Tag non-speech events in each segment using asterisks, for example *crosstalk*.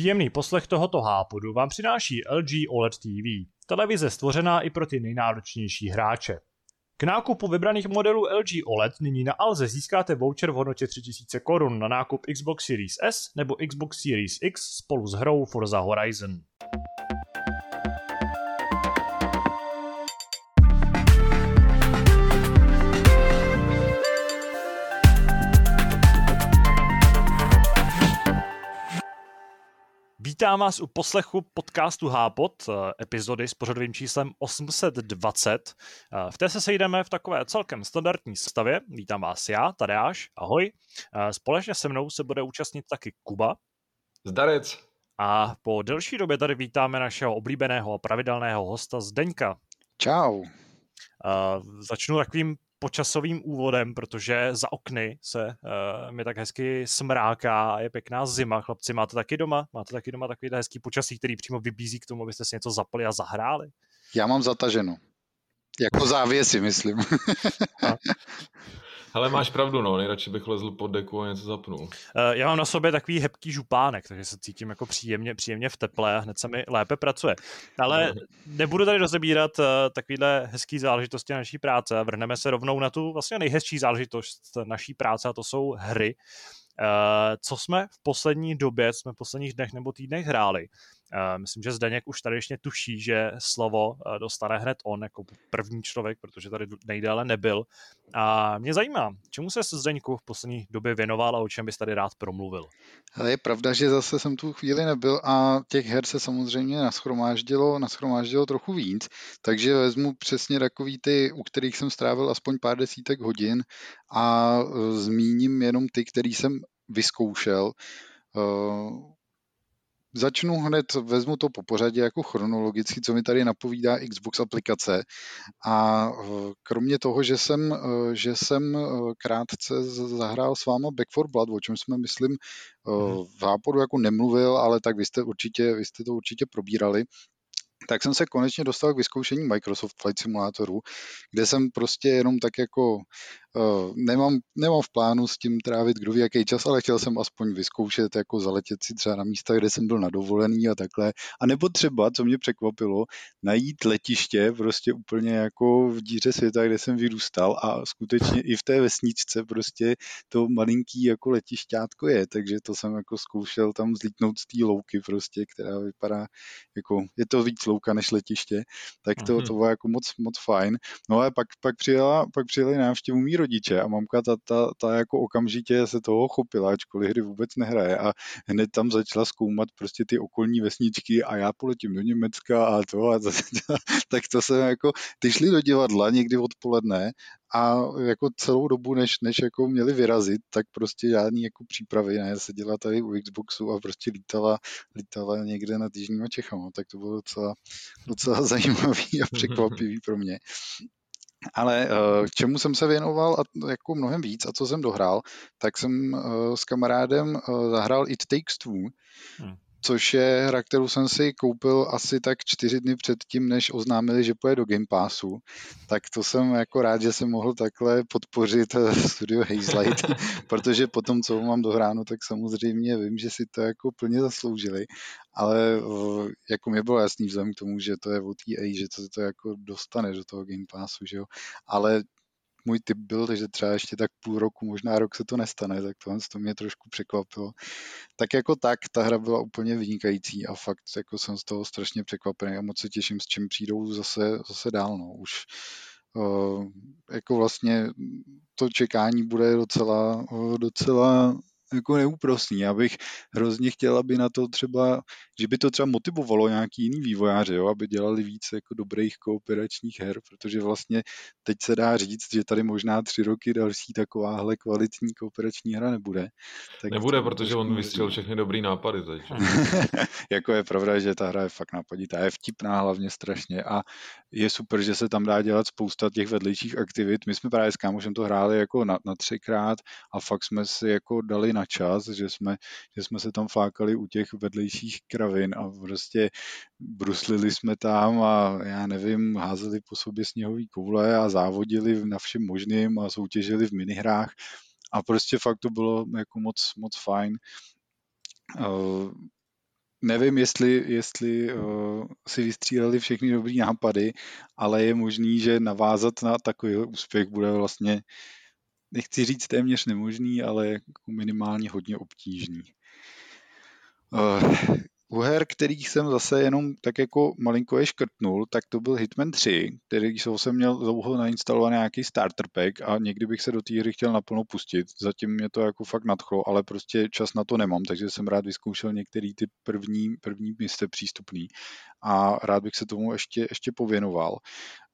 Příjemný poslech tohoto hápodu vám přináší LG OLED TV, televize stvořená i pro ty nejnáročnější hráče. K nákupu vybraných modelů LG OLED nyní na Alze získáte voucher v hodnotě 3000 korun na nákup Xbox Series S nebo Xbox Series X spolu s hrou Forza Horizon. Vítám vás u poslechu podcastu Hápot, eh, epizody s pořadovým číslem 820. Eh, v té se sejdeme v takové celkem standardní stavě. Vítám vás já, Tadeáš, ahoj. Eh, společně se mnou se bude účastnit taky Kuba. Zdarec. A po delší době tady vítáme našeho oblíbeného a pravidelného hosta Zdeňka. Čau. Uh, začnu takovým počasovým úvodem, protože za okny se uh, mi tak hezky smráká a je pěkná zima. Chlapci, máte taky doma? Máte taky doma takový hezký počasí, který přímo vybízí k tomu, abyste si něco zapali a zahráli? Já mám zataženo. Jako závěsi, myslím. *laughs* Ale máš pravdu, no, nejradši bych lezl pod deku a něco zapnul. Eh, já mám na sobě takový hebký župánek, takže se cítím jako příjemně, příjemně v teple a hned se mi lépe pracuje. Ale nebudu tady rozebírat uh, takovýhle hezký záležitosti naší práce. Vrhneme se rovnou na tu vlastně nejhezčí záležitost naší práce a to jsou hry. Uh, co jsme v poslední době, jsme v posledních dnech nebo týdnech hráli. Uh, myslím, že Zdeněk už tady ještě tuší, že slovo uh, dostane hned on jako první člověk, protože tady nejdéle nebyl. A mě zajímá, čemu se Zdeňku v poslední době věnoval a o čem bys tady rád promluvil? Ale je pravda, že zase jsem tu chvíli nebyl a těch her se samozřejmě naschromáždilo, naschromáždilo trochu víc, takže vezmu přesně takový ty, u kterých jsem strávil aspoň pár desítek hodin a zmíním jenom ty, který jsem vyzkoušel. Začnu hned, vezmu to po pořadě jako chronologicky, co mi tady napovídá Xbox aplikace. A eh, kromě toho, že jsem, eh, že jsem eh, krátce zahrál s váma Back for Blood, o čem jsme, myslím, mhm. v záporu jako nemluvil, ale tak vy jste, určitě, vy jste to určitě probírali, tak jsem se konečně dostal k vyzkoušení Microsoft Flight Simulatoru, kde jsem prostě jenom tak jako nemám, nemám v plánu s tím trávit kdo ví jaký čas, ale chtěl jsem aspoň vyzkoušet jako zaletět si třeba na místa, kde jsem byl nadovolený a takhle. A nebo třeba, co mě překvapilo, najít letiště prostě úplně jako v díře světa, kde jsem vyrůstal a skutečně i v té vesničce prostě to malinký jako letišťátko je, takže to jsem jako zkoušel tam zlítnout z té louky prostě, která vypadá jako, je to víc louka než letiště, tak to, mm-hmm. to bylo jako moc, moc fajn. No ale pak, pak, přijela, pak přijeli návštěvu mý rodiče a mamka ta, ta, ta jako okamžitě se toho chopila, ačkoliv hry vůbec nehraje a hned tam začala zkoumat prostě ty okolní vesničky a já poletím do Německa a to a to, *laughs* tak to jsem jako, ty šli do divadla někdy odpoledne a jako celou dobu, než, než jako měli vyrazit, tak prostě žádný jako přípravy, ne, seděla tady u Xboxu a prostě lítala, lítala někde nad Jižníma Čechama, tak to bylo docela, docela *laughs* zajímavý a překvapivý pro mě. Ale eh, čemu jsem se věnoval a jako mnohem víc a co jsem dohrál, tak jsem eh, s kamarádem eh, zahrál It Takes Two, hmm což je hra, kterou jsem si koupil asi tak čtyři dny před tím, než oznámili, že poje do Game Passu. Tak to jsem jako rád, že jsem mohl takhle podpořit eh, studio Hazelight, *laughs* protože potom, co mám dohráno, tak samozřejmě vím, že si to jako plně zasloužili, ale eh, jako mě bylo jasný vzhledem k tomu, že to je od EA, že to, to jako dostane do toho Game Passu, že jo. Ale můj typ byl, že třeba ještě tak půl roku, možná rok se to nestane, tak tohle to mě trošku překvapilo. Tak jako tak, ta hra byla úplně vynikající a fakt jako jsem z toho strašně překvapený a moc se těším, s čím přijdou zase, zase dál. No. Už uh, jako vlastně to čekání bude docela, uh, docela jako neúprostný. Já bych hrozně chtěl, aby na to třeba, že by to třeba motivovalo nějaký jiný vývojáře, jo, aby dělali víc jako dobrých kooperačních her, protože vlastně teď se dá říct, že tady možná tři roky další takováhle kvalitní kooperační hra nebude. Tak nebude, protože on vystřelil všechny dobrý nápady teď. *laughs* jako je pravda, že ta hra je fakt nápaditá, je vtipná hlavně strašně a je super, že se tam dá dělat spousta těch vedlejších aktivit. My jsme právě s kámošem to hráli jako na, na třikrát a fakt jsme si jako dali na čas, že jsme, že jsme se tam fákali u těch vedlejších kravin a prostě bruslili jsme tam a já nevím, házeli po sobě sněhový koule a závodili na všem možným a soutěžili v minihrách a prostě fakt to bylo jako moc, moc fajn. nevím, jestli, jestli uh, si vystříleli všechny dobrý nápady, ale je možný, že navázat na takový úspěch bude vlastně, nechci říct téměř nemožný, ale jako minimálně hodně obtížný. Uh, u her, kterých jsem zase jenom tak jako malinko je škrtnul, tak to byl Hitman 3, který jsem měl dlouho nainstalovat nějaký starter pack a někdy bych se do té hry chtěl naplno pustit. Zatím mě to jako fakt nadchlo, ale prostě čas na to nemám, takže jsem rád vyzkoušel některý ty první, první místě přístupný a rád bych se tomu ještě, ještě pověnoval.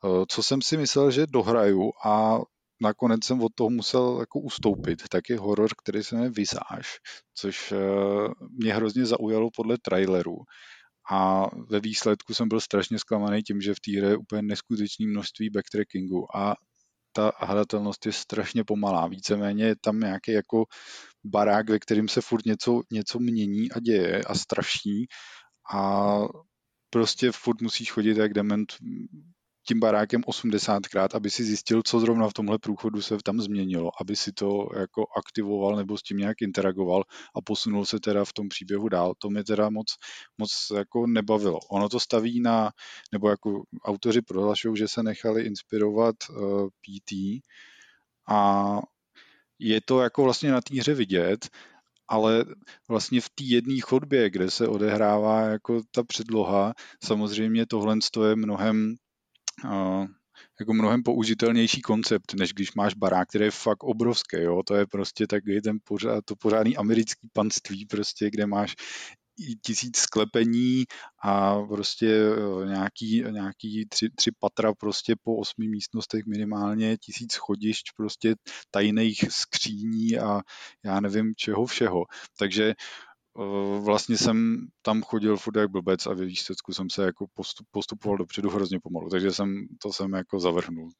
Eh, co jsem si myslel, že dohraju a nakonec jsem od toho musel jako ustoupit, tak je horor, který se jmenuje Visage, což eh, mě hrozně zaujalo podle traileru. A ve výsledku jsem byl strašně zklamaný tím, že v té hře je úplně neskutečné množství backtrackingu a ta hratelnost je strašně pomalá. Víceméně je tam nějaký jako barák, ve kterým se furt něco, něco mění a děje a straší a prostě furt musíš chodit jak dement tím barákem 80krát, aby si zjistil, co zrovna v tomhle průchodu se tam změnilo, aby si to jako aktivoval nebo s tím nějak interagoval a posunul se teda v tom příběhu dál. To mě teda moc, moc jako nebavilo. Ono to staví na, nebo jako autoři prohlašují, že se nechali inspirovat uh, eh, PT a je to jako vlastně na té hře vidět, ale vlastně v té jedné chodbě, kde se odehrává jako ta předloha, samozřejmě tohle je mnohem jako mnohem použitelnější koncept, než když máš barák, který je fakt obrovský, jo, to je prostě takový ten pořád, to pořádný americký panství, prostě, kde máš tisíc sklepení a prostě e, nějaký, nějaký tři, tři patra prostě po osmi místnostech minimálně, tisíc schodišť prostě tajných skříní a já nevím čeho všeho. Takže Eh, vlastně jsem tam chodil furt jak blbec a ve výsledku jsem se jako postup, postupoval dopředu hrozně pomalu, takže jsem, to jsem jako zavrhnul.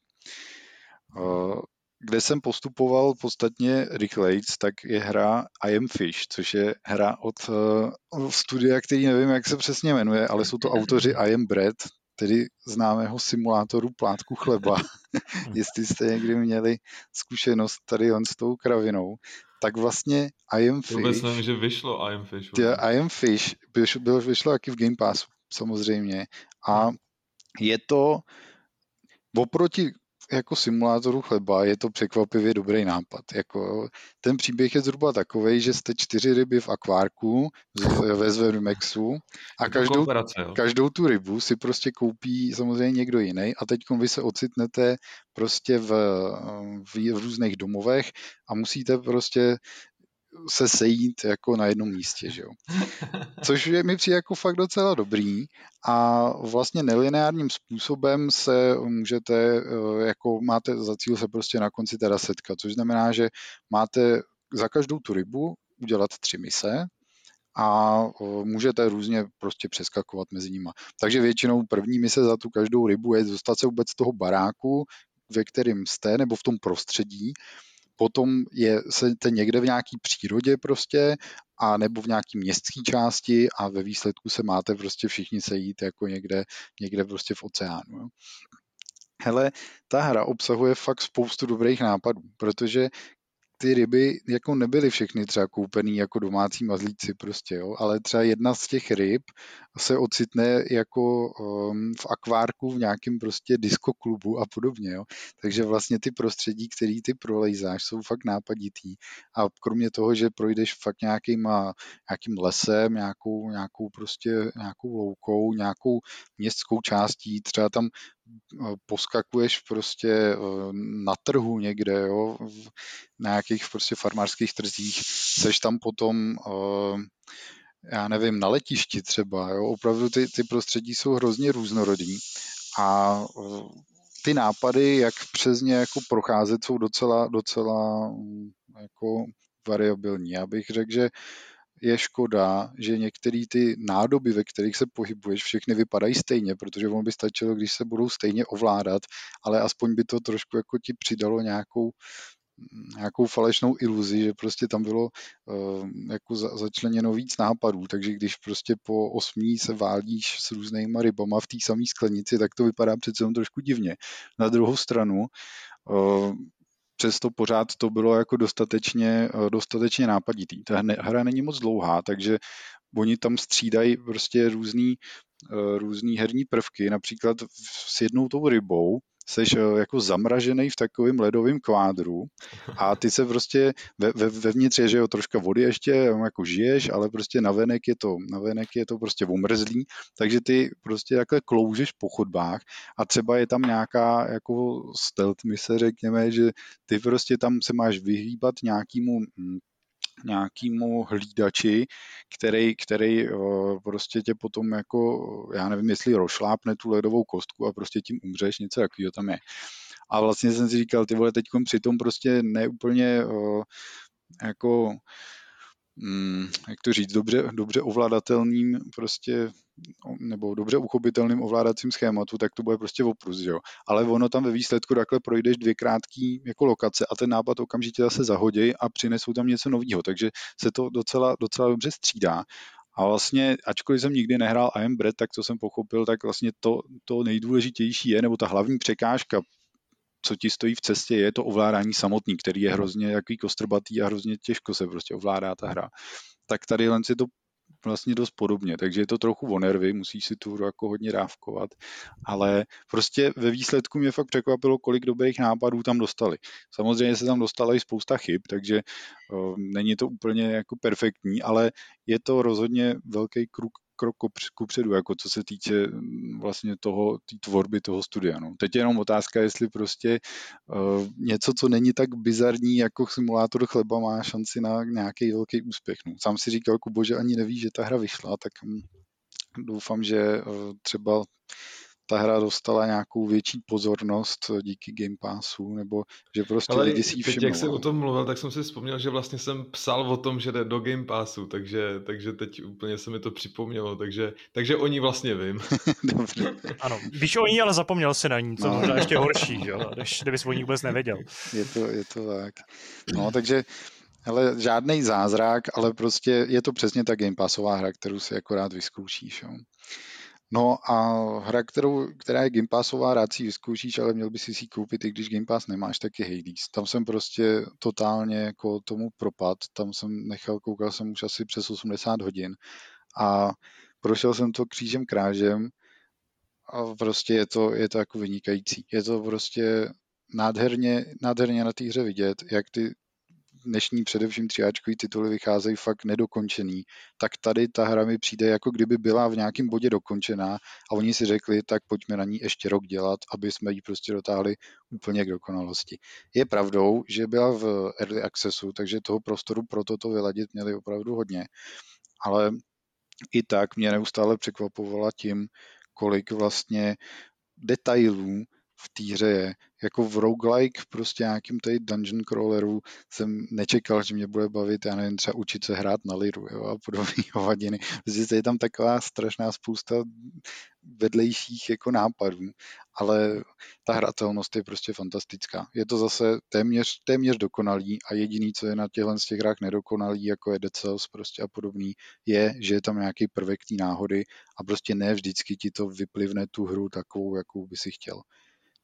Eh, kde jsem postupoval podstatně rychleji, tak je hra I Am Fish, což je hra od uh, studia, který nevím, jak se přesně jmenuje, ale jsou to autoři I Am Bread, tedy známého simulátoru plátku chleba. *laughs* Jestli jste někdy měli zkušenost tady on s tou kravinou, tak vlastně I Am Fish... Vůbec nevím, že vyšlo I Am Fish. Tě, I Am Fish bylo, vyšlo taky v Game Passu, samozřejmě. A je to oproti jako simulátoru chleba je to překvapivě dobrý nápad. Jako, ten příběh je zhruba takový, že jste čtyři ryby v akvárku ve Zvermexu a každou, každou tu rybu si prostě koupí samozřejmě někdo jiný a teď vy se ocitnete prostě v, v, v různých domovech a musíte prostě se sejít jako na jednom místě, že jo. Což je mi přijde jako fakt docela dobrý a vlastně nelineárním způsobem se můžete, eh, jako máte za cíl se prostě na konci teda setkat, což znamená, že máte za každou tu rybu udělat tři mise, a eh, můžete různě prostě přeskakovat mezi nimi. Takže většinou první mise za tu každou rybu je dostat se vůbec z toho baráku, ve kterém jste, nebo v tom prostředí potom je, jste někde v nějaký přírodě prostě a nebo v nějaký městské části a ve výsledku se máte prostě všichni sejít jako někde, někde prostě v oceánu. Jo. Hele, ta hra obsahuje fakt spoustu dobrých nápadů, protože ty ryby jako nebyly všechny třeba koupený jako domácí mazlíci prostě, jo, ale třeba jedna z těch ryb se ocitne jako um, v akvárku v nějakém prostě diskoklubu a podobně, jo. Takže vlastně ty prostředí, který ty prolejzáš, jsou fakt nápaditý a kromě toho, že projdeš fakt nějakýma, nějakým lesem, nějakou, nějakou prostě nějakou loukou, nějakou městskou částí, třeba tam poskakuješ prostě eh, na trhu někde, jo, na nějakých prostě farmářských trzích, seš tam potom eh, já nevím, na letišti třeba, jo, opravdu ty, ty prostředí jsou hrozně různorodí a ty nápady, jak přes ně jako procházet, jsou docela, docela mm, jako variabilní. Já bych řekl, že je škoda, že některé ty nádoby, ve kterých se pohybuješ, všechny vypadají stejně, protože ono by stačilo, když se budou stejně ovládat, ale aspoň by to trošku jako ti přidalo nějakou, nějakou falešnou iluzi, že prostě tam bylo uh, jako za, začleněno víc nápadů, takže když prostě po osmí se válíš s různýma rybama v té samé sklenici, tak to vypadá přece jenom trošku divně. Na druhou stranu, uh, přesto pořád to bylo jako dostatečně, eh, dostatečně nápaditý. Ta hra není moc dlouhá, takže oni tam střídají prostě různý, uh, různý herní prvky, například s jednou tou rybou, seš eh, jako zamražený v takovém ledovém kvádru a ty se prostě ve, ve, vevnitř je, že jo, troška vody ještě, jako žiješ, ale prostě navenek je to, navenek je to prostě umrzlý, takže ty prostě takhle kloužeš po chodbách a třeba je tam nějaká jako stealth mise, řekněme, že ty prostě tam se máš vyhýbat nějakému hm, nějakému hlídači, který, který eh, prostě tě potom jako, já nevím, jestli rošlápne tu ledovou kostku a prostě tím umřeš, něco takového tam je. A vlastně jsem si říkal, ty vole, teď přitom prostě neúplně eh, jako mm, jak to říct, dobře, dobře ovladatelným prostě nebo dobře uchopitelným ovládacím schématu, tak to bude prostě oprus, jo. Ale ono tam ve výsledku takhle projdeš dvě krátký jako lokace a ten nápad okamžitě zase zahodí a přinesou tam něco nového, takže se to docela, docela dobře střídá. A vlastně, ačkoliv jsem nikdy nehrál I am Bread, tak co jsem pochopil, tak vlastně to, to nejdůležitější je, nebo ta hlavní překážka co ti stojí v cestě, je to ovládání samotný, který je hrozně jaký kostrbatý a hrozně těžko se prostě ovládá ta hra. Tak tady len si to vlastně dost podobně, takže je to trochu o nervy, musíš si tu hru jako hodně dávkovat, ale prostě ve výsledku mě fakt překvapilo, kolik dobrých nápadů tam dostali. Samozřejmě se tam dostala i spousta chyb, takže uh, není to úplně jako perfektní, ale je to rozhodně velký kruk krok kupředu, jako co se týče mm, vlastně toho, té tvorby toho studia. No. Teď je jenom otázka, jestli prostě uh, něco, co není tak bizarní jako simulátor chleba, má šanci na nějaký velký úspěch. No. Sám si říkal, Kubo, že ani neví, že ta hra vyšla, tak hm, doufám, že uh, třeba ta hra dostala nějakou větší pozornost díky Game Passu, nebo že prostě Ale lidi si teď, jak jsem o tom mluvil, tak jsem si vzpomněl, že vlastně jsem psal o tom, že jde do Game Passu, takže, takže teď úplně se mi to připomnělo, takže, takže o ní vlastně vím. *laughs* *laughs* Dobře. ano, víš o ní, ale zapomněl si na ní, co no. možná ještě horší, jo? Než, kdybys o ní vůbec nevěděl. Je to, je to tak. No, takže ale žádný zázrak, ale prostě je to přesně ta Game Passová hra, kterou si akorát vyzkoušíš. Jo. No a hra, kterou, která je Game Passová, rád si vyzkoušíš, ale měl by si si koupit, i když Game Pass nemáš, tak je Hades. Tam jsem prostě totálně jako tomu propad, tam jsem nechal, koukal jsem už asi přes 80 hodin a prošel jsem to křížem krážem a prostě je to, je to jako vynikající. Je to prostě nádherně, nádherně na té hře vidět, jak ty dnešní především třiáčkový tituly vycházejí fakt nedokončený, tak tady ta hra mi přijde jako kdyby byla v nějakém bodě dokončená a oni si řekli, tak pojďme na ní ještě rok dělat, aby jsme ji prostě dotáhli úplně k dokonalosti. Je pravdou, že byla v early accessu, takže toho prostoru pro toto vyladit měli opravdu hodně, ale i tak mě neustále překvapovala tím, kolik vlastně detailů v té hře je. Jako v roguelike, prostě nějakým tady dungeon crawleru jsem nečekal, že mě bude bavit, já nevím, třeba učit se hrát na liru jo, a podobné *laughs* hovadiny. Prostě je tam taková strašná spousta vedlejších jako nápadů, ale ta hratelnost je prostě fantastická. Je to zase téměř, téměř dokonalý a jediný, co je na těchto z těch hrách nedokonalý, jako je Dead Cells prostě a podobný, je, že je tam nějaký prvek náhody a prostě ne vždycky ti to vyplivne tu hru takovou, jakou by si chtěl.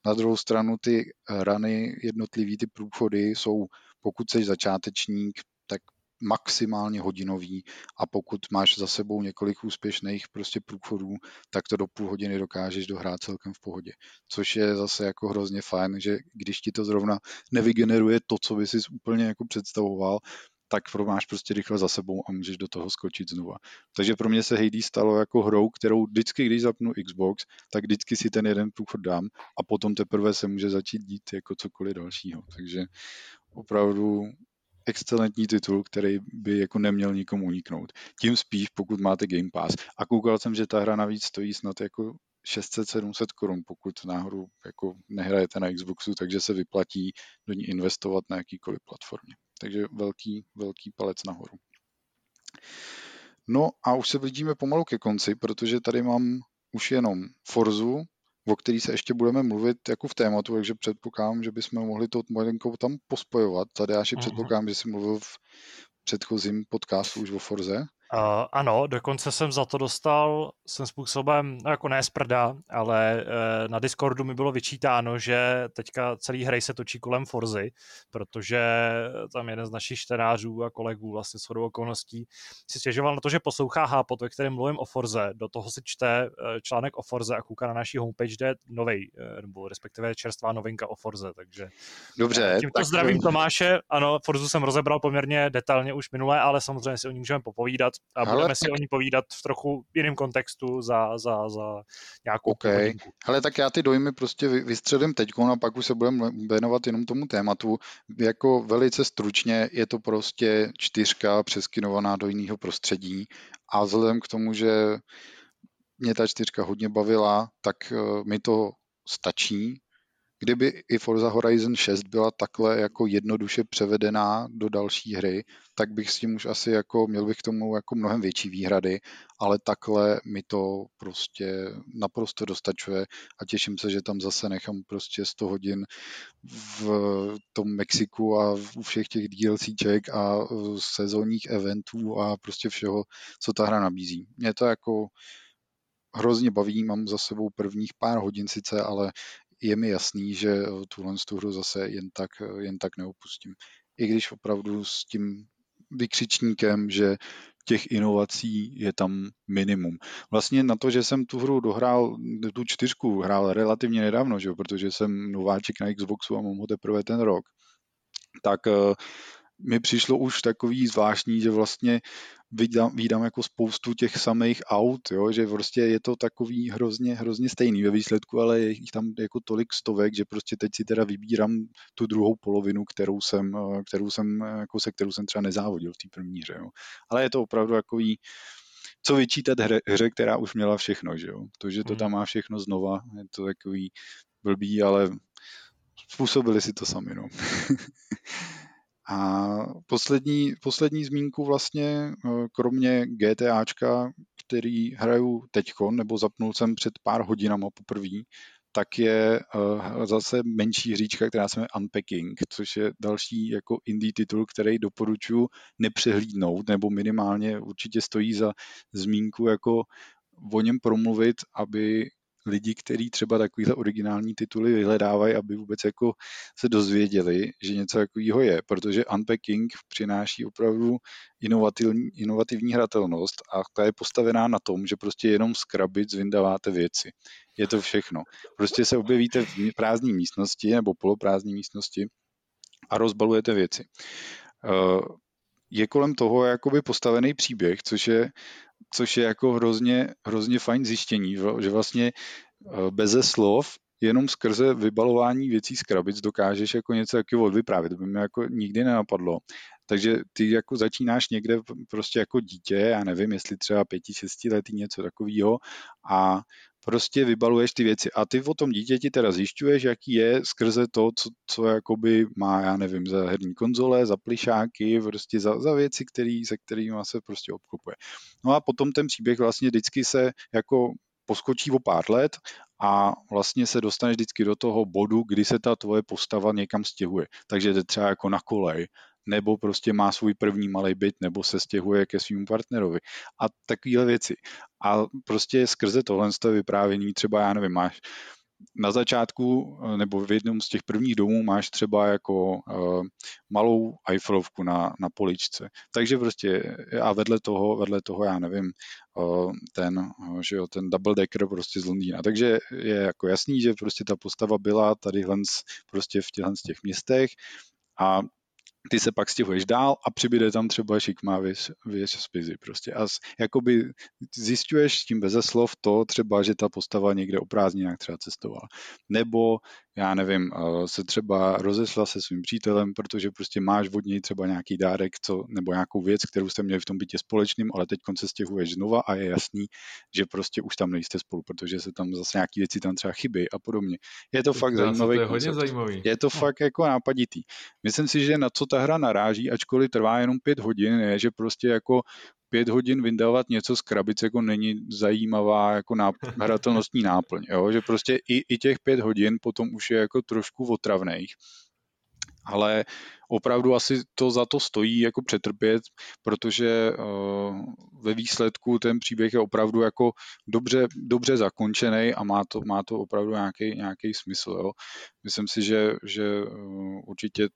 Na druhou stranu ty rany, jednotlivý ty průchody jsou, pokud jsi začátečník, tak maximálně hodinový a pokud máš za sebou několik úspěšných prostě průchodů, tak to do půl hodiny dokážeš dohrát celkem v pohodě. Což je zase jako hrozně fajn, že když ti to zrovna nevygeneruje to, co by si úplně jako představoval, tak máš prostě rychle za sebou a můžeš do toho skočit znova. Takže pro mě se Hades stalo jako hrou, kterou vždycky, když zapnu Xbox, tak vždycky si ten jeden průchod dám a potom teprve se může začít dít jako cokoliv dalšího. Takže opravdu excelentní titul, který by jako neměl nikomu uniknout. Tím spíš, pokud máte Game Pass. A koukal jsem, že ta hra navíc stojí snad jako 600-700 korun, pokud náhodou jako nehrajete na Xboxu, takže se vyplatí do ní investovat na jakýkoliv platformě. Takže velký, velký palec nahoru. No a už se blížíme pomalu ke konci, protože tady mám už jenom Forzu, o který se ještě budeme mluvit jako v tématu, takže předpokládám, že bychom mohli to malinkou tam pospojovat. Tady já si předpokládám, že jsi mluvil v předchozím podcastu už o Forze. Uh, ano, dokonce jsem za to dostal svým způsobem, no jako ne z prda, ale uh, na Discordu mi bylo vyčítáno, že teďka celý hry se točí kolem Forzy, protože tam jeden z našich čtenářů a kolegů vlastně s okolností si stěžoval na to, že poslouchá Hápot, ve kterém mluvím o Forze, do toho si čte uh, článek o Forze a kouká na naší homepage, kde je novej, uh, nebo respektive čerstvá novinka o Forze, takže Dobře. tímto tak... zdravím Tomáše, ano, Forzu jsem rozebral poměrně detailně už minule, ale samozřejmě si o ní můžeme popovídat a Ale budeme tak... si o ní povídat v trochu jiném kontextu za, za, za nějakou okay. Ale tak já ty dojmy prostě vystřelím teď a pak už se budeme věnovat jenom tomu tématu. Jako velice stručně je to prostě čtyřka přeskinovaná do jiného prostředí a vzhledem k tomu, že mě ta čtyřka hodně bavila, tak eh, mi to stačí Kdyby i Forza Horizon 6 byla takhle jako jednoduše převedená do další hry, tak bych s tím už asi jako, měl bych k tomu jako mnohem větší výhrady, ale takhle mi to prostě naprosto dostačuje a těším se, že tam zase nechám prostě 100 hodin v tom Mexiku a u všech těch DLCček a sezónních eventů a prostě všeho, co ta hra nabízí. Mě to jako hrozně baví, mám za sebou prvních pár hodin sice, ale je mi jasný, že eh, tuhle tu hru zase jen tak, eh, jen tak neopustím. I když opravdu s tím vykřičníkem, že těch inovací je tam minimum. Vlastně na to, že jsem tu hru dohrál, tu čtyřku hrál relativně nedávno, že? protože jsem nováček na Xboxu a mám ho teprve ten rok, tak eh, mi přišlo už takový zvláštní, že vlastně vidám, vidám jako spoustu těch samých aut, jo, že prostě je to takový hrozně, hrozně stejný ve výsledku, ale je jich tam jako tolik stovek, že prostě teď si teda vybírám tu druhou polovinu, kterou jsem, kterou jsem jako se kterou jsem třeba nezávodil v té první hře, jo. Ale je to opravdu takový, co vyčítat hře, hře, která už měla všechno, že jo. To, že to tam má všechno znova, je to takový blbý, ale způsobili si to sami, no. *laughs* A poslední, poslední zmínku vlastně, eh, kromě GTAčka, který hraju teďkon, nebo zapnul jsem před pár hodinama poprvé, tak je uh, zase menší hříčka, která se jmenuje Unpacking, což je další jako indie titul, který doporučuji nepřehlídnout, nebo minimálně určitě stojí za zmínku jako o něm promluvit, aby lidi, kteří třeba takovýhle originální tituly vyhledávají, aby vůbec jako se dozvěděli, že něco takového je, protože Unpacking přináší opravdu inovativní, inovativní hratelnost a ta je postavená na tom, že prostě jenom z krabic vyndáváte věci. Je to všechno. Prostě se objevíte v prázdné místnosti nebo poloprázdné místnosti a rozbalujete věci. Eh, je kolem toho jakoby postavený příběh, což je což je jako hrozně, hrozně fajn zjištění, že vlastně eh, beze slov jenom skrze vybalování věcí z krabic dokážeš jako něco takového odvyprávět. To by mi jako nikdy nenapadlo. Takže ty jako začínáš někde prostě jako dítě, já nevím, jestli třeba pěti, šesti letý něco takového a prostě vybaluješ ty věci. A ty o tom dítěti teda zjišťuješ, jaký je skrze to, co, co jakoby má, já nevím, za herní konzole, za plišáky, prostě za, za věci, který, se kterými se prostě obklopuje. No a potom ten příběh vlastně vždycky se jako poskočí o pár let a vlastně se dostaneš vždycky do toho bodu, kdy se ta tvoje postava někam stěhuje. Takže jde třeba jako na kolej, nebo prostě má svůj první malý byt, nebo se stěhuje ke svým partnerovi a takovéhle věci. A prostě skrze tohle z toho vyprávění třeba, já nevím, máš na začátku nebo v jednom z těch prvních domů máš třeba jako uh, malou Eiffelovku na, na poličce. Takže prostě a vedle toho, vedle toho já nevím, uh, ten, že jo, ten double decker prostě z Londýna. Takže je jako jasný, že prostě ta postava byla tady prostě v těchto těch městech a ty se pak stěhuješ dál a přibyde tam třeba šikmá věc, věc spizy prostě. A z, jakoby zjišťuješ s tím beze slov to třeba, že ta postava někde o prázdninách třeba cestovala. Nebo já nevím, eh, se třeba rozesla se svým přítelem, protože prostě máš od něj třeba nějaký dárek co, nebo nějakou věc, kterou jste měli v tom bytě společným, ale teď se stěhuješ znova a je jasný, že prostě už tam nejste spolu, protože se tam zase nějaký věci tam třeba chybí a podobně. Je to, to fakt zajímavý. To je hodně zajímavý. Je to no. fakt jako nápaditý. Myslím si, že na co ta hra naráží, ačkoliv trvá jenom pět hodin, je, že prostě jako pět hodin vyndávat něco z krabice jako není zajímavá jako náp- *laughs* hratelnostní náplň, jo? že prostě i, i těch pět hodin potom už je jako trošku otravných. Ale opravdu asi to za to stojí jako přetrpět, protože ve výsledku ten příběh je opravdu jako dobře, dobře zakončený a má to, má to opravdu nějaký, nějaký smysl. Jo. Myslím si, že, že určitě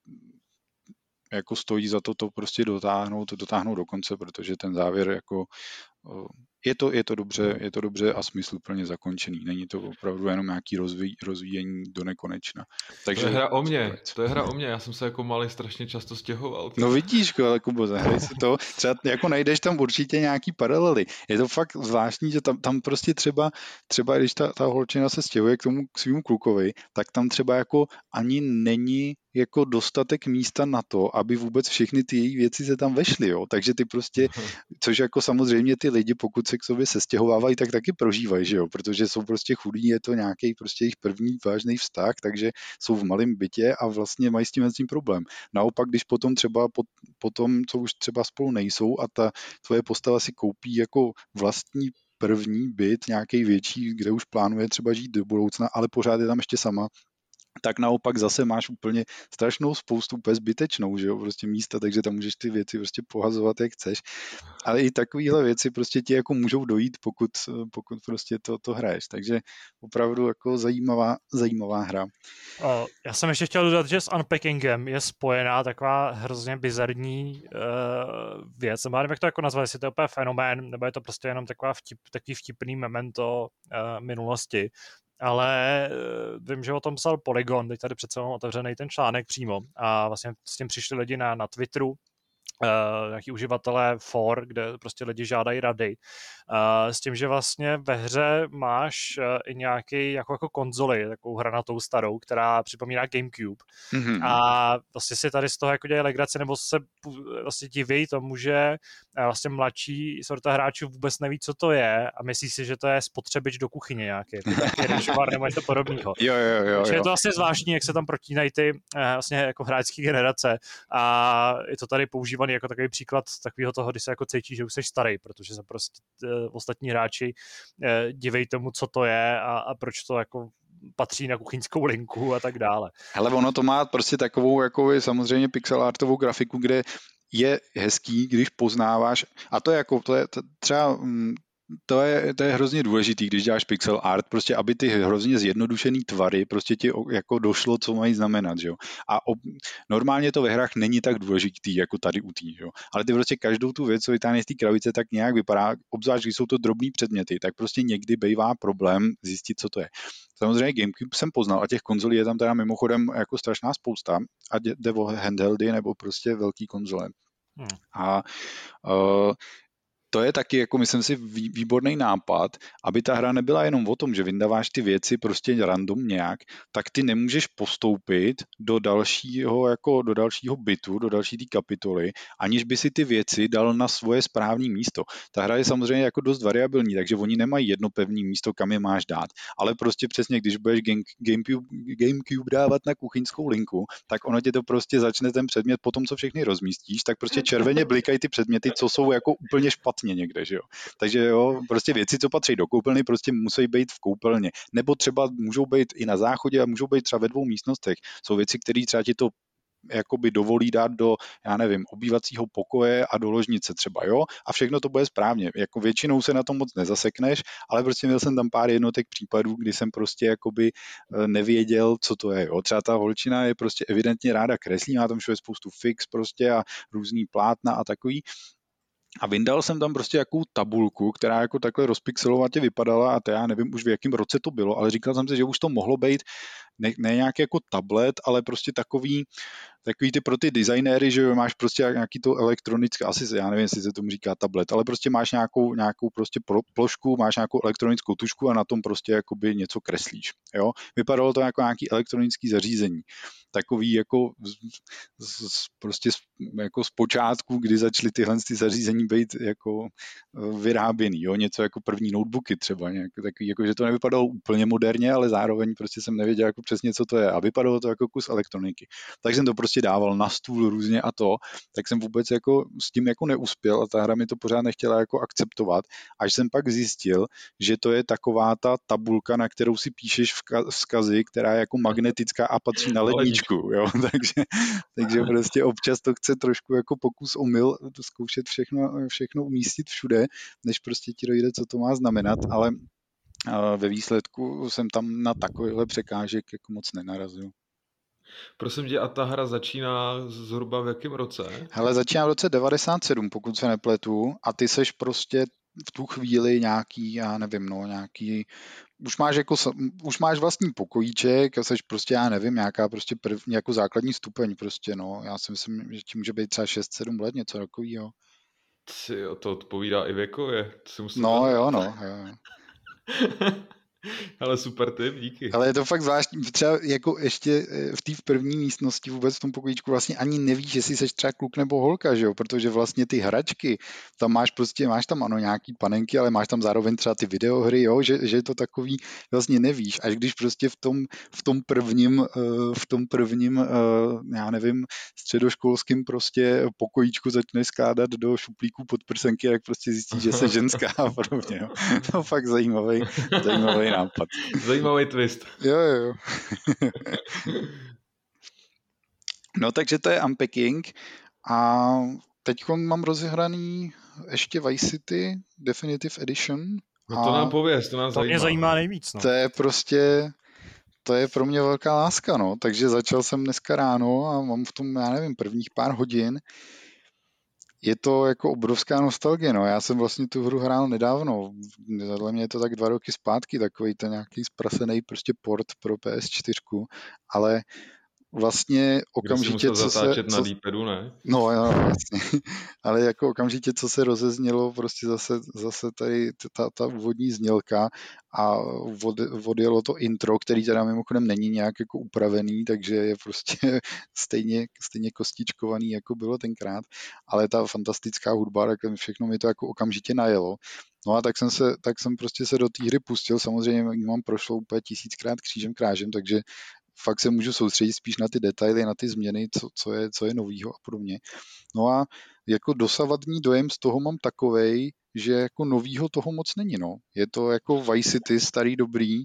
jako stojí za to to prostě dotáhnout, dotáhnout do konce, protože ten závěr jako je to, je to, dobře, je to dobře a smysluplně zakončený. Není to opravdu jenom nějaký rozví, rozvíjení do nekonečna. Takže, to je hra o mě, to je hra o mě, já jsem se jako malý strašně často stěhoval. No vidíš, ale Kubo, zahraj si to, třeba jako najdeš tam určitě nějaký paralely. Je to fakt zvláštní, že tam, tam prostě třeba, třeba když ta, ta holčina se stěhuje k tomu k svým klukovi, tak tam třeba jako ani není jako dostatek místa na to, aby vůbec všechny ty její věci se tam vešly, jo. Takže ty prostě, *laughs* což jako samozřejmě ty lidi, pokud se k sobě sestěhovávají, tak taky prožívají, že jo, protože jsou prostě chudí, je to nějaký prostě jejich první vážný vztah, takže jsou v malém bytě a vlastně mají s tím, s tím problém. Naopak, když potom třeba po, potom, co už třeba spolu nejsou a ta tvoje postava si koupí jako vlastní první byt, nějaký větší, kde už plánuje třeba žít do budoucna, ale pořád je tam ještě sama, tak naopak zase máš úplně strašnou spoustu úplně zbytečnou, že jo, prostě místa, takže tam můžeš ty věci prostě pohazovat, jak chceš. Ale i takovéhle věci prostě ti jako můžou dojít, pokud, pokud prostě to, to hraješ. Takže opravdu jako zajímavá, zajímavá hra. Já jsem ještě chtěl dodat, že s unpackingem je spojená taková hrozně bizarní uh, věc. Nevím, jak to jako nazvat, jestli to je úplně fenomén, nebo je to prostě jenom taková vtip, takový vtipný memento uh, minulosti ale eh, vím, že o tom psal Polygon, teď tady přece otevřený ten článek přímo. A vlastně s tím přišli lidi na, na Twitteru, uh, nějaký uživatelé for, kde prostě lidi žádají rady. Uh, s tím, že vlastně ve hře máš uh, i nějaký jako, jako konzoli, takovou hranatou starou, která připomíná GameCube. Mm-hmm. A vlastně si tady z toho jako dělají legraci, nebo se vlastně diví tomu, že vlastně mladší sorta hráčů vůbec neví, co to je a myslí si, že to je spotřebič do kuchyně nějaký, nějaký nebo něco podobného. Jo, jo, jo, jo. je to vlastně zvláštní, jak se tam protínají ty vlastně jako hráčské generace a je to tady používané jako takový příklad takového toho, kdy se jako cítí, že už jsi starý, protože se prostě uh, ostatní hráči uh, tomu, co to je a, a proč to jako patří na kuchyňskou linku a tak dále. Hele, ono to má prostě takovou jako samozřejmě pixel artovou grafiku, kde je hezký, když poznáváš, a to je jako, to je třeba mm, to je, to je hrozně důležitý, když děláš pixel art, prostě aby ty hrozně zjednodušený tvary prostě ti jako došlo, co mají znamenat, že jo. A ob, normálně to ve hrách není tak důležitý, jako tady u tý, jo. Ale ty prostě každou tu věc, co vytáhneš z té krabice, tak nějak vypadá, obzvlášť když jsou to drobný předměty, tak prostě někdy bývá problém zjistit, co to je. Samozřejmě GameCube jsem poznal a těch konzolí je tam teda mimochodem jako strašná spousta a jde o handheldy nebo prostě velký konzole. Hmm. A uh, to je taky, jako myslím si, výborný nápad, aby ta hra nebyla jenom o tom, že vyndáváš ty věci prostě random nějak, tak ty nemůžeš postoupit do dalšího, jako do dalšího bytu, do další té kapitoly, aniž by si ty věci dal na svoje správné místo. Ta hra je samozřejmě jako dost variabilní, takže oni nemají jedno pevné místo, kam je máš dát. Ale prostě přesně, když budeš game, GameCube, GameCube dávat na kuchyňskou linku, tak ono tě to prostě začne ten předmět po tom, co všechny rozmístíš, tak prostě červeně blikají ty předměty, co jsou jako úplně špatně špatně někde, že jo. Takže jo, prostě věci, co patří do koupelny, prostě musí být v koupelně. Nebo třeba můžou být i na záchodě a můžou být třeba ve dvou místnostech. Jsou věci, které třeba ti to jakoby dovolí dát do, já nevím, obývacího pokoje a do ložnice třeba, jo, a všechno to bude správně. Jako většinou se na tom moc nezasekneš, ale prostě měl jsem tam pár jednotek případů, kdy jsem prostě jakoby eh, nevěděl, co to je, jo. Třeba ta holčina je prostě evidentně ráda kreslí, má tam všude spoustu fix prostě a různý plátna a takový, a vyndal jsem tam prostě jakou tabulku, která jako takhle rozpixelovatě vypadala a to já nevím už v jakém roce to bylo, ale říkal jsem si, že už to mohlo být ne, ne nějaký jako tablet, ale prostě takový, takový ty pro ty designéry, že máš prostě nějaký to elektronické, asi já nevím, jestli se tomu říká tablet, ale prostě máš nějakou, nějakou prostě plošku, máš nějakou elektronickou tušku a na tom prostě jakoby něco kreslíš, jo. Vypadalo to jako nějaký elektronický zařízení. Takový jako z, z, prostě z, jako z počátku, kdy začaly tyhle ty zařízení být jako e, vyráběný, jo. Něco jako první notebooky třeba, nějak, takový, jako, že to nevypadalo úplně moderně, ale zároveň prostě jsem nevěděl jako přesně, co to je a vypadalo to jako kus elektroniky. Tak jsem to prostě prostě dával na stůl různě a to, tak jsem vůbec jako s tím jako neuspěl a ta hra mi to pořád nechtěla jako akceptovat, až jsem pak zjistil, že to je taková ta tabulka, na kterou si píšeš vzkazy, která je jako magnetická a patří na ledničku, jo, *laughs* takže, takže prostě občas to chce trošku jako pokus omyl zkoušet všechno, všechno umístit všude, než prostě ti dojde, co to má znamenat, ale ve výsledku jsem tam na takovýhle překážek jako moc nenarazil. Prosím tě, a ta hra začíná zhruba v jakém roce? Hele, začíná v roce 97, pokud se nepletu, a ty seš prostě v tu chvíli nějaký, já nevím, no, nějaký, už máš jako, už máš vlastní pokojíček a seš prostě, já nevím, nějaká prostě první, jako základní stupeň prostě, no, já si myslím, že ti může být třeba 6-7 let, něco takového. To odpovídá i věkově. no jo, no, jo. *laughs* *laughs* Ale super tip, díky. Ale je to fakt zvláštní, třeba jako ještě eh, v té první místnosti vůbec v tom pokojíčku vlastně ani nevíš, jestli jsi třeba kluk nebo holka, že jo? protože vlastně ty hračky, tam máš prostě, máš tam ano nějaký panenky, ale máš tam zároveň třeba ty videohry, jo? Že, že to takový, vlastně nevíš, až když prostě v tom, v tom prvním, eh, v tom prvním, eh, já nevím, středoškolským prostě pokojíčku začneš skládat do šuplíků pod prsenky, jak prostě zjistíš, že jsi ženská a podobně. Jo? To *laughs* fakt zajímavý, zajímavý nápad. Zajímavý twist. Jo, jo. *laughs* no takže to je Unpacking a teď mám rozehraný ještě Vice City Definitive Edition. No to nám pověz, to nás to zajímá. mě zajímá nejvíc. No. To je prostě, to je pro mě velká láska, no. Takže začal jsem dneska ráno a mám v tom, já nevím, prvních pár hodin je to jako obrovská nostalgie, no. Já jsem vlastně tu hru hrál nedávno, zadle mě je to tak dva roky zpátky, takový ten nějaký zprasený prostě port pro PS4, ale vlastně okamžitě, co se... na Deepedu, ne? No, jo, vlastně. *laughs* Ale jako okamžitě, co se rozeznělo, prostě zase, zase tady ta, ta úvodní znělka a od, odjelo to intro, který teda mimochodem není nějak jako upravený, takže je prostě *laughs* stejně, stejně kostičkovaný, jako bylo tenkrát, ale ta fantastická hudba, tak všechno mi to jako okamžitě najelo. No a tak jsem, se, tak jsem prostě se do té hry pustil, samozřejmě mám prošlo úplně tisíckrát křížem krážem, takže fakt se můžu soustředit spíš na ty detaily, na ty změny, co, co je, co je novýho a podobně. No a jako dosavadní dojem z toho mám takovej, že jako novýho toho moc není, no. Je to jako Vice City, starý dobrý,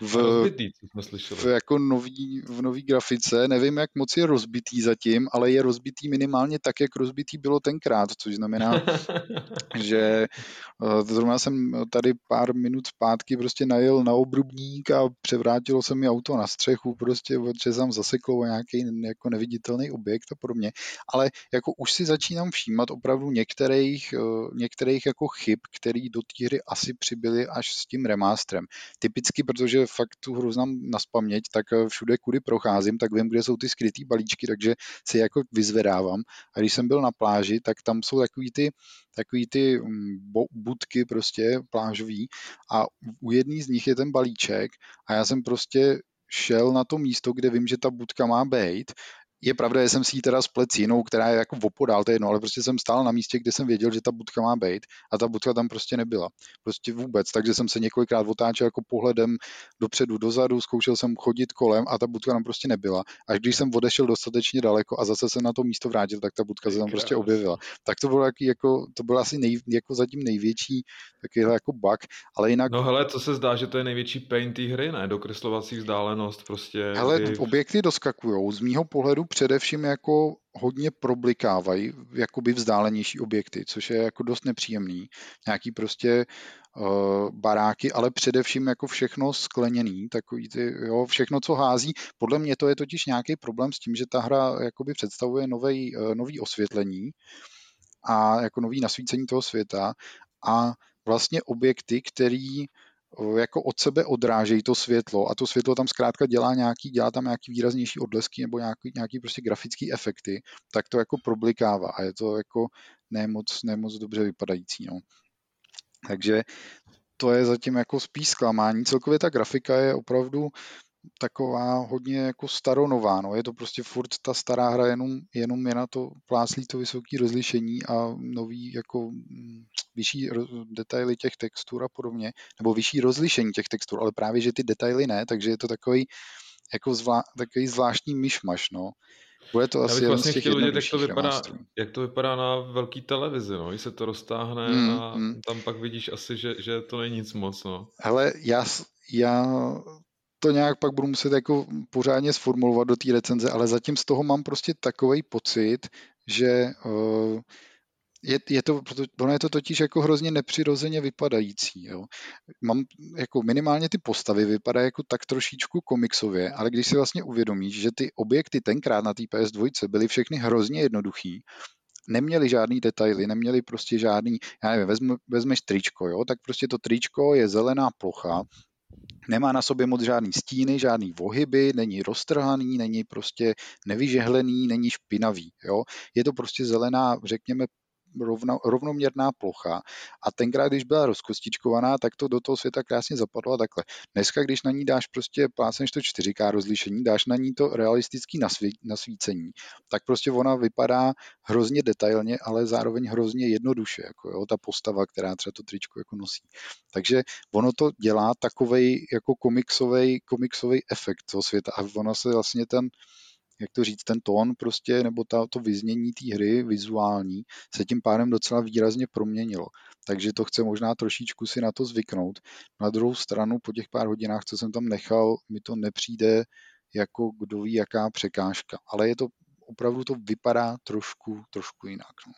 v, rozbitý, co jsme slyšeli. v jako nový, v nový grafice. Nevím, jak moc je rozbitý zatím, ale je rozbitý minimálně tak, jak rozbitý bylo tenkrát, což znamená, *laughs* že eh, zrovna jsem tady pár minut zpátky prostě najel na obrubník a převrátilo se mi auto na střechu, prostě protože jsem zaseklo nějaký jako neviditelný objekt a podobně. Ale jako už si začínám všímat opravdu některých, eh, některých jako chyb, které do té hry asi přibyly až s tím remasterem. Typicky, protože fakt tu hru znám na spaměť, tak eh, všude, kudy procházím, tak vím, kde jsou ty skrytý balíčky, takže si jako vyzvedávám. A když jsem byl na pláži, tak tam jsou takový ty, takový ty mm, budky prostě plážový a u jedné z nich je ten balíček a já jsem prostě šel na to místo, kde vím, že ta budka má být je pravda, že jsem si ji teda splet s jinou, která je jako opodál, to je jedno, ale prostě jsem stál na místě, kde jsem věděl, že ta budka má být a ta budka tam prostě nebyla. Prostě vůbec, takže jsem se několikrát otáčel jako pohledem dopředu, dozadu, zkoušel jsem chodit kolem a ta budka tam prostě nebyla. Až když jsem odešel dostatečně daleko a zase se na to místo vrátil, tak ta budka se tam prostě objevila. Tak to bylo jaký, jako, to byl asi nej, jako zatím největší takovýhle jako bug, ale jinak... No hele, co se zdá, že to je největší pain té hry, ne? Dokreslovací vzdálenost prostě. Hele, kdy... objekty doskakujou. Z mýho pohledu především jako hodně problikávají jakoby vzdálenější objekty, což je jako dost nepříjemný. Nějaký prostě uh, baráky, ale především jako všechno skleněný, takový ty, jo, všechno, co hází. Podle mě to je totiž nějaký problém s tím, že ta hra jakoby představuje novej, uh, nový osvětlení a jako nový nasvícení toho světa a vlastně objekty, který jako od sebe odrážejí to světlo a to světlo tam zkrátka dělá nějaký, dělá tam nějaký výraznější odlesky nebo nějaký, nějaký prostě grafický efekty, tak to jako problikává a je to jako nemoc, nemoc dobře vypadající. No. Takže to je zatím jako spíš zklamání. Celkově ta grafika je opravdu taková hodně jako staronová, no. je to prostě furt ta stará hra, jenom, jenom je na to pláslí to vysoké rozlišení a nový jako mm, vyšší detaily těch textur a podobně, nebo vyšší rozlišení těch textur, ale právě, že ty detaily ne, takže je to takový jako zvlá, takový zvláštní myšmaš, no. Bude to Já asi vlastně z těch chtěl vidět, jak to, vypadá, jak to vypadá na velký televizi, no. Když se to roztáhne Mm, a mm. tam pak vidíš asi, že, že to není nic moc, no. Hele, já, já to nějak pak budu muset jako pořádně sformulovat do té recenze, ale zatím z toho mám prostě takový pocit, že uh, je, je to, ono je to totiž jako hrozně nepřirozeně vypadající. Jo. Mám jako minimálně ty postavy vypadají jako tak trošičku komiksově, ale když si vlastně uvědomíš, že ty objekty tenkrát na té PS2 byly všechny hrozně jednoduchý, neměli žádný detaily, neměli prostě žádný, já nevím, vezm, vezmeš tričko, jo, tak prostě to tričko je zelená plocha, nemá na sobě moc žádný stíny, žádný vohyby, není roztrhaný, není prostě nevyžehlený, není špinavý, jo. Je to prostě zelená, řekněme, rovno, rovnoměrná plocha a tenkrát, když byla rozkostičkovaná, tak to do toho světa krásně zapadlo a takhle. Dneska, když na ní dáš prostě, plácneš to 4K rozlišení, dáš na ní to realistický nasví, nasvícení, tak prostě ona vypadá hrozně detailně, ale zároveň hrozně jednoduše, jako jo, ta postava, která třeba to tričko jako nosí. Takže ono to dělá takovej jako komiksový komiksový efekt toho světa a ono se vlastně ten, jak to říct, ten tón prostě, nebo ta, to vyznění té hry vizuální se tím pádem docela výrazně proměnilo. Takže to chce možná trošičku si na to zvyknout. Na druhou stranu po těch pár hodinách, co jsem tam nechal, mi to nepřijde jako kdo ví jaká překážka. Ale je to opravdu to vypadá trošku, trošku jinak. No.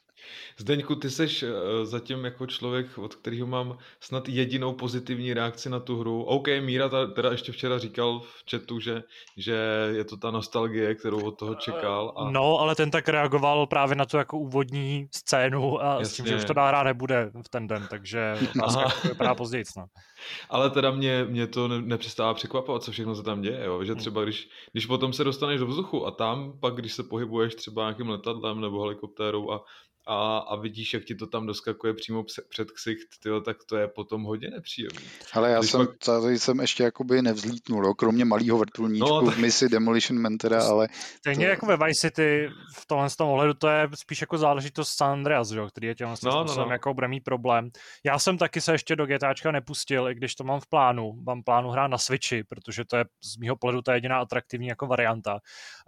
Zdeňku, ty seš uh, zatím jako člověk, od kterého mám snad jedinou pozitivní reakci na tu hru. OK, Míra ta, teda ještě včera říkal v chatu, že, že je to ta nostalgie, kterou od toho čekal. A... No, ale ten tak reagoval právě na tu jako úvodní scénu a Jasně. s tím, že už to dá nebude v ten den, takže otázka jako vypadá později. No. *laughs* Ale teda mě, mě to ne, nepřestává překvapovat, co všechno se tam děje, jo? že třeba když, když potom se dostaneš do vzduchu a tam pak, když se pohybuješ třeba nějakým letadlem nebo helikoptérou a a, a vidíš, jak ti to tam doskakuje přímo před ksicht, tyjo, tak to je potom hodně nepříjemné. Ale já Když jsem, pak... tady jsem ještě jakoby nevzlítnul, jo, kromě malého vrtulníčku no, tak... v misi Demolition Man teda, ale... Stejně to... jako ve Vice City v tomhle tom ohledu to je spíš jako záležitost San Andreas, jo, který je těm no, no, no. jako bude mít problém. Já jsem taky se ještě do GTAčka nepustil, i když to mám v plánu. Mám plánu hrát na Switchi, protože to je z mého pohledu ta jediná atraktivní jako varianta,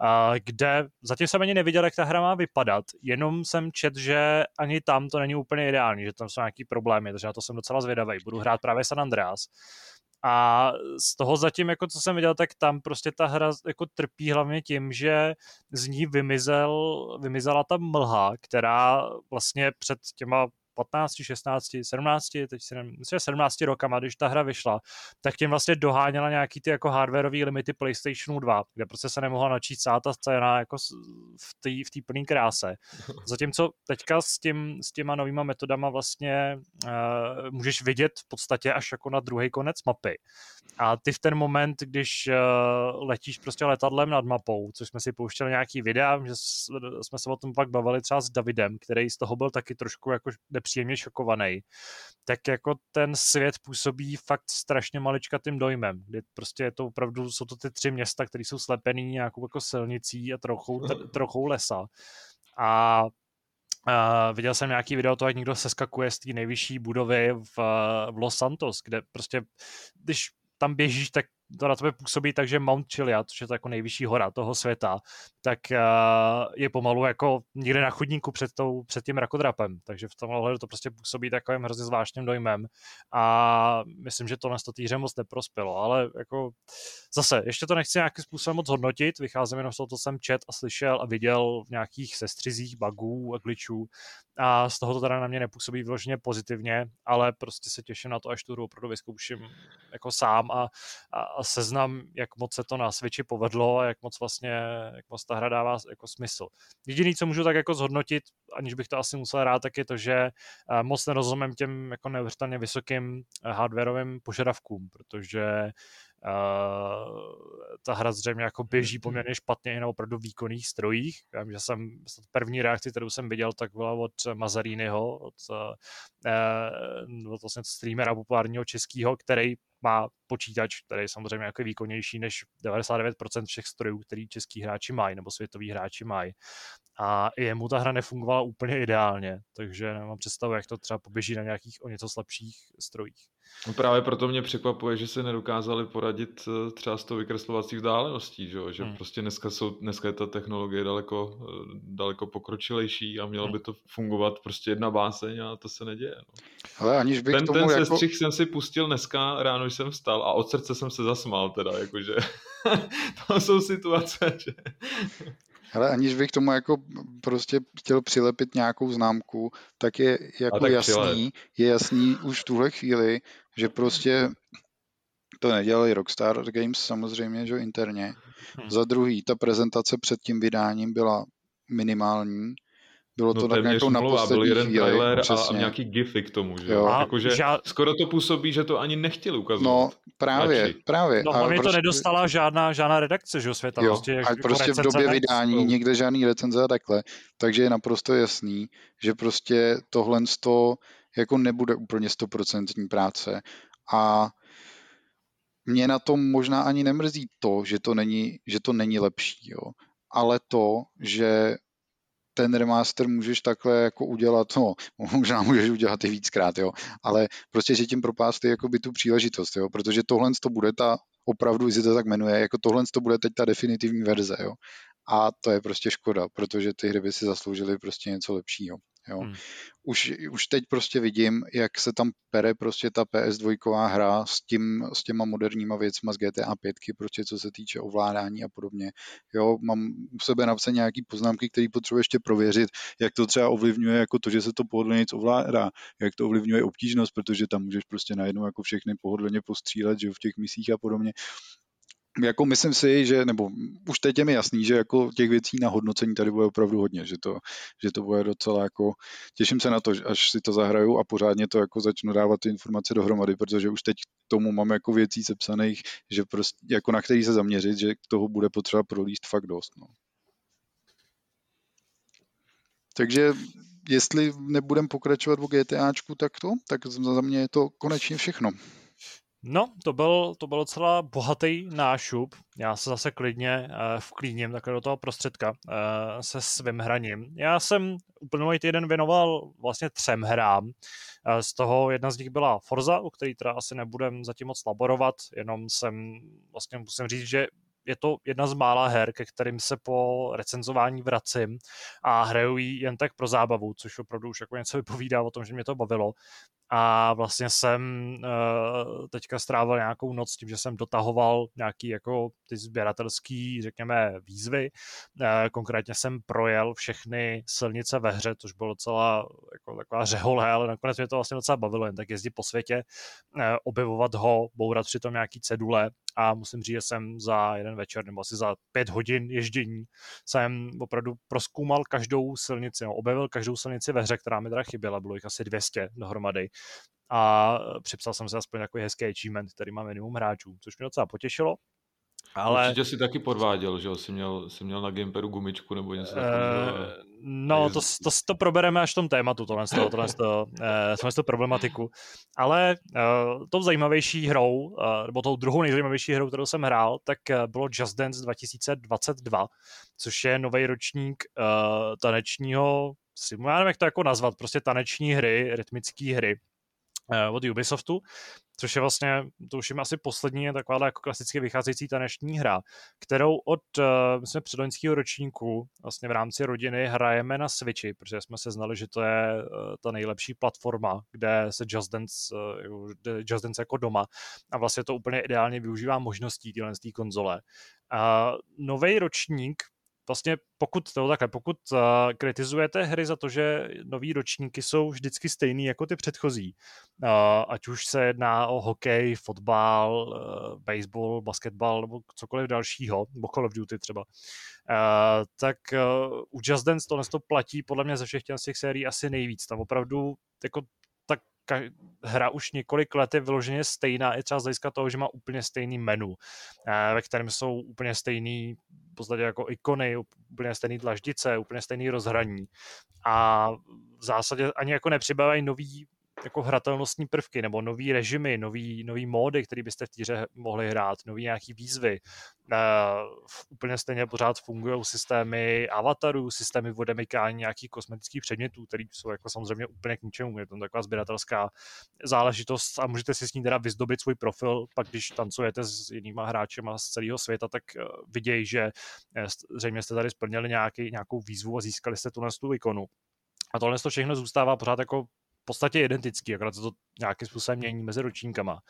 a, kde zatím jsem ani neviděl, jak ta hra má vypadat, jenom jsem čet, že ani tam to není úplně ideální, že tam jsou nějaký problémy, takže na to jsem docela zvědavý. Budu hrát právě San Andreas. A z toho zatím, jako co jsem viděl, tak tam prostě ta hra jako trpí hlavně tím, že z ní vymizel, vymizela ta mlha, která vlastně před těma 15, 16, 17, teď si nevím, myslím, 17 rokama, když ta hra vyšla, tak tím vlastně doháněla nějaký ty jako hardwareové limity PlayStationu 2, kde prostě se nemohla načít celá ta scéna jako v té v tý plný kráse. *laughs* Zatímco teďka s, tím, s těma novýma metodama vlastně uh, můžeš vidět v podstatě až jako na druhý konec mapy. A ty v ten moment, když uh, letíš prostě letadlem nad mapou, což jsme si pouštěli nějaký videa, že jsme se o tom pak bavili třeba s Davidem, který z toho byl taky trošku jako nepříjemně šokovaný, tak jako ten svět působí fakt strašně maličkatým dojmem, kdy prostě je to opravdu, jsou to ty tři města, které jsou slepený nějakou jako silnicí a trochou, trochou lesa. A Uh, viděl jsem nějaký video toho, jak někdo seskakuje z té nejvyšší budovy v, v Los Santos, kde prostě, když tam běžíš, tak to na tebe působí tak, že Mount Chiliad, což je to jako nejvyšší hora toho světa, tak uh, je pomalu jako někde na chodníku před, tou, před tím rakodrapem, takže v tomhle to prostě působí takovým hrozně zvláštním dojmem a myslím, že to na týře moc neprospělo, ale jako zase, ještě to nechci nějakým způsobem moc hodnotit, vycházím jenom z toho, co jsem čet a slyšel a viděl v nějakých sestřizích bugů a glitchů a z toho to teda na mě nepůsobí vyloženě pozitivně, ale prostě se těším na to, až tu hru opravdu vyzkouším jako sám a, a, seznam, jak moc se to na Switchi povedlo a jak moc vlastně, jak moc ta hra dává jako smysl. Jediný, co můžu tak jako zhodnotit, aniž bych to asi musel rád, tak je to, že eh, moc nerozumím těm jako neuvěřitelně vysokým eh, hardwareovým požadavkům, protože ta hra zřejmě jako běží poměrně špatně i na opravdu výkonných strojích. Já vím, že jsem první reakci, kterou jsem viděl, tak byla od Mazariniho, od, uh, od vlastně streamera populárního českého, který má počítač, který je samozřejmě jako výkonnější než 99% všech strojů, který český hráči mají, nebo světoví hráči mají. A jemu ta hra nefungovala úplně ideálně, takže nemám představu, jak to třeba poběží na nějakých o něco slabších strojích. No právě proto mě překvapuje, že se nedokázali poradit eh, třeba s tou vykreslovací vzdáleností, že, že hmm. prostě dneska, jsou, dneska je ta technologie daleko, eh, daleko pokročilejší a mělo hmm. by to fungovat prostě jedna báseň a to se neděje. No. Ale aniž bych ten, tomu ten jako... sestřih jsem si pustil dneska, ráno jsem vstal a od srdce jsem se zasmál teda, jakože *laughs* to jsou situace, že... Ale aniž bych tomu jako prostě chtěl přilepit nějakou známku, tak je jako tak jasný, je jasný už v tuhle chvíli, že prostě to nedělali Rockstar Games samozřejmě, že interně. Hmm. Za druhý, ta prezentace před tím vydáním byla minimální, bylo no to tak jako na byl jeden chvíli, trailer přesně. a nějaký gify k tomu, že Jo. A Jakože žád- skoro to působí, že to ani nechtěli ukazovat. No právě, Radši. právě. No A hlavně to prostě- nedostala žádná, žádná redakce, že jo, světa. Jo, prostě, jak- a jako prostě v době vydání nikde žádný recenze a takhle, takže je naprosto jasný, že prostě tohle to jako nebude úplně stoprocentní práce a mě na tom možná ani nemrzí to, že to není, že to není lepší, jo. ale to, že ten remaster můžeš takhle jako udělat, no, možná můžeš udělat i víckrát, jo, ale prostě, že tím propásty jako by tu příležitost, jo, protože tohle to bude ta, opravdu, jestli to tak jmenuje, jako tohle to bude teď ta definitivní verze, jo. A to je prostě škoda, protože ty hry by si zasloužily prostě něco lepšího. Jo. Hmm. Už, už teď prostě vidím, jak se tam pere prostě ta PS2 hra s, tím, s těma moderníma věcma z GTA 5, prostě co se týče ovládání a podobně. Jo, mám u sebe napsané nějaký poznámky, které potřebuji ještě prověřit, jak to třeba ovlivňuje jako to, že se to pohodlně ovládá, jak to ovlivňuje obtížnost, protože tam můžeš prostě najednou jako všechny pohodlně postřílet, že jo, v těch misích a podobně jako myslím si, že, nebo už teď je mi jasný, že jako těch věcí na hodnocení tady bude opravdu hodně, že to, že to bude docela jako, těším se na to, až si to zahraju a pořádně to jako začnu dávat ty informace dohromady, protože už teď k tomu mám jako věcí sepsaných, že prostě, jako na který se zaměřit, že toho bude potřeba prolíst fakt dost, no. Takže jestli nebudem pokračovat o GTAčku, tak to, tak za mě je to konečně všechno. No, to byl, to byl docela bohatý nášup. Já se zase klidně uh, vklíním takhle do toho prostředka uh, se svým hraním. Já jsem uplynulý týden věnoval vlastně třem hrám. Uh, z toho jedna z nich byla Forza, o který teda asi nebudem zatím moc laborovat, jenom jsem vlastně musím říct, že je to jedna z mála her, ke kterým se po recenzování vracím a hraju ji jen tak pro zábavu, což opravdu už jako něco vypovídá o tom, že mě to bavilo. A vlastně jsem uh, teďka strávil nějakou noc tím, že jsem dotahoval nějaký jako ty sběratelský, řekněme, výzvy. Uh, konkrétně jsem projel všechny silnice ve hře, což bylo docela jako taková řehole, ale nakonec mě to vlastně docela bavilo, jen tak jezdit po světě, uh, objevovat ho, bourat přitom nějaký cedule a musím říct, že jsem za jeden večer nebo asi za pět hodin ježdění jsem opravdu proskoumal každou silnici, no, objevil každou silnici ve hře, která mi teda chyběla, bylo jich asi 200 dohromady a připsal jsem si aspoň takový hezký achievement, který má minimum hráčů, což mě docela potěšilo. Ale... Určitě si taky podváděl, že jo? Jsi měl, jsi měl na Gamperu gumičku nebo něco takového. Uh, no, to, to, to, probereme až v tom tématu, tohle, tohle, tohle, tohle, tohle, tohle problematiku. Ale uh, tou zajímavější hrou, uh, nebo tou druhou nejzajímavější hrou, kterou jsem hrál, tak uh, bylo Just Dance 2022, což je nový ročník uh, tanečního, já nevím, jak to jako nazvat, prostě taneční hry, rytmické hry od Ubisoftu, což je vlastně, to už je asi poslední taková jako klasicky vycházející taneční hra, kterou od uh, myslím, předloňského ročníku vlastně v rámci rodiny hrajeme na Switchi, protože jsme se znali, že to je uh, ta nejlepší platforma, kde se Just Dance, uh, Just Dance jako doma a vlastně to úplně ideálně využívá možností téhle konzole. Uh, Nový ročník vlastně pokud to takhle, pokud uh, kritizujete hry za to, že nový ročníky jsou vždycky stejný jako ty předchozí, uh, ať už se jedná o hokej, fotbal, uh, baseball, basketbal nebo cokoliv dalšího, nebo Call of Duty třeba, uh, tak uh, u Just Dance to platí podle mě ze všech těch sérií asi nejvíc. Tam opravdu jako hra už několik let je vyloženě stejná, i třeba z hlediska toho, že má úplně stejný menu, ve kterém jsou úplně stejný v podstatě jako ikony, úplně stejný dlaždice, úplně stejný rozhraní. A v zásadě ani jako nepřibývají nový jako hratelnostní prvky nebo nový režimy, nový, nový módy, který byste v týře mohli hrát, nový nějaký výzvy. Uh, úplně stejně pořád fungují systémy avatarů, systémy odemykání nějakých kosmetických předmětů, které jsou jako samozřejmě úplně k ničemu. Je to taková sběratelská záležitost a můžete si s ní teda vyzdobit svůj profil, pak když tancujete s jinýma hráčema z celého světa, tak uh, vidějí, že uh, zřejmě jste tady splnili nějaký, nějakou výzvu a získali jste tu tu ikonu. A tohle to všechno zůstává pořád jako v podstatě identický, akorát se to nějakým způsobem mění mezi ročníkama.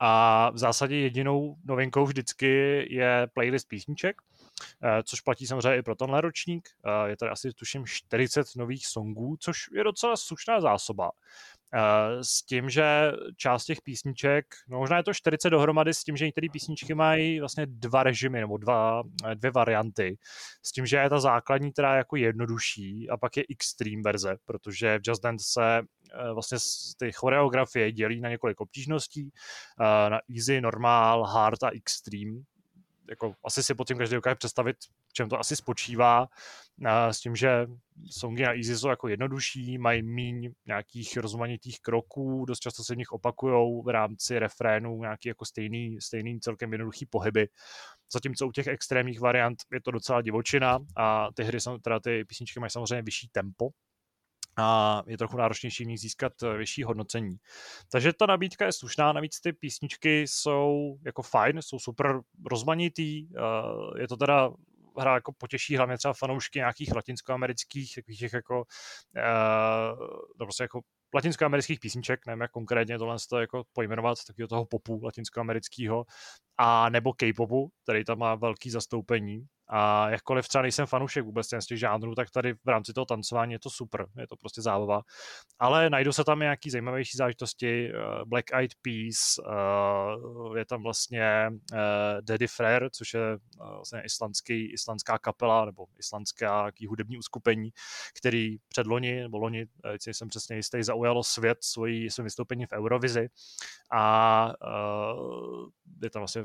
A v zásadě jedinou novinkou vždycky je playlist písniček, eh, což platí samozřejmě i pro tenhle ročník. Eh, je tady asi tuším 40 nových songů, což je docela slušná zásoba. Eh, s tím, že část těch písniček, no možná je to 40 dohromady, s tím, že některé písničky mají vlastně dva režimy nebo dva, eh, dvě varianty. S tím, že je ta základní teda jako jednodušší a pak je extreme verze, protože v Just Dance se eh, vlastně ty choreografie dělí na několik obtížností, na easy, normal, hard a extreme jako asi si pod tím každý dokáže představit, v čem to asi spočívá, s tím, že songy na Easy jsou jako jednodušší, mají míň nějakých rozmanitých kroků, dost často se v nich opakujou v rámci refrénu nějaký jako stejný, stejný celkem jednoduchý pohyby. Zatímco u těch extrémních variant je to docela divočina a ty hry, teda ty písničky mají samozřejmě vyšší tempo, a je trochu náročnější v nich získat eh, vyšší hodnocení. Takže ta nabídka je slušná, navíc ty písničky jsou jako fajn, jsou super rozmanitý, eh, je to teda hra jako potěší hlavně třeba fanoušky nějakých latinskoamerických, takových těch jako, uh, prostě jako latinskoamerických písniček, nevím jak konkrétně tohle to jako pojmenovat, takového toho popu latinskoamerického, a nebo K-popu, který tam má velký zastoupení. A jakkoliv třeba nejsem fanoušek vůbec z těch žánrů, tak tady v rámci toho tancování je to super, je to prostě zábava. Ale najdou se tam nějaký zajímavější záležitosti, eh, Black Eyed Peas, eh, je tam vlastně eh, Daddy Frere, což je vlastně islandský, islandská kapela nebo islandská hudební uskupení, který před loni, nebo loni, jsem přesně jistý, zaujalo svět svojí, svým vystoupení v Eurovizi a je tam vlastně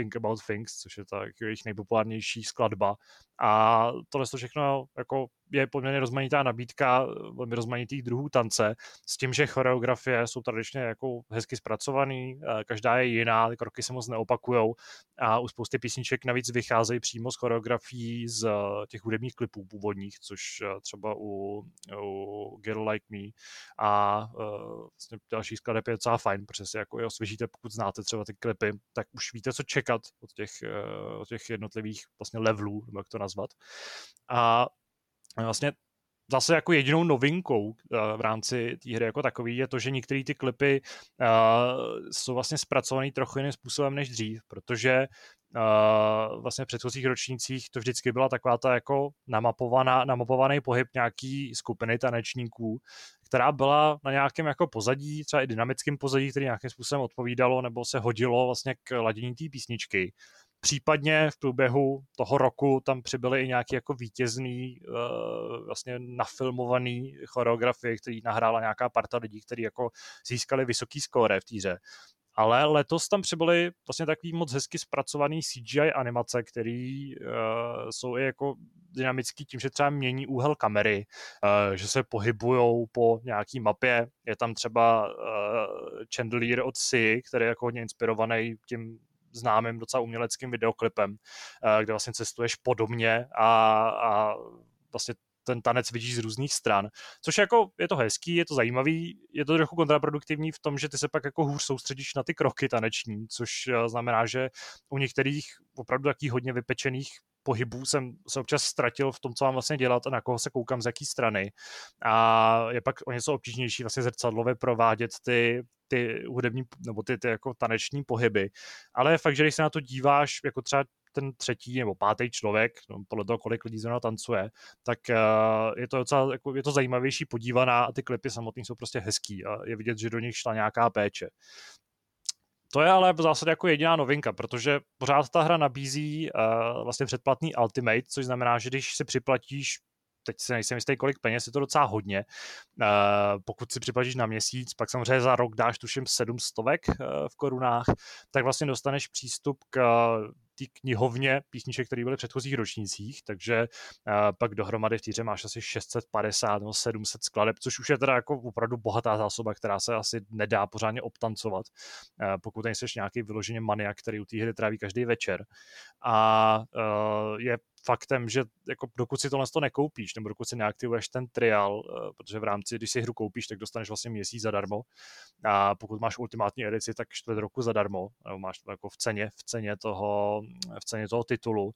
Think About Things, což je ta jejich nejpopulárnější skladba. A tohle to všechno jako je poměrně rozmanitá nabídka velmi rozmanitých druhů tance, s tím, že choreografie jsou tradičně jako hezky zpracovaný, eh, každá je jiná, ty kroky se moc neopakujou a u spousty písniček navíc vycházejí přímo z choreografií z eh, těch hudebních klipů původních, což eh, třeba u, u Girl Like Me a vlastně další skladeb je docela fajn, protože si jako je osvěžíte, pokud znáte třeba ty klipy, tak už víte, co čekat od těch, od těch jednotlivých vlastně levelů, nebo jak to nazvat. A vlastně zase jako jedinou novinkou eh, v rámci té hry jako takový je to, že některé ty klipy jsou vlastně zpracované trochu jiným způsobem než dřív, protože vlastně v předchozích ročnících to vždycky byla taková ta jako namapovaná, namapovaný pohyb nějaký skupiny tanečníků, která byla na nějakém jako pozadí, třeba i dynamickém pozadí, který nějakým způsobem odpovídalo nebo se hodilo vlastně k ladění té písničky. Případně v průběhu toho roku tam přibyly i nějaký jako vítězný, uh, vlastně nafilmovaný choreografie, který nahrála nějaká parta lidí, kteří jako získali vysoký skóre v týře. Ale letos tam přibyly vlastně takový moc hezky zpracovaný CGI animace, který uh, jsou i jako dynamický tím, že třeba mění úhel kamery, uh, že se pohybujou po nějaký mapě. Je tam třeba uh, Chandelier od Si, který je jako hodně inspirovaný tím známým docela uměleckým videoklipem, eh, kde vlastně cestuješ podobně a, a vlastně ten tanec vidíš z různých stran, což jako je to hezký, je to zajímavý, je to trochu kontraproduktivní v tom, že ty se pak jako hůř soustředíš na ty kroky taneční, což eh, znamená, že u některých opravdu takých hodně vypečených pohybů jsem se občas ztratil v tom, co mám vlastně dělat a na koho se koukám z jaký strany. A je pak o něco obtížnější vlastně zrcadlově provádět ty, ty hudební nebo ty, ty jako taneční pohyby. Ale fakt, že když se na to díváš jako třeba ten třetí nebo pátý člověk, no, podle toho, kolik lidí zrovna tancuje, tak uh, je to docela jako, je to zajímavější podívaná a ty klipy samotné jsou prostě hezký a je vidět, že do nich šla nějaká péče. To je ale v zásadě jako jediná novinka, protože pořád ta hra nabízí uh, vlastně předplatný Ultimate, což znamená, že když si připlatíš teď se nejsem jistý, kolik peněz, je to docela hodně. Uh, pokud si připlatíš na měsíc, pak samozřejmě za rok dáš tuším 700 uh, v korunách, tak vlastně dostaneš přístup k té knihovně písniček, které byly v předchozích ročnících, takže pak dohromady v týře máš asi 650 nebo 700 skladeb, což už je teda jako opravdu bohatá zásoba, která se asi nedá pořádně obtancovat, pokud nejsi nějaký vyloženě maniak, který u té hry tráví každý večer. A je faktem, že jako dokud si tohle to nekoupíš, nebo dokud si neaktivuješ ten trial, eh, protože v rámci, když si hru koupíš, tak dostaneš vlastně měsíc zadarmo. A pokud máš ultimátní edici, tak čtvrt roku zadarmo, nebo máš to jako v ceně, v ceně toho, v ceně toho titulu,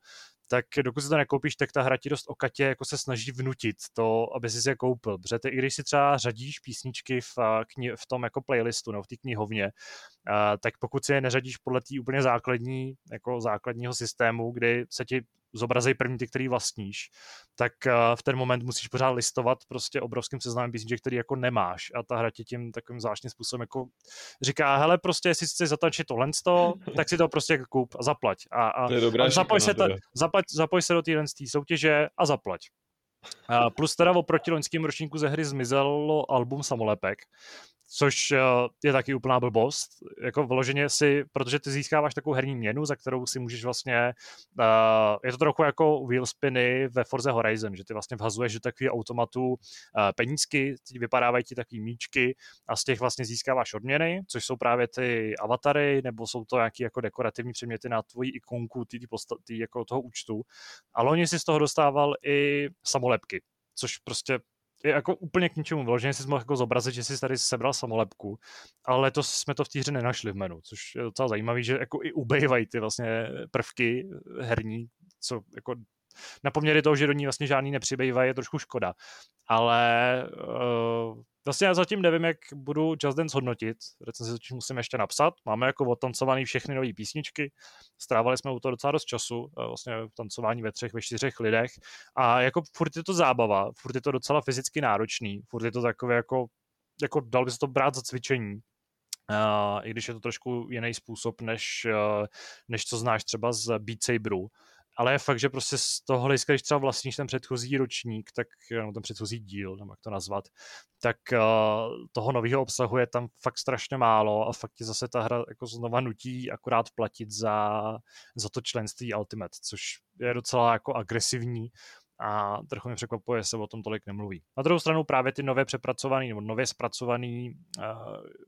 tak dokud si to nekoupíš, tak ta hra ti dost okatě jako se snaží vnutit to, aby si je koupil. Protože ty, i když si třeba řadíš písničky v, kni- v tom jako playlistu, nebo v té knihovně, tak pokud si je neřadíš podle té úplně základní, jako základního systému, kdy se ti zobrazej první ty, který vlastníš, tak v ten moment musíš pořád listovat prostě obrovským seznamem písniček, který jako nemáš a ta hra ti tím takovým zvláštním způsobem jako říká, hele prostě, jestli chceš zatančit tohle, tak si to prostě kup a zaplať. A, a, to je dobrá a zapoj, se ta, zaplať, zapoj se do téhle soutěže a zaplať. Plus teda oproti loňským ročníku ze hry zmizelo album samolepek, což eh, je taky úplná blbost. Jako vloženě si, protože ty získáváš takovou herní měnu, za kterou si můžeš vlastně, uh, je to trochu jako wheel spiny ve Forze Horizon, že ty vlastně vhazuješ do takových automatů uh, penízky, ty vypadávají ti takový míčky a z těch vlastně získáváš odměny, což jsou právě ty avatary, nebo jsou to nějaké jako dekorativní předměty na tvoji ikonku, ty, ty, ty jako toho účtu. A loni si z toho dostával i samolepky, což prostě je jako úplně k ničemu. Vyloženě si mohl jako zobrazit, že jsi tady sebral samolepku, ale letos jsme to v té hře nenašli v menu, což je docela zajímavé, že jako i ubejvají ty vlastně prvky herní, co jako na poměry toho, že do ní vlastně žádný nepřibývají, je trošku škoda. Ale uh, Vlastně já zatím nevím, jak budu Just Dance hodnotit, recenzi totiž musím ještě napsat. Máme jako odtancovaný všechny nové písničky, strávali jsme u toho docela dost času, eh, vlastně tancování ve třech, ve čtyřech lidech. A jako furt je to zábava, furt je to docela fyzicky náročný, furt je to takové jako, jako dal by se to brát za cvičení, Uh, i když je to trošku jiný způsob, než, uh, než co znáš třeba z Beat Saberu, ale je fakt, že prostě z toho hlediska, když třeba vlastníš ten předchozí ročník, tak no, ten předchozí díl, nebo jak to nazvat, tak uh, toho nového obsahu je tam fakt strašně málo a fakt ti zase ta hra jako znova nutí akorát platit za, za to členství Ultimate, což je docela jako agresivní a trochu mě překvapuje, že se o tom tolik nemluví. Na druhou stranu právě ty nové přepracované nebo nově zpracované uh,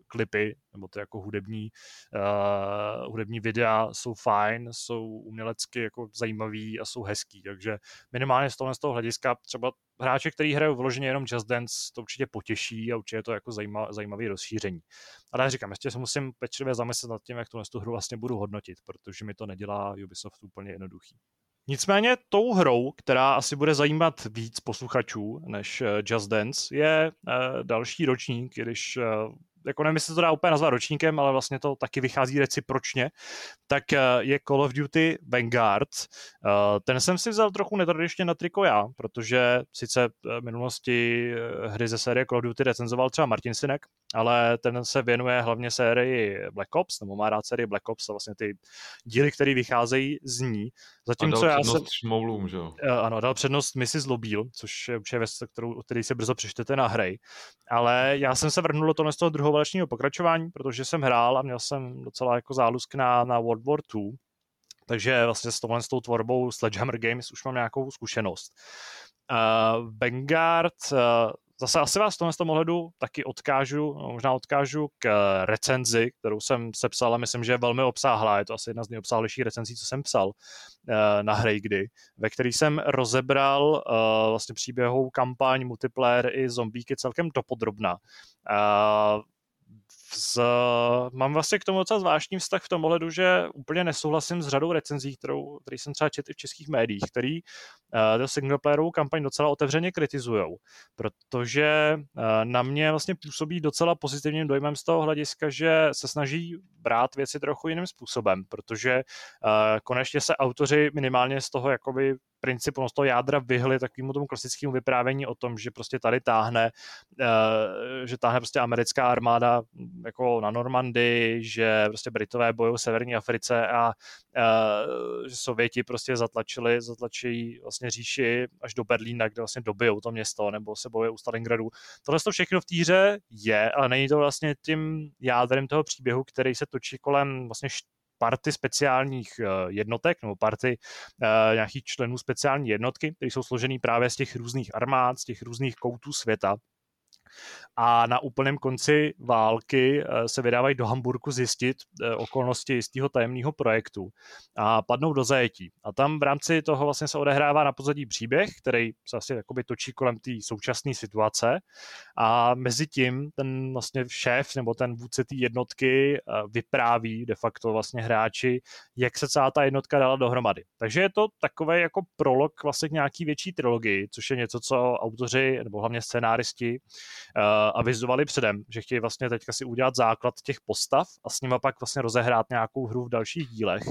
klipy, nebo ty jako hudební, uh, hudební videa jsou fajn, jsou umělecky jako zajímavý a jsou hezký, takže minimálně z toho, z toho hlediska třeba hráče, který hrajou vloženě jenom Just Dance, to určitě potěší a určitě je to jako zajímavé, zajímavé rozšíření. Ale já říkám, ještě se musím pečlivě zamyslet nad tím, jak tu hru vlastně budu hodnotit, protože mi to nedělá Ubisoft úplně jednoduchý. Nicméně tou hrou, která asi bude zajímat víc posluchačů než eh, Just Dance, je uh, další ročník, když uh, jako nevím, jestli to dá úplně nazvat ročníkem, ale vlastně to taky vychází recipročně, tak je Call of Duty Vanguard. Ten jsem si vzal trochu netradičně na triko já, protože sice v minulosti hry ze série Call of Duty recenzoval třeba Martin Sinek, ale ten se věnuje hlavně sérii Black Ops, nebo má rád sérii Black Ops a vlastně ty díly, které vycházejí z ní. Zatímco a dal já přednost jsem... šmoulům, že jo? Ano, dal přednost Mrs. Lobil, což je určitě věc, kterou, který si brzo přečtete na hry. Ale já jsem se vrhnul do toho, z toho druhého válečního pokračování, protože jsem hrál a měl jsem docela jako zálusk na, na World War II. Takže vlastně s tohle s tou tvorbou Sledgehammer Games už mám nějakou zkušenost. Uh, Vanguard uh, zase asi vás v tomhle tom ohledu taky odkážu, no, možná odkážu k recenzi, kterou jsem sepsal a myslím, že je velmi obsáhlá. Je to asi jedna z nejobsáhlejších recenzí, co jsem psal eh, na hry kdy, ve který jsem rozebral vlastně příběhovou kampaň, multiplayer i zombíky celkem dopodrobna. Z, mám vlastně k tomu docela zvláštní vztah v tom ohledu, že úplně nesouhlasím s řadou recenzí, kterou, který jsem třeba četl i v českých médiích, který uh, to singleplayerovou kampaň docela otevřeně kritizují, protože uh, na mě vlastně působí docela pozitivním dojmem z toho hlediska, že se snaží brát věci trochu jiným způsobem, protože uh, konečně se autoři minimálně z toho jakoby principu, z toho jádra vyhli takovému tomu klasickému vyprávění o tom, že prostě tady táhne, uh, že táhne prostě americká armáda jako na Normandii, že prostě Britové bojují v severní Africe a uh, že Sověti prostě zatlačili, zatlačí vlastně říši až do Berlína, kde vlastně dobijou to město, nebo se bojuje u Stalingradu. Tohle to všechno v týře je, ale není to vlastně tím jádrem toho příběhu, který se točí kolem vlastně party speciálních uh, jednotek nebo party uh, nějakých členů speciální jednotky, které jsou složený právě z těch různých armád, z těch různých koutů světa a na úplném konci války eh, se vydávají do Hamburku zjistit eh, okolnosti jistého tajemného projektu a padnou do zajetí. A tam v rámci toho vlastně se odehrává na pozadí příběh, který se asi jakoby točí kolem té současné situace a mezi tím ten vlastně šéf nebo ten vůdce té jednotky eh, vypráví de facto vlastně hráči, jak se celá ta jednotka dala dohromady. Takže je to takový jako prolog vlastně k nějaký větší trilogii, což je něco, co autoři nebo hlavně scénáristi avizovali předem, že chtějí vlastně teďka si udělat základ těch postav a s nimi pak vlastně rozehrát nějakou hru v dalších dílech.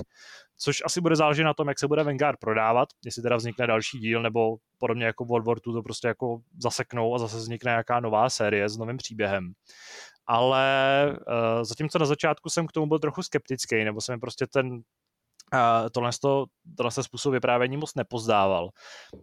Což asi bude záležet na tom, jak se bude Vanguard prodávat, jestli teda vznikne další díl, nebo podobně jako World War II to prostě jako zaseknou a zase vznikne nějaká nová série s novým příběhem ale uh, zatímco na začátku jsem k tomu byl trochu skeptický, nebo jsem prostě ten a tohle, to, tohle se způsob vyprávění moc nepozdával.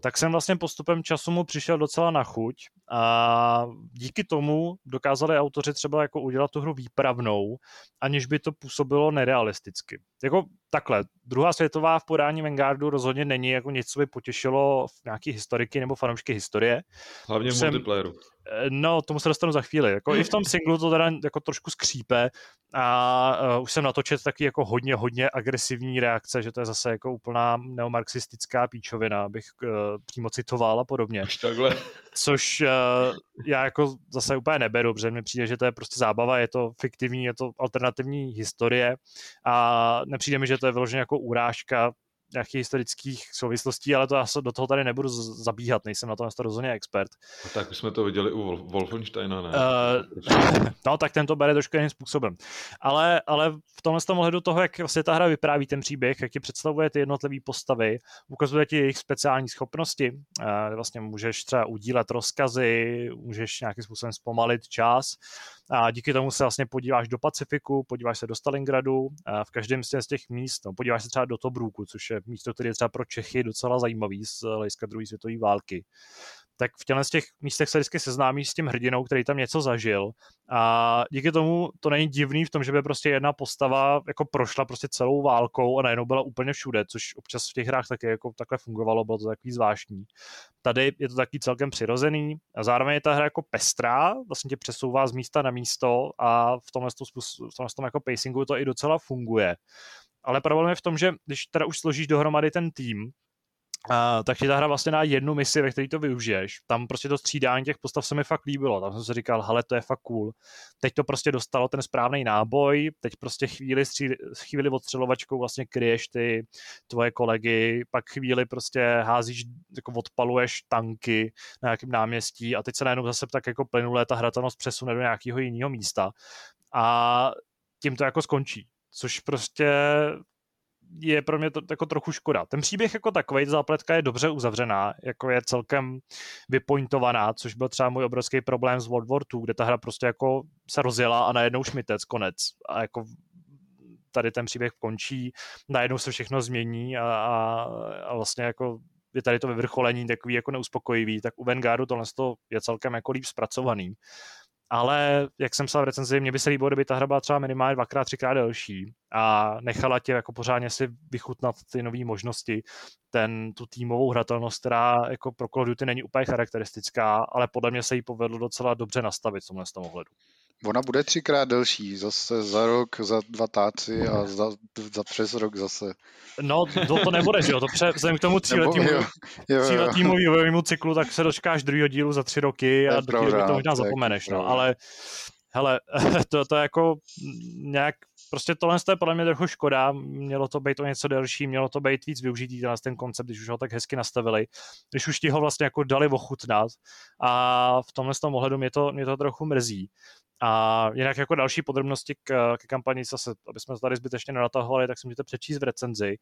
Tak jsem vlastně postupem času mu přišel docela na chuť a díky tomu dokázali autoři třeba jako udělat tu hru výpravnou, aniž by to působilo nerealisticky. Jako takhle, druhá světová v podání Vanguardu rozhodně není jako něco, co by potěšilo nějaký historiky nebo fanoušky historie. Hlavně v multiplayeru. Eh, no, tomu se dostanu za chvíli. Jako I v tom singlu to teda jako trošku skřípe a uh, už jsem natočet taky jako hodně, hodně agresivní reakce, že to je zase jako úplná neomarxistická píčovina, abych uh, přímo citoval a podobně. Až takhle. Což uh, já jako zase úplně neberu, protože mi přijde, že to je prostě zábava, je to fiktivní, je to alternativní historie a nepřijde mi, že to je vyloženě jako urážka nějakých historických souvislostí, ale to já se do toho tady nebudu zabíhat, nejsem na to rozhodně expert. A tak už jsme to viděli u Wolfensteina, ne? Uh, no, tak ten to bere trošku jiným způsobem. Ale, ale v tomhle tom ohledu toho, jak vlastně ta hra vypráví ten příběh, jak ti představuje ty jednotlivé postavy, ukazuje ti jejich speciální schopnosti, uh, vlastně můžeš třeba udílet rozkazy, můžeš nějakým způsobem zpomalit čas, a díky tomu se vlastně podíváš do Pacifiku, podíváš se do Stalingradu, a v každém z těch míst, no, podíváš se třeba do Tobruku, což je místo, které je třeba pro Čechy docela zajímavý z hlediska druhé světové války tak v těchto těch místech se vždycky seznámíš s tím hrdinou, který tam něco zažil a díky tomu to není divný v tom, že by prostě jedna postava jako prošla prostě celou válkou a najednou byla úplně všude, což občas v těch hrách taky jako takhle fungovalo, bylo to takový zvláštní. Tady je to taky celkem přirozený a zároveň je ta hra jako pestrá, vlastně tě přesouvá z místa na místo a v tomhle, v tomhle tom jako pacingu to i docela funguje. Ale problém je v tom, že když teda už složíš dohromady ten tým, Uh, tak ti ta hra vlastně dá jednu misi, ve které to využiješ. Tam prostě to střídání těch postav se mi fakt líbilo. Tam jsem si říkal, hele, to je fakt cool. Teď to prostě dostalo ten správný náboj, teď prostě chvíli, stří, chvíli odstřelovačkou vlastně kryješ ty tvoje kolegy, pak chvíli prostě házíš, jako odpaluješ tanky na nějakém náměstí a teď se najednou zase tak jako plynulé ta hratelnost přesune do nějakého jiného místa. A tím to jako skončí což prostě je pro mě to jako trochu škoda. Ten příběh jako takový, zápletka je dobře uzavřená, jako je celkem vypointovaná, což byl třeba můj obrovský problém s World War II, kde ta hra prostě jako se rozjela a najednou šmitec, konec. A jako tady ten příběh končí, najednou se všechno změní a, a, a vlastně jako je tady to vyvrcholení takový jako neuspokojivý, tak u Vanguardu tohle je celkem jako líp zpracovaný ale jak jsem psal v recenzi, mě by se líbilo, kdyby ta hra byla třeba minimálně dvakrát, třikrát delší a nechala tě jako pořádně si vychutnat ty nové možnosti, ten, tu týmovou hratelnost, která jako pro Call of Duty není úplně charakteristická, ale podle mě se jí povedlo docela dobře nastavit v tomhle tom ohledu. Ona bude třikrát delší, zase za rok, za dva táci a za, za přes rok zase. No, to, to nebude, že jo, to pře, vzhledem k tomu *laughs* tříletýmu vývojovému cyklu, tak se dočkáš druhého dílu za tři roky a do toho to možná zapomeneš, no, ale hele, *laughs* to, to jako nějak, prostě tohle je podle mě trochu škoda, mělo to být o něco delší, mělo to být víc využitý tenhle ten koncept, když už ho tak hezky nastavili, když už ti ho vlastně jako dali ochutnat a v tomhle tom ohledu mě to, mě to trochu mrzí. A jinak jako další podrobnosti k, k kampani, zase, aby jsme tady zbytečně nenatahovali, tak si můžete přečíst v recenzi.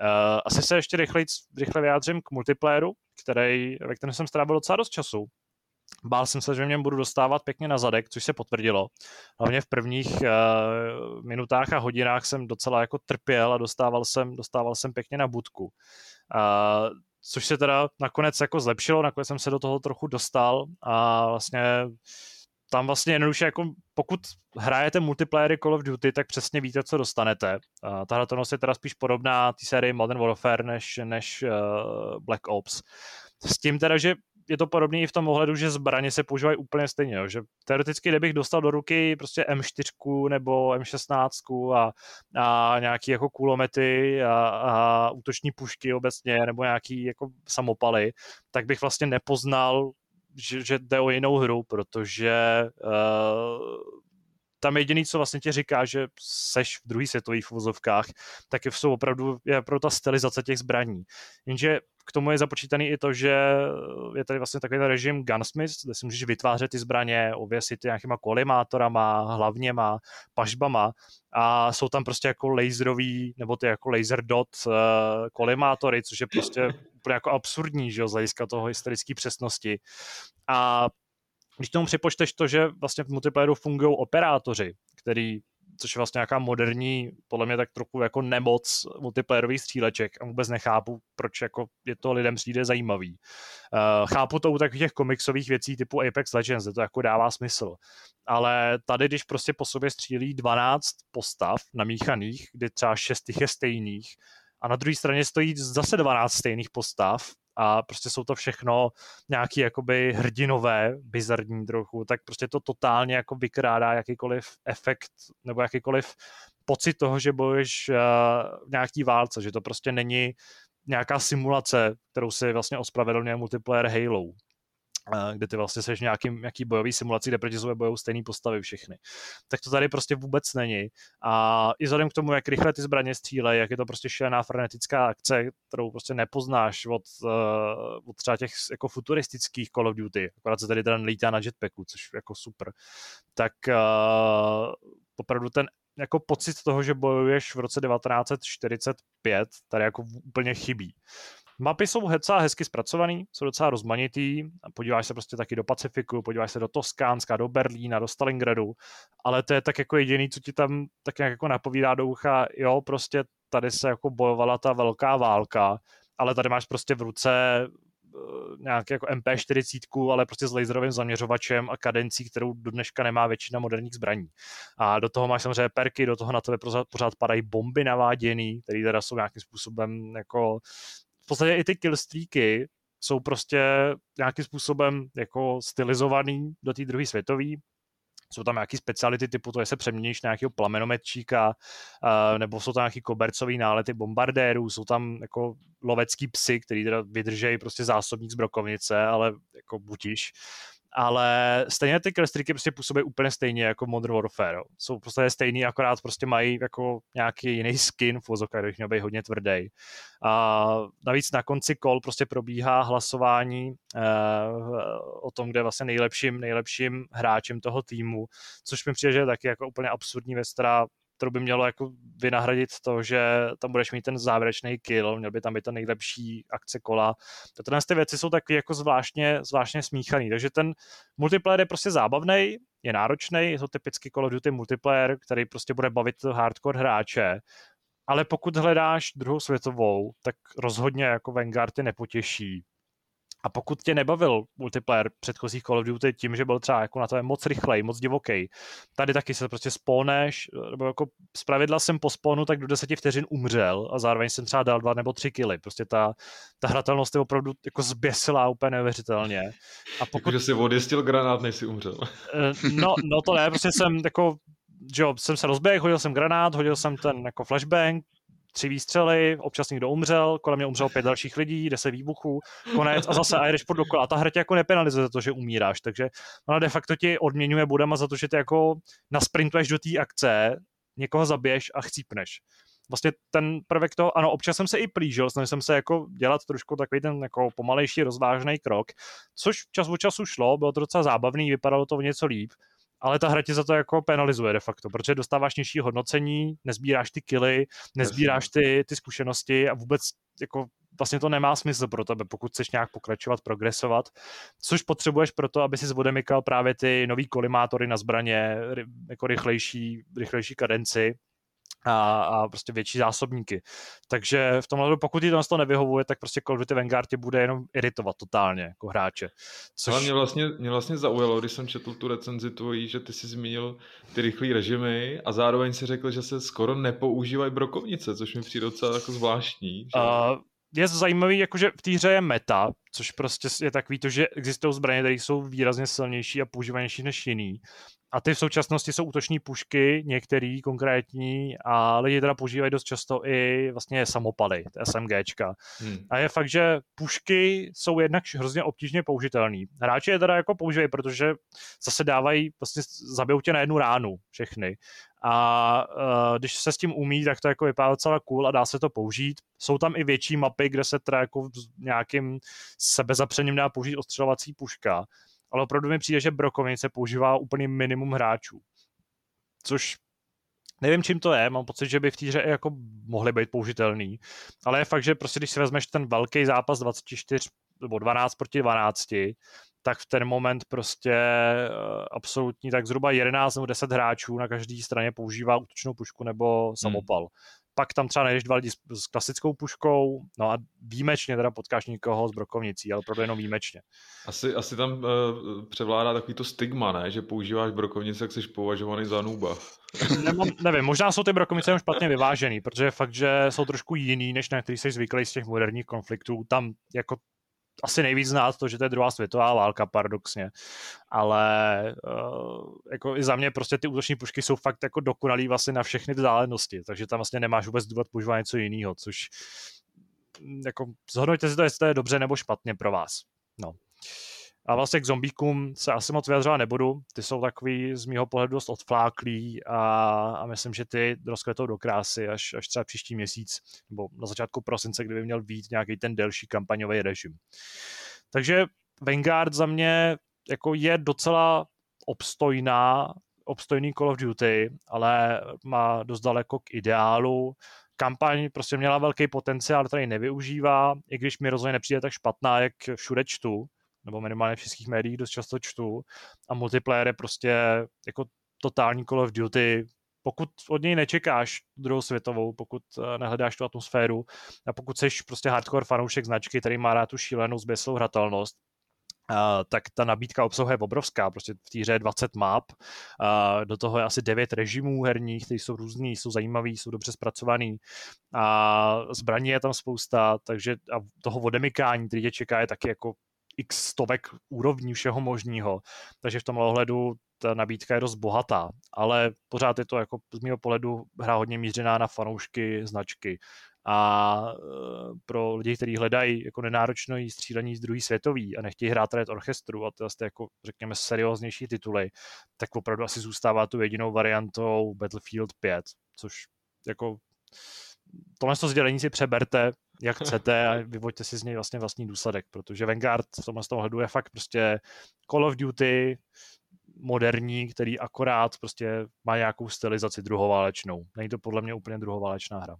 Uh, asi se ještě rychle, rychle vyjádřím k multiplayeru, který, ve kterém jsem strávil docela dost času. Bál jsem se, že něm budu dostávat pěkně na zadek, což se potvrdilo. Hlavně v prvních uh, minutách a hodinách jsem docela jako trpěl a dostával jsem, dostával jsem pěkně na budku. Uh, což se teda nakonec jako zlepšilo, nakonec jsem se do toho trochu dostal a vlastně tam vlastně jednoduše jako pokud hrajete multiplayery Call of Duty, tak přesně víte, co dostanete. Uh, ta hratelnost je teda spíš podobná té sérii Modern Warfare než, než uh, Black Ops. S tím teda, že je to podobné i v tom ohledu, že zbraně se používají úplně stejně. Že teoreticky, kdybych dostal do ruky prostě M4 nebo M16 a, a nějaký jako kulomety a, a útoční pušky obecně nebo nějaký jako samopaly, tak bych vlastně nepoznal, že, že jde o jinou hru, protože uh, tam jediný, co vlastně ti říká, že seš v druhých světových vozovkách, tak jsou opravdu je pro ta stylizace těch zbraní. Jenže k tomu je započítaný i to, že je tady vlastně takový režim Gunsmith, kde si můžeš vytvářet ty zbraně, ověsit ty nějakýma kolimátorama, hlavněma, pažbama a jsou tam prostě jako laserový, nebo ty jako laser dot uh, kolimátory, což je prostě úplně jako absurdní, že jo, z hlediska toho historické přesnosti. A když tomu připočteš to, že vlastně v multiplayeru fungují operátoři, který což je vlastně nějaká moderní, podle mě tak trochu jako nemoc multiplayerových stříleček a vůbec nechápu, proč jako je to lidem přijde zajímavý. Uh, chápu to u takových těch komiksových věcí typu Apex Legends, kde to jako dává smysl. Ale tady, když prostě po sobě střílí 12 postav namíchaných, kdy třeba 6 je stejných, a na druhé straně stojí zase 12 stejných postav, a prostě jsou to všechno nějaký jakoby hrdinové, bizarní trochu, tak prostě to totálně jako vykrádá jakýkoliv efekt nebo jakýkoliv pocit toho, že bojuješ uh, v nějaký válce, že to prostě není nějaká simulace, kterou si vlastně ospravedlňuje multiplayer Halo kde ty vlastně seš nějaký, nějaký bojový simulací, kde proti sobě bojou stejné postavy všechny. Tak to tady prostě vůbec není. A i vzhledem k tomu, jak rychle ty zbraně střílejí, jak je to prostě šílená frenetická akce, kterou prostě nepoznáš od, uh, od třeba těch jako futuristických Call of Duty, akorát se tady ten lítá na jetpacku, což jako super, tak uh, opravdu ten jako pocit toho, že bojuješ v roce 1945, tady jako úplně chybí. Mapy jsou docela hezky zpracovaný, jsou docela rozmanitý, podíváš se prostě taky do Pacifiku, podíváš se do Toskánska, do Berlína, do Stalingradu, ale to je tak jako jediný, co ti tam tak nějak jako napovídá do ucha, jo, prostě tady se jako bojovala ta velká válka, ale tady máš prostě v ruce eh, nějaký jako MP40, ale prostě s laserovým zaměřovačem a kadencí, kterou do dneška nemá většina moderních zbraní. A do toho máš samozřejmě perky, do toho na tebe pořád, pořád padají bomby naváděný, které teda jsou nějakým způsobem jako v podstatě i ty killstreaky jsou prostě nějakým způsobem jako stylizovaný do té druhé světové. Jsou tam nějaké speciality typu to, že se přeměníš na nějakého plamenometčíka, uh, nebo jsou tam nějaký kobercový nálety bombardérů, jsou tam jako lovecký psy, který teda vydržejí prostě zásobník z brokovnice, ale jako butíš ale stejně ty killstreaky prostě působí úplně stejně jako Modern Warfare. Jsou prostě stejný, akorát prostě mají jako nějaký jiný skin v vozokách, když měl být hodně tvrdý. A navíc na konci kol prostě probíhá hlasování eh, o tom, kde je vlastně nejlepším, nejlepším hráčem toho týmu, což mi přijde, že je taky jako úplně absurdní věc, která kterou by mělo jako vynahradit to, že tam budeš mít ten závěrečný kill, měl by tam být ta nejlepší akce kola. Tyhle ty věci jsou taky jako zvláštně, zvláštně smíchaný, takže ten multiplayer je prostě zábavný, je náročný, je to typicky Call of Duty multiplayer, který prostě bude bavit hardcore hráče, ale pokud hledáš druhou světovou, tak rozhodně jako Vanguard ty nepotěší. A pokud tě nebavil multiplayer předchozích Call of Duty tím, že byl třeba jako na to moc rychlej, moc divoký, tady taky se prostě spolneš, nebo jako z pravidla jsem po spawnu tak do deseti vteřin umřel a zároveň jsem třeba dal dva nebo tři kily. Prostě ta, ta hratelnost je opravdu jako zběsilá úplně neuvěřitelně. A pokud... Jako, že jsi odjistil granát, než jsi umřel. Eh, no, no to ne, prostě jsem jako že jo, jsem se rozběhl, hodil jsem granát, hodil jsem ten jako flashbang, tři výstřely, občas někdo umřel, kolem mě umřel pět dalších lidí, deset výbuchů, konec a zase a jdeš pod dokola. A ta hra tě jako nepenalizuje za to, že umíráš, takže ona de facto ti odměňuje budama za to, že ty jako nasprintuješ do té akce, někoho zabiješ a chcípneš vlastně ten prvek toho, ano, občas jsem se i plížil, snažil jsem se jako dělat trošku takový ten jako pomalejší rozvážný krok, což čas od času šlo, bylo to docela zábavný, vypadalo to o něco líp, ale ta hra tě za to jako penalizuje de facto, protože dostáváš nižší hodnocení, nezbíráš ty kily, nezbíráš ty, ty zkušenosti a vůbec jako vlastně to nemá smysl pro tebe, pokud chceš nějak pokračovat, progresovat, což potřebuješ pro to, aby si zvodemykal právě ty nový kolimátory na zbraně, jako rychlejší, rychlejší kadenci, a, a prostě větší zásobníky. Takže v tomhle, pokud ti to nevyhovuje, tak prostě Call of Duty Vanguard tě bude jenom iritovat totálně jako hráče. Což... Ale mě vlastně, mě vlastně zaujalo, když jsem četl tu recenzi tvojí, že ty jsi zmínil ty rychlé režimy a zároveň si řekl, že se skoro nepoužívají brokovnice, což mi přijde docela jako zvláštní. Že? Uh, je zajímavý, jakože v té hře je meta, což prostě je takový to, že existují zbraně, které jsou výrazně silnější a používanější než jiný. A ty v současnosti jsou útoční pušky, některý konkrétní, a lidi teda používají dost často i vlastně samopaly, SMGčka. Hmm. A je fakt, že pušky jsou jednak hrozně obtížně použitelný. Hráči je teda jako používají, protože zase dávají, vlastně zabijou tě na jednu ránu všechny. A uh, když se s tím umí, tak to jako vypadá docela cool a dá se to použít. Jsou tam i větší mapy, kde se teda jako nějakým sebezapřením dá použít ostřelovací puška ale opravdu mi přijde, že brokovnice používá úplně minimum hráčů. Což nevím, čím to je, mám pocit, že by v té hře jako mohly být použitelný, ale je fakt, že prostě když si vezmeš ten velký zápas 24 nebo 12 proti 12, tak v ten moment prostě eh, absolutní, tak zhruba 11 nebo 10 hráčů na každé straně používá útočnou pušku nebo samopal. Hmm pak tam třeba najdeš dva lidi s, s klasickou puškou, no a výjimečně teda potkáš někoho s brokovnicí, ale opravdu jenom výjimečně. Asi, asi tam uh, převládá takový to stigma, ne? že používáš brokovnici, jak jsi považovaný za nuba. *laughs* Nemám, nevím, možná jsou ty brokovnice jenom špatně vyvážený, protože fakt, že jsou trošku jiný, než na který jsi zvyklý z těch moderních konfliktů. Tam jako asi nejvíc znát to, že to je druhá světová válka, paradoxně. Ale uh, jako i za mě prostě ty útoční pušky jsou fakt jako dokonalý vlastně na všechny vzdálenosti, takže tam vlastně nemáš vůbec důvod používat něco jiného, což mm, jako zhodnoťte si to, jestli to je dobře nebo špatně pro vás. No. A vlastně k zombíkům se asi moc vyjadřovat nebudu. Ty jsou takový z mého pohledu dost odfláklý a, a myslím, že ty rozkvetou do krásy až, až třeba příští měsíc nebo na začátku prosince, kdyby měl být nějaký ten delší kampaňový režim. Takže Vanguard za mě jako je docela obstojná, obstojný Call of Duty, ale má dost daleko k ideálu. Kampaň prostě měla velký potenciál, který nevyužívá, i když mi rozhodně nepřijde tak špatná, jak všude čtu nebo minimálně v českých médiích dost často čtu. A multiplayer je prostě jako totální Call of Duty, pokud od něj nečekáš druhou světovou, pokud eh, nehledáš tu atmosféru a pokud jsi prostě hardcore fanoušek značky, který má rád tu šílenou zběslou hratelnost, Uh, tak ta nabídka obsahuje je obrovská, prostě v té hře je 20 map, uh, do toho je asi 9 režimů herních, které jsou různý, jsou zajímavý, jsou dobře zpracovaný. A zbraní je tam spousta, takže a toho odemykání, který tě čeká, je taky jako x stovek úrovní všeho možného. Takže v tomhle ohledu ta nabídka je dost bohatá, ale pořád je to jako z mého pohledu hra hodně mířená na fanoušky značky. A e, pro lidi, kteří hledají jako nenáročné střílení z druhé světový a nechtějí hrát Red Orchestru a je jako, řekněme, serióznější tituly, tak opravdu asi zůstává tu jedinou variantou Battlefield 5, což jako tohle to sdělení si přeberte, jak chcete a vyvoďte si z něj vlastně vlastní důsledek, protože Vanguard v tomhle z toho hledu je fakt prostě Call of Duty moderní, který akorát prostě má nějakou stylizaci druhoválečnou. Není to podle mě úplně druhoválečná hra.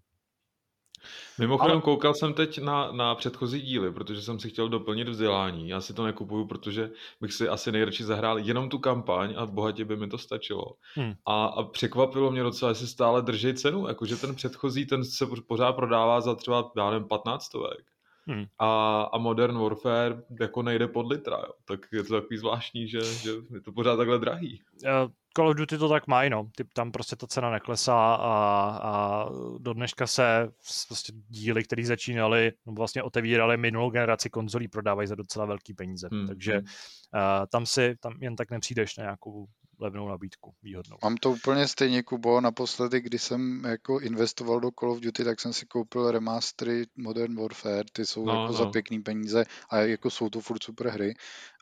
Mimochodem Ale... koukal jsem teď na, na předchozí díly, protože jsem si chtěl doplnit vzdělání. Já si to nekupuju, protože bych si asi nejradši zahrál jenom tu kampaň a bohatě by mi to stačilo. Hmm. A, a překvapilo mě docela, že si stále drží cenu, jakože ten předchozí, ten se pořád prodává za třeba, já nevím, 15 stovek. Hmm. A, a Modern Warfare jako nejde pod litra, jo. tak je to takový zvláštní, že, že je to pořád takhle drahý. Uh, Call of Duty to tak mají, no. Ty, tam prostě ta cena neklesá a, a do dneška se prostě díly, které začínaly, no vlastně otevíraly minulou generaci konzolí, prodávají za docela velký peníze. Hmm. Takže uh, tam si tam jen tak nepřijdeš na nějakou levnou nabídku, výhodnou. Mám to úplně stejně, Kubo. Naposledy, když jsem jako investoval do Call of Duty, tak jsem si koupil remastery Modern Warfare, ty jsou no, jako no. za pěkný peníze a jako jsou to furt super hry.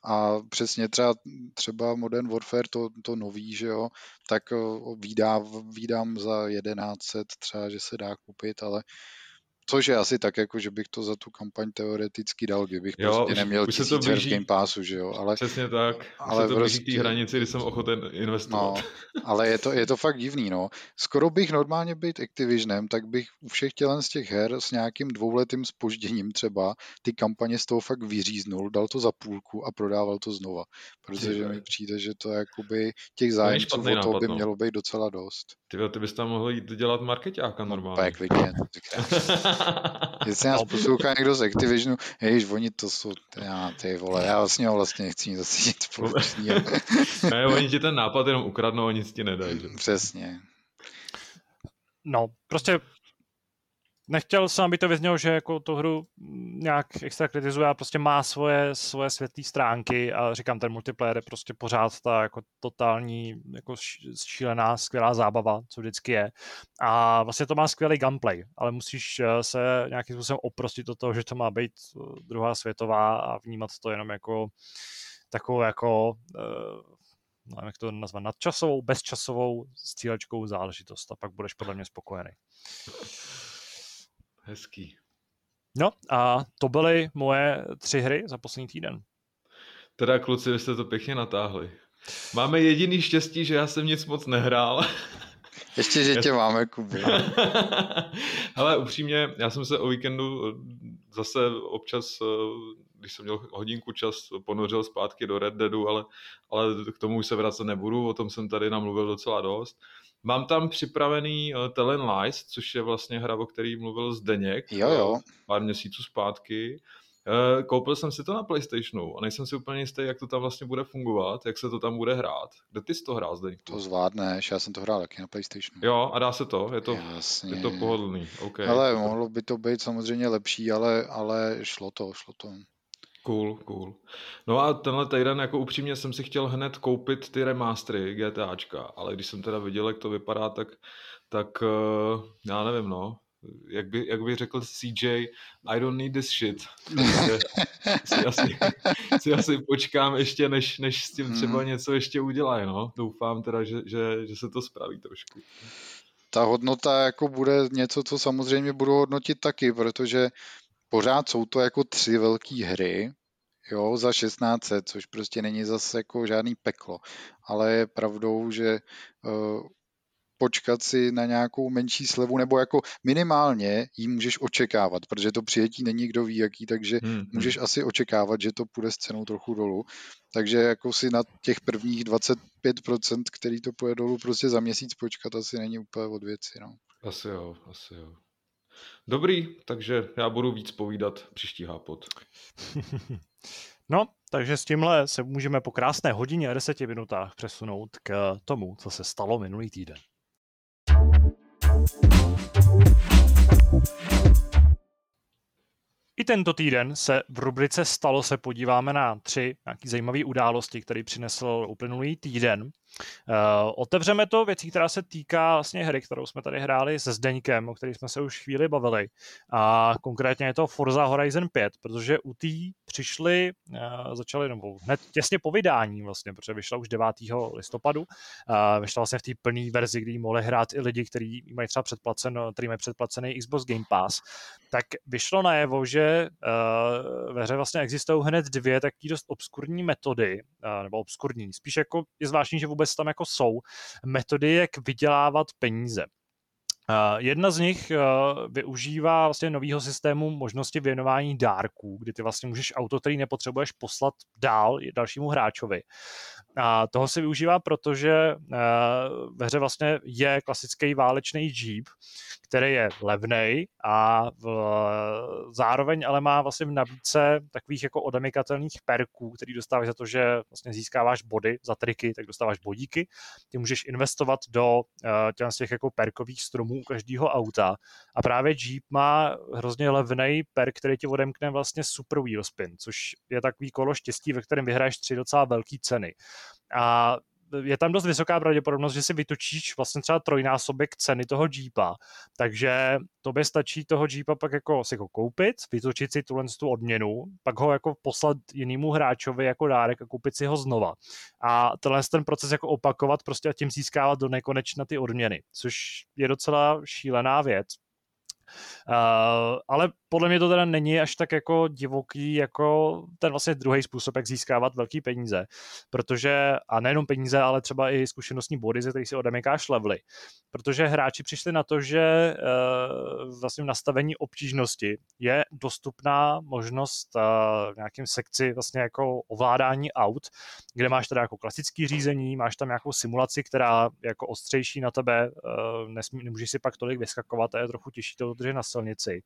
A přesně třeba, třeba Modern Warfare, to, to nový, že jo, tak výdám, výdám za 1100 třeba, že se dá koupit, ale Což je asi tak, jako že bych to za tu kampaň teoreticky dal, kdybych jo, prostě neměl už tisíc v Game Passu, že jo, ale... Přesně tak, ale to prostě... té hranici, kdy jsem ochoten investovat. No, ale je to, je to fakt divný, no. Skoro bych normálně být Activisionem, tak bych u všech tělen z těch her s nějakým dvouletým spožděním třeba ty kampaně z toho fakt vyříznul, dal to za půlku a prodával to znova. Protože mi přijde, že to jakoby těch zájemců o to by no. mělo být docela dost. Ty, ty bys tam mohl jít dělat marketáka no, normálně. No. *laughs* Jestli nás poslouchá někdo z Activisionu, ježiš, oni to jsou, já, ty vole, já vlastně ho vlastně nechci nic společného. *laughs* ne, oni ti ten nápad jenom ukradnou a nic ti nedají. Že? Přesně. No, prostě nechtěl jsem, aby to vyznělo, že jako tu hru nějak extra kritizuje a prostě má svoje, svoje světlé stránky a říkám, ten multiplayer je prostě pořád ta jako totální jako šílená, skvělá zábava, co vždycky je. A vlastně to má skvělý gameplay, ale musíš eh, se nějakým způsobem oprostit od toho, že to má být eh, druhá světová a vnímat to jenom jako takovou jako uh, nevím, jak to nazvat, nadčasovou, bezčasovou střílečkou záležitost a pak budeš podle mě spokojený. Hezký. No a to byly moje tři hry za poslední týden. Teda kluci, vy jste to pěkně natáhli. Máme jediný štěstí, že já jsem nic moc nehrál. *laughs* Ještě, že tě máme, Kuby. Ale *laughs* upřímně, já jsem se o víkendu eh, zase občas, eh, když jsem měl hodinku čas, ponořil zpátky do Red Deadu, ale, ale k tomu už se vracet nebudu, o tom jsem tady namluvil docela dost. Mám tam připravený uh, Telen Lies, což je vlastně hra, o který mluvil Zdeněk jo, jo. pár měsíců zpátky. Uh, koupil jsem si to na Playstationu a nejsem si úplně jistý, jak to tam vlastně bude fungovat, jak se to tam bude hrát. Kde ty jsi to hrál, Zdeněk? To zvládneš, já jsem to hrál taky na Playstationu. Jo, a dá se to? Je to, Jasně. je to pohodlný. Okay. Ale mohlo by to být samozřejmě lepší, ale, ale šlo to, šlo to. Cool, cool. No a tenhle týden jako upřímně jsem si chtěl hned koupit ty remastery GTAčka, ale když jsem teda viděl, jak to vypadá, tak, tak uh, já nevím, no. Jak by, jak by řekl CJ, I don't need this shit. *laughs* si, asi, si asi počkám ještě, než, než s tím třeba hmm. něco ještě udělají, no. Doufám teda, že, že, že se to spraví trošku. Ta hodnota jako bude něco, co samozřejmě budu hodnotit taky, protože pořád jsou to jako tři velké hry, jo, za 1600, což prostě není zase jako žádný peklo. Ale je pravdou, že uh, počkat si na nějakou menší slevu, nebo jako minimálně ji můžeš očekávat, protože to přijetí není kdo ví jaký, takže hmm, hmm. můžeš asi očekávat, že to půjde s cenou trochu dolů. Takže jako si na těch prvních 25%, který to půjde dolů, prostě za měsíc počkat asi není úplně od věci. No. Asi jo, asi jo. Dobrý, takže já budu víc povídat příští hápot. *laughs* no, takže s tímhle se můžeme po krásné hodině a deseti minutách přesunout k tomu, co se stalo minulý týden. I tento týden se v rubrice Stalo se podíváme na tři nějaké zajímavé události, které přinesl uplynulý týden. Uh, otevřeme to věcí, která se týká vlastně hry, kterou jsme tady hráli se Zdeňkem, o které jsme se už chvíli bavili. A konkrétně je to Forza Horizon 5, protože u té přišli, uh, začali, nebo hned těsně po vydání vlastně, protože vyšla už 9. listopadu. Uh, vyšla vlastně v té plné verzi, kdy mohli hrát i lidi, kteří mají třeba předplacen, který mají předplacený Xbox Game Pass. Tak vyšlo najevo, že uh, ve hře vlastně existují hned dvě taky dost obskurní metody, uh, nebo obskurní, spíš jako je zvláštní, že vůbec vůbec tam jako jsou metody, jak vydělávat peníze. Uh, jedna z nich uh, využívá vlastně nového systému možnosti věnování dárků, kdy ty vlastně můžeš auto, který nepotřebuješ poslat dál dalšímu hráčovi. A toho se využívá, protože uh, ve hře vlastně je klasický válečný Jeep, který je levný a v, zároveň ale má vlastně v nabídce takových jako odemikatelných perků, který dostáváš za to, že vlastně získáváš body za triky, tak dostáváš bodíky. Ty můžeš investovat do těch jako perkových stromů u každého auta. A právě Jeep má hrozně levný perk, který ti odemkne vlastně super wheel spin, což je takový kolo štěstí, ve kterém vyhraješ tři docela velké ceny. A je tam dost vysoká pravděpodobnost, že si vytočíš vlastně třeba trojnásobek ceny toho Jeepa, takže tobě stačí toho Jeepa pak jako si ho koupit, vytočit si tuhle tu odměnu, pak ho jako poslat jinému hráčovi jako dárek a koupit si ho znova. A tenhle ten proces jako opakovat prostě a tím získávat do nekonečna ty odměny, což je docela šílená věc. ale podle mě to teda není až tak jako divoký, jako ten vlastně druhý způsob, jak získávat velký peníze, protože, a nejenom peníze, ale třeba i zkušenostní body, ze kterých si odemykáš levely, protože hráči přišli na to, že uh, vlastně v nastavení obtížnosti je dostupná možnost uh, v nějakým sekci vlastně jako ovládání aut, kde máš teda jako klasický řízení, máš tam nějakou simulaci, která jako ostřejší na tebe, uh, nesmí, nemůžeš si pak tolik vyskakovat a je trochu těžší to udržet na silnici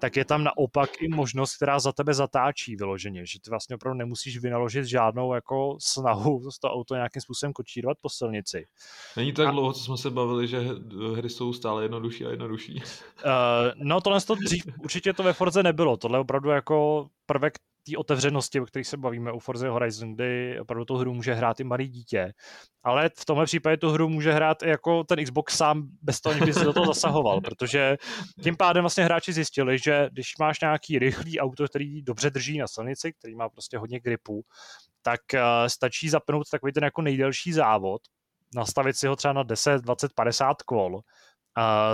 tak je tam naopak i možnost, která za tebe zatáčí vyloženě, že ty vlastně opravdu nemusíš vynaložit žádnou jako snahu to auto nějakým způsobem kočírovat po silnici. Není tak a... dlouho, co jsme se bavili, že hry jsou stále jednodušší a jednodušší. Uh, no tohle to dřív určitě to ve Forze nebylo, tohle je opravdu jako prvek té otevřenosti, o kterých se bavíme u Forza Horizon, kdy opravdu tu hru může hrát i malý dítě. Ale v tomhle případě tu hru může hrát i jako ten Xbox sám bez toho, by se do toho zasahoval, *laughs* protože tím pádem vlastně hráči zjistili, že když máš nějaký rychlý auto, který dobře drží na silnici, který má prostě hodně gripu, tak uh, stačí zapnout takový ten jako nejdelší závod, nastavit si ho třeba na 10, 20, 50 kol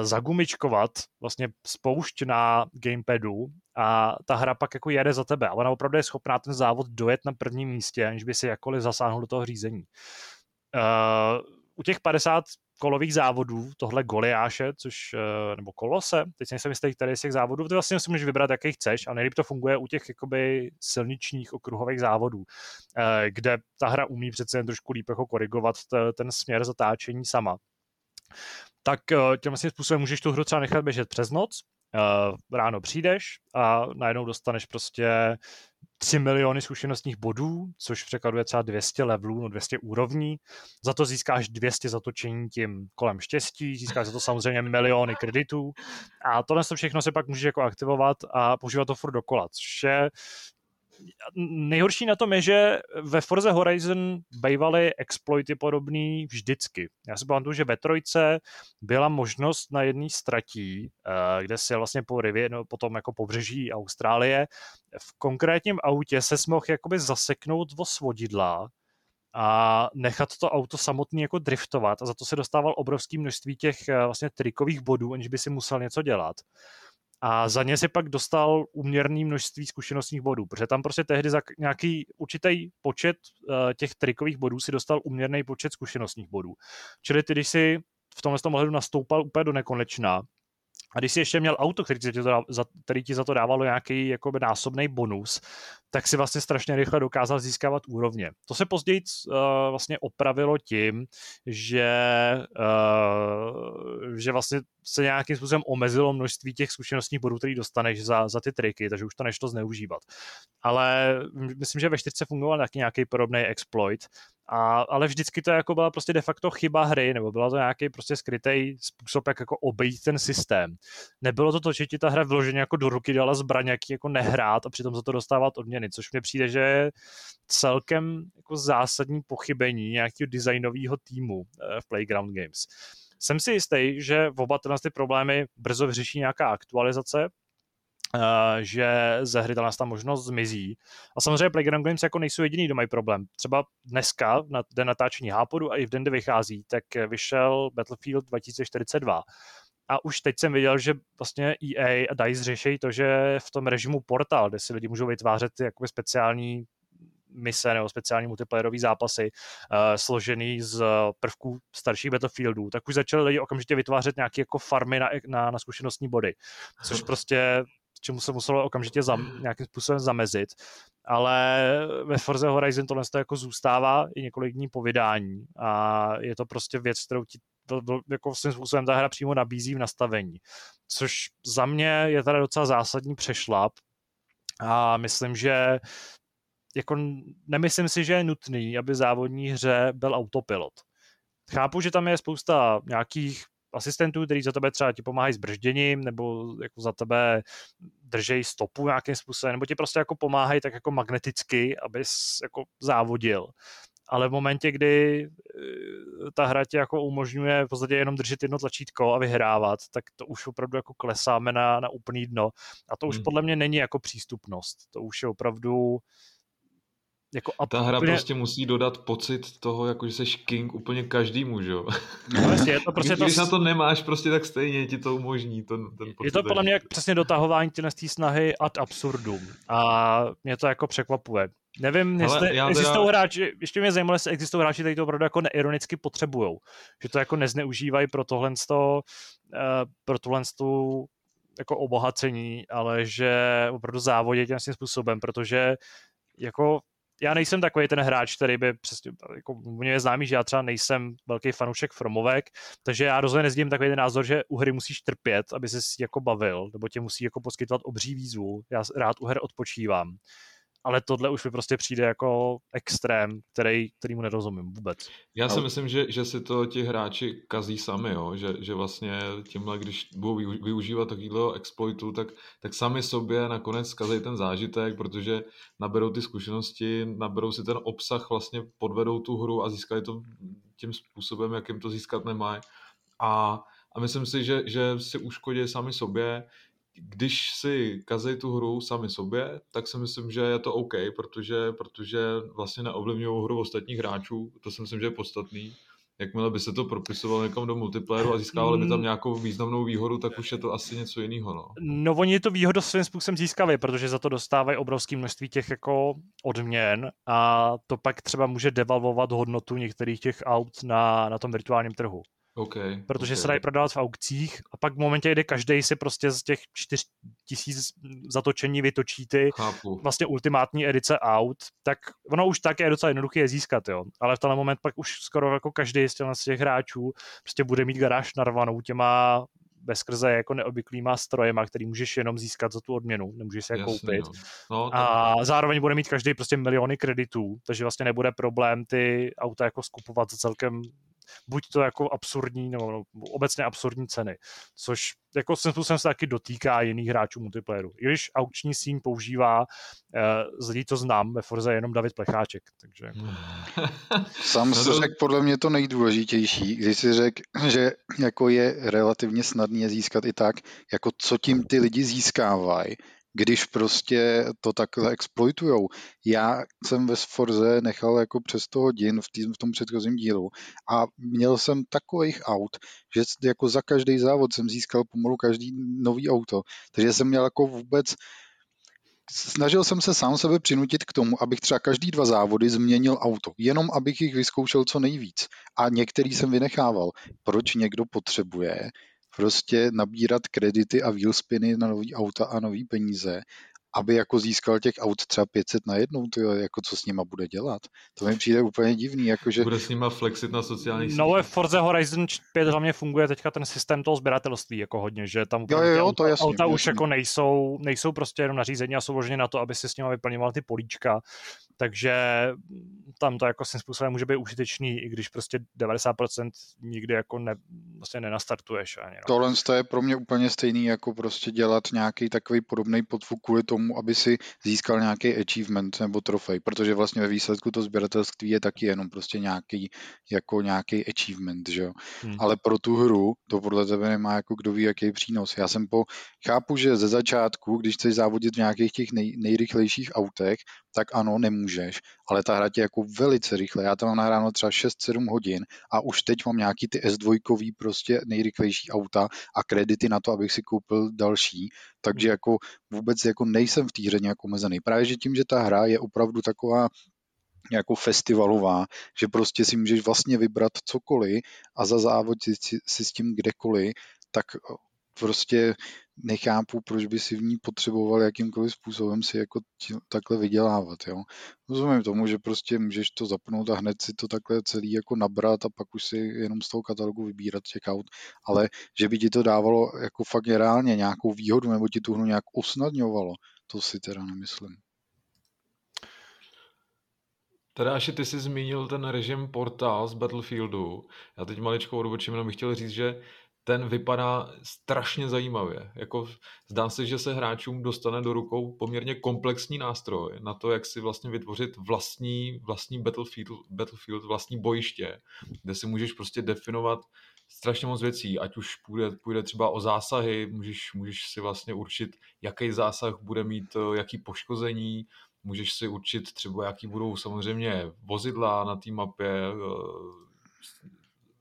zagumičkovat vlastně spoušť na gamepadu a ta hra pak jako jede za tebe. A ona opravdu je schopná ten závod dojet na prvním místě, aniž by si jakkoliv zasáhnul do toho řízení. Uh, u těch 50 kolových závodů, tohle Goliáše, což, uh, nebo Kolose, teď nejsem jistý, který z těch závodů, ty vlastně si můžeš vybrat, jaký chceš a nejlíp to funguje u těch jakoby silničních okruhových závodů, uh, kde ta hra umí přece jen trošku líp jako korigovat ten směr zatáčení sama tak eh, tím vlastně způsobem můžeš tu hru třeba nechat běžet přes noc, uh, ráno přijdeš a najednou dostaneš prostě 3 miliony zkušenostních bodů, což překladuje třeba 200 levelů, no 200 úrovní. Za to získáš 200 zatočení tím kolem štěstí, získáš za to samozřejmě miliony kreditů a tohle všechno se pak můžeš jako aktivovat a používat to furt dokola, což je nejhorší na tom je, že ve Forze Horizon bývaly exploity podobný vždycky. Já si pamatuju, že ve trojce byla možnost na jedné stratí, eh, kde si vlastně po rivě, no, potom jako pobřeží Austrálie, v konkrétním autě se mohl jakoby zaseknout o svodidla a nechat to auto samotný jako driftovat a za to se dostával obrovské množství těch eh, vlastně trikových bodů, aniž by si musel něco dělat a za ně si pak dostal uměrný množství zkušenostních bodů, protože tam prostě tehdy za nějaký určitý počet uh, těch trikových bodů si dostal uměrný počet zkušenostních bodů. Čili ty, když si v tomhle tom ohledu nastoupal úplně do nekonečna, a když jsi ještě měl auto, který ti, to, který ti za to dávalo nějaký jakoby násobný bonus, tak si vlastně strašně rychle dokázal získávat úrovně. To se později uh, vlastně opravilo tím, že, uh, že vlastně se nějakým způsobem omezilo množství těch zkušenostních bodů, který dostaneš za, za ty triky, takže už to nešlo zneužívat. Ale myslím, že ve 4 fungoval taky nějaký podobný exploit, a, ale vždycky to jako byla prostě de facto chyba hry, nebo byla to nějaký prostě skrytý způsob, jak jako obejít ten systém. Nebylo to to, že ti ta hra vloženě jako do ruky dala zbraň, jak jako nehrát a přitom za to dostávat odměny, což mně přijde, že je celkem jako zásadní pochybení nějakého designového týmu eh, v Playground Games. Jsem si jistý, že v oba ty problémy brzo vyřeší nějaká aktualizace, Uh, že ze hry ta možnost zmizí. A samozřejmě Playground Games jako nejsou jediný, kdo mají problém. Třeba dneska, na den natáčení Hápodu a i v den, kdy vychází, tak vyšel Battlefield 2042. A už teď jsem viděl, že vlastně EA a DICE řeší to, že v tom režimu Portal, kde si lidi můžou vytvářet jakoby speciální mise nebo speciální multiplayerové zápasy uh, složený z prvků starších Battlefieldů, tak už začali lidi okamžitě vytvářet nějaké jako farmy na, na, na zkušenostní body, což *laughs* prostě čemu se muselo okamžitě zam, nějakým způsobem zamezit. Ale ve Forze Horizon tohle to jako zůstává i několik dní po vydání a je to prostě věc, kterou ti to, to, jako svým způsobem ta hra přímo nabízí v nastavení. Což za mě je teda docela zásadní přešlap a myslím, že jako nemyslím si, že je nutný, aby závodní hře byl autopilot. Chápu, že tam je spousta nějakých asistentů, který za tebe třeba ti pomáhají s bržděním, nebo jako za tebe držejí stopu nějakým způsobem, nebo ti prostě jako pomáhají tak jako magneticky, abys jako závodil. Ale v momentě, kdy eh, ta hra ti jako umožňuje v podstatě jenom držet jedno tlačítko a vyhrávat, tak to už opravdu jako klesáme na, na úplný dno. A to už hmm. podle mě není jako přístupnost. To už je opravdu jako Ta hra úplně... prostě musí dodat pocit toho, jako že seš king úplně každému, že jo? No, jasně, je to prostě Když to... na to nemáš, prostě tak stejně ti to umožní. Ten, ten je to podle mě přesně dotahování té snahy ad absurdum. A mě to jako překvapuje. Nevím, Hele, jestli teda... existují hráči, ještě mě zajímalo, jestli existují hráči, kteří to opravdu jako neironicky potřebují. Že to jako nezneužívají pro tohle, uh, pro tohle jako obohacení, ale že opravdu závodí tím způsobem, protože jako já nejsem takový ten hráč, který by přesně, jako mě je známý, že já třeba nejsem velký fanoušek Fromovek, takže já rozhodně nezdím takový ten názor, že u hry musíš trpět, aby se jako bavil, nebo tě musí jako poskytovat obří výzvu. Já rád u her odpočívám ale tohle už mi prostě přijde jako extrém, který, který mu nerozumím vůbec. Já si myslím, že, že si to ti hráči kazí sami, jo? Že, že vlastně tímhle, když budou využívat takovýhle exploitu, tak, tak sami sobě nakonec kazí ten zážitek, protože naberou ty zkušenosti, naberou si ten obsah, vlastně podvedou tu hru a získají to tím způsobem, jakým to získat nemají. A, a myslím si, že, že si uškodí sami sobě, když si kazej tu hru sami sobě, tak si myslím, že je to OK, protože, protože vlastně neovlivňují hru ostatních hráčů, to si myslím, že je podstatný. Jakmile by se to propisovalo někam do multiplayeru a získávali by tam mm. nějakou významnou výhodu, tak už je to asi něco jiného. No. no oni to výhodu svým způsobem získali, protože za to dostávají obrovské množství těch jako odměn a to pak třeba může devalvovat hodnotu některých těch aut na, na tom virtuálním trhu. Okay, protože okay. se dají prodávat v aukcích a pak v momentě, kdy každý si prostě z těch 4 tisíc zatočení vytočí ty Chápu. vlastně ultimátní edice aut, tak ono už tak je docela jednoduché je získat, jo. Ale v tenhle moment pak už skoro jako každý z těch hráčů prostě bude mít garáž narvanou těma bezkrze jako neobvyklýma strojema, který můžeš jenom získat za tu odměnu, nemůžeš si je koupit. No. No, to... A zároveň bude mít každý prostě miliony kreditů, takže vlastně nebude problém ty auta jako skupovat za celkem buď to jako absurdní, nebo no, obecně absurdní ceny, což jako jsem způsobem se taky dotýká jiných hráčů multiplayeru. I když aukční síň používá, eh, z lidí to znám, ve Forze jenom David Plecháček, takže jako... *laughs* Sám se řekl podle mě to nejdůležitější, když si řekl, že jako je relativně snadné získat i tak, jako co tím ty lidi získávají, když prostě to takhle exploitujou. Já jsem ve Sforze nechal jako přes 100 hodin v, tým, v tom předchozím dílu a měl jsem takových aut, že jako za každý závod jsem získal pomalu každý nový auto. Takže jsem měl jako vůbec snažil jsem se sám sebe přinutit k tomu, abych třeba každý dva závody změnil auto, jenom abych jich vyzkoušel co nejvíc. A některý jsem vynechával. Proč někdo potřebuje prostě nabírat kredity a wheelspiny na nový auta a nový peníze, aby jako získal těch aut třeba 500 na jednou, to je, jako co s nima bude dělat. To mi přijde úplně divný. Jakože... Bude s nima flexit na sociálních No ve Forza Horizon 5 hlavně funguje teďka ten systém toho sběratelství jako hodně, že tam jo, jo, jo, auta, to jasný, auta jasný. už jako nejsou, nejsou prostě jenom nařízení a jsou na to, aby si s nimi vyplňoval ty políčka, takže tam to jako svým způsobem může být užitečný, i když prostě 90% nikdy jako ne, vlastně nenastartuješ ani. No. Tohle je pro mě úplně stejný, jako prostě dělat nějaký takový podobný podvuk kvůli tomu, aby si získal nějaký achievement nebo trofej, protože vlastně ve výsledku to sběratelství je taky jenom prostě nějaký, jako nějaký achievement, že jo. Hmm. Ale pro tu hru to podle tebe nemá jako kdo ví, jaký přínos. Já jsem po, chápu, že ze začátku, když chceš závodit v nějakých těch nej, nejrychlejších autech, tak ano, nemůžeš, ale ta hra tě jako velice rychle, já tam mám nahráno třeba 6-7 hodin a už teď mám nějaký ty S2 prostě nejrychlejší auta a kredity na to, abych si koupil další, takže jako vůbec jako nejsem v té hře nějak omezený. Právě, že tím, že ta hra je opravdu taková jako festivalová, že prostě si můžeš vlastně vybrat cokoliv a za závod si, si s tím kdekoliv, tak prostě nechápu, proč by si v ní potřeboval jakýmkoliv způsobem si jako tí, takhle vydělávat, jo. Rozumím tomu, že prostě můžeš to zapnout a hned si to takhle celý jako nabrat a pak už si jenom z toho katalogu vybírat checkout, ale že by ti to dávalo jako fakt reálně nějakou výhodu nebo ti tu hru nějak usnadňovalo, to si teda nemyslím. Teda až ty jsi zmínil ten režim portál z Battlefieldu. Já teď maličkou odbočím, jenom bych chtěl říct, že ten vypadá strašně zajímavě. Jako zdá se, že se hráčům dostane do rukou poměrně komplexní nástroj na to, jak si vlastně vytvořit vlastní, vlastní battlefield, battlefield, vlastní bojiště, kde si můžeš prostě definovat strašně moc věcí, ať už půjde, půjde třeba o zásahy, můžeš, můžeš si vlastně určit, jaký zásah bude mít jaký poškození, můžeš si určit třeba, jaký budou samozřejmě vozidla na té mapě,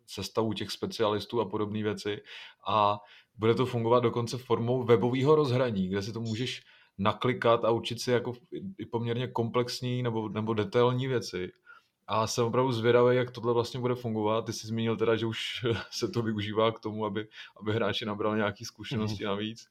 sestavu těch specialistů a podobné věci a bude to fungovat dokonce formou webového rozhraní, kde si to můžeš naklikat a učit si jako i poměrně komplexní nebo, nebo detailní věci. A jsem opravdu zvědavý, jak tohle vlastně bude fungovat. Ty jsi zmínil teda, že už *laughs* se to využívá k tomu, aby, aby hráči nabrali nějaké zkušenosti mm-hmm. navíc.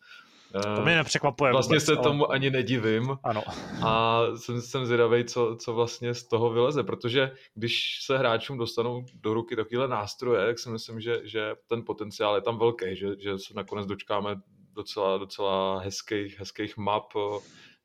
To mě nepřekvapuje. Vlastně vůbec, se tomu ale... ani nedivím. Ano. A jsem, jsem zvědavý, co, co vlastně z toho vyleze, protože když se hráčům dostanou do ruky takovéhle nástroje, tak si myslím, že, že ten potenciál je tam velký, že, že se nakonec dočkáme docela, docela hezkých, hezkých map,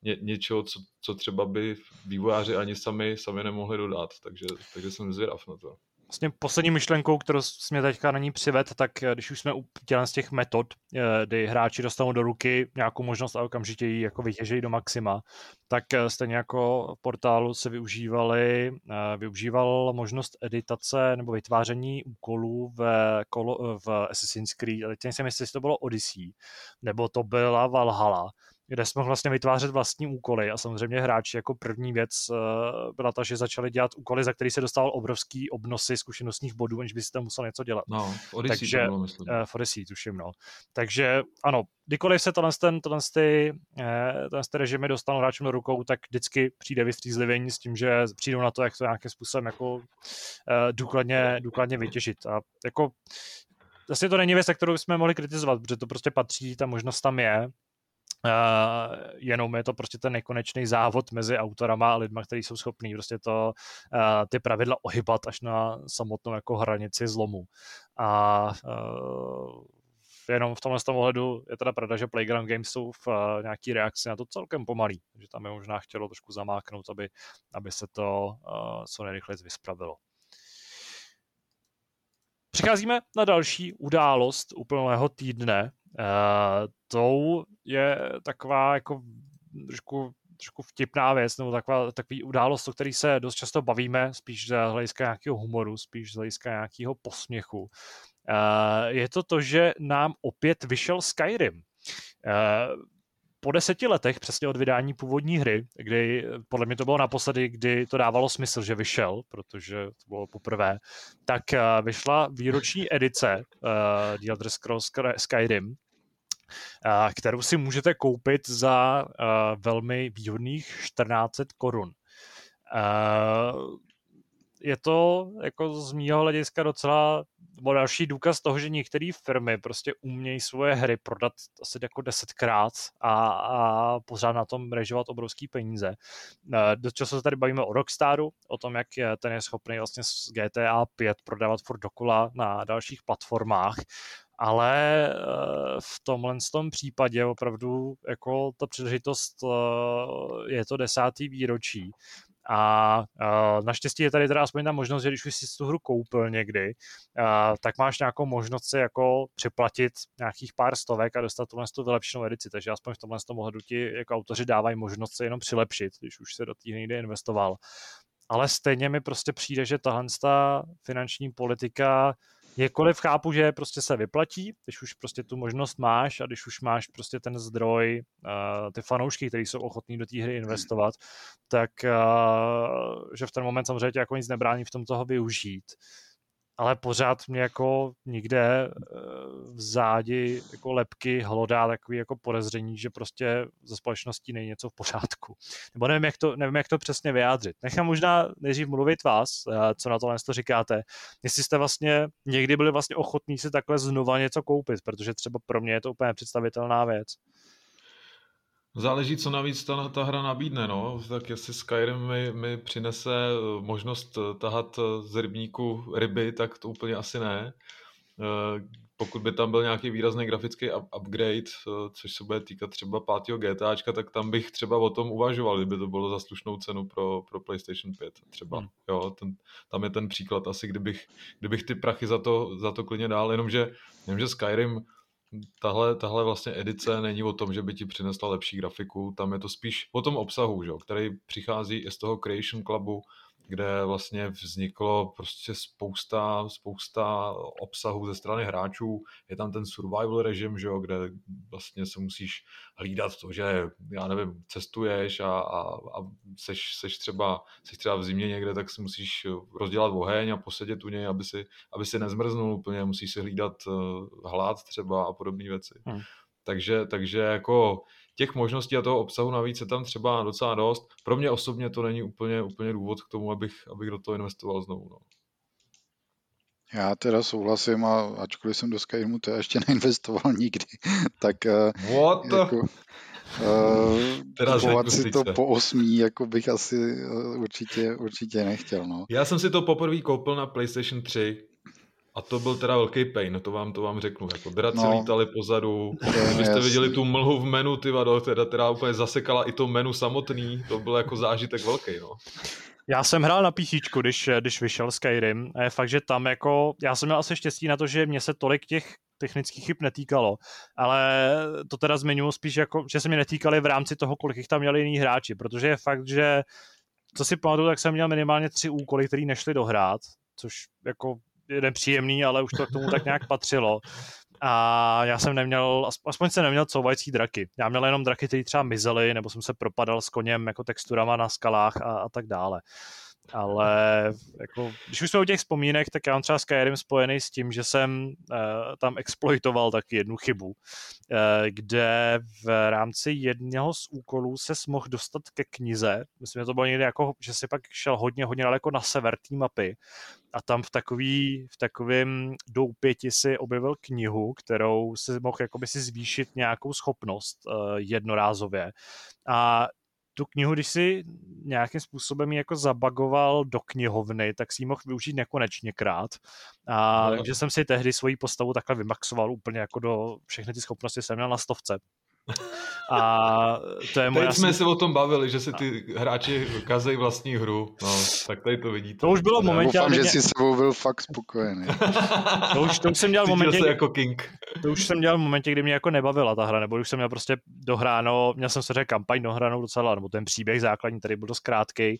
ně, něčeho, co, co třeba by vývojáři ani sami, sami nemohli dodat, takže, takže jsem zvědav na to. Vlastně poslední myšlenkou, kterou jsme teďka na ní přived, tak eh, když už jsme u z těch metod, eh, kdy hráči dostanou do ruky nějakou možnost a okamžitě ji jako vytěžejí do maxima, tak eh, stejně jako v portálu se využívali, využíval možnost editace nebo vytváření úkolů v, v Assassin's Creed, ale teď nejsem jestli to bylo Odyssey, nebo to byla Valhalla, kde jsme vlastně vytvářet vlastní úkoly a samozřejmě hráči jako první věc uh, byla ta, že začali dělat úkoly, za který se dostal obrovský obnosy zkušenostních bodů, aniž by si tam musel něco dělat. No, Odyssey Takže, to bylo, myslím. V Odyssey, tuším, no. Takže ano, kdykoliv se tohle, ten, tohle, ty, uh, tohle ty režimy dostanou hráčům do rukou, tak vždycky přijde vystřízlivění s tím, že přijdou na to, jak to nějakým způsobem jako důkladně, důkladně vytěžit. A jako Vlastně to není věc, kterou jsme mohli kritizovat, protože to prostě patří, ta možnost tam je Uh, jenom je to prostě ten nekonečný závod mezi autorama a lidma, kteří jsou schopní prostě to, uh, ty pravidla ohybat až na samotnou jako hranici zlomu. A uh, jenom v tomhle ohledu je teda pravda, že Playground Games jsou v uh, nějaký reakci na to celkem pomalý, že tam je možná chtělo trošku zamáknout, aby, aby se to uh, co nejrychleji vyspravilo. Přicházíme na další událost úplného týdne, Uh, tou je taková jako trošku, trošku vtipná věc, nebo taková, takový událost, o který se dost často bavíme, spíš z hlediska nějakého humoru, spíš z hlediska nějakého posměchu. Uh, je to to, že nám opět vyšel Skyrim. Uh, po deseti letech, přesně od vydání původní hry, kdy podle mě to bylo naposledy, kdy to dávalo smysl, že vyšel, protože to bylo poprvé, tak uh, vyšla výroční edice uh, The Elder Scrolls Skyrim, uh, kterou si můžete koupit za uh, velmi výhodných 1400 korun. Uh, je to jako z mýho hlediska docela nebo další důkaz toho, že některé firmy prostě umějí svoje hry prodat asi jako desetkrát a, a pořád na tom režovat obrovský peníze. Eh, do času se tady bavíme o Rockstaru, o tom, jak ten je schopný vlastně z GTA 5 prodávat furt dokola na dalších platformách ale eh, v tomhle tom případě opravdu jako ta příležitost eh, je to desátý výročí a uh, naštěstí je tady teda aspoň ta možnost, že když už jsi tu hru koupil někdy, uh, tak máš nějakou možnost si jako připlatit nějakých pár stovek a dostat tuhle tu vylepšenou edici, takže aspoň v tomhle tom ohledu ti jako autoři dávají možnost se jenom přilepšit, když už se do té někde investoval. Ale stejně mi prostě přijde, že tahle finanční politika Jakkoliv chápu, že prostě se vyplatí, když už prostě tu možnost máš a když už máš prostě ten zdroj, uh, ty fanoušky, kteří jsou ochotní do té hry investovat, tak uh, že v ten moment samozřejmě jako nic nebrání v tom toho využít ale pořád mě jako nikde eh, v zádi jako lepky hlodá takový jako podezření, že prostě ze společností není něco v pořádku. Nebo nevím, jak to, nevím, jak to přesně vyjádřit. Nechám možná nejdřív mluvit vás, eh, co na tohle to říkáte. Jestli jste vlastně někdy byli vlastně ochotní si takhle znova něco koupit, protože třeba pro mě je to úplně představitelná věc. Záleží, co navíc ta, ta hra nabídne, no. Tak jestli Skyrim mi, mi přinese eh, možnost eh, tahat eh, z rybníku ryby, tak to úplně asi ne. Pokud by tam byl nějaký výrazný grafický upgrade, což se bude týkat třeba 5. GTAčka, tak tam bych třeba o tom uvažoval, kdyby to bylo za slušnou cenu pro, pro PlayStation 5 třeba. Hmm. Jo, ten, tam je ten příklad asi, kdybych, kdybych ty prachy za to, za to klidně dál, jenomže, jenomže Skyrim tahle, tahle vlastně edice není o tom, že by ti přinesla lepší grafiku, tam je to spíš o tom obsahu, že, který přichází i z toho Creation Clubu, kde vlastně vzniklo prostě spousta, spousta obsahu ze strany hráčů. Je tam ten survival režim, že jo, kde vlastně se musíš hlídat to, že já nevím, cestuješ a, a, a seš, seš, třeba, seš třeba v zimě někde, tak si musíš rozdělat oheň a posedět u něj, aby si, aby si nezmrznul úplně, musíš si hlídat uh, hlad třeba a podobné věci. Hmm. Takže, takže jako těch možností a toho obsahu navíc je tam třeba docela dost. Pro mě osobně to není úplně, úplně důvod k tomu, abych, abych do toho investoval znovu. No. Já teda souhlasím a ačkoliv jsem do Skyrimu to ještě *laughs* neinvestoval nikdy, tak eh, What jako, uh, teda si to po osmí jako bych asi uh, určitě, určitě nechtěl. No. Já jsem si to poprvé koupil na PlayStation 3 a to byl teda velký pain, to vám, to vám řeknu. Jako draci no. lítali pozadu, když jste viděli tu mlhu v menu, ty vado, teda, teda úplně zasekala i to menu samotný, to byl jako zážitek velký, no. Já jsem hrál na PC, když, když vyšel Skyrim a je fakt, že tam jako, já jsem měl asi štěstí na to, že mě se tolik těch technických chyb netýkalo, ale to teda zmiňuji spíš jako, že se mě netýkali v rámci toho, kolik jich tam měli jiní hráči, protože je fakt, že co si pamatuju, tak jsem měl minimálně tři úkoly, které nešly dohrát, což jako nepříjemný, ale už to k tomu tak nějak patřilo. A já jsem neměl, aspoň jsem neměl couvající draky. Já měl jenom draky, které třeba mizely, nebo jsem se propadal s koněm jako texturama na skalách a, a tak dále ale jako, když už jsme u těch vzpomínek, tak já mám třeba Skyrim spojený s tím, že jsem uh, tam exploitoval taky jednu chybu, uh, kde v rámci jedného z úkolů se mohl dostat ke knize, myslím, že to bylo někde jako, že si pak šel hodně, hodně daleko na sever té mapy. A tam v takový, v takovém doupěti si objevil knihu, kterou si mohl jakoby si zvýšit nějakou schopnost uh, jednorázově. A tu knihu, když si nějakým způsobem jako zabagoval do knihovny, tak si ji mohl využít nekonečněkrát. A no. že jsem si tehdy svoji postavu takhle vymaxoval úplně jako do všechny ty schopnosti jsem měl na stovce. A to je moje Teď jsme se o tom bavili, že si ty hráči kazejí vlastní hru. No, tak tady to vidíte. To už bylo v momentě... Doufám, že jsi sebou byl fakt spokojený. *laughs* to, už, to už jsem dělal v momentě... Se jako king. To už jsem dělal v momentě, kdy mě jako nebavila ta hra, nebo už jsem měl prostě dohráno, měl jsem se řekl kampaň dohranou docela, nebo ten příběh základní, který byl dost krátký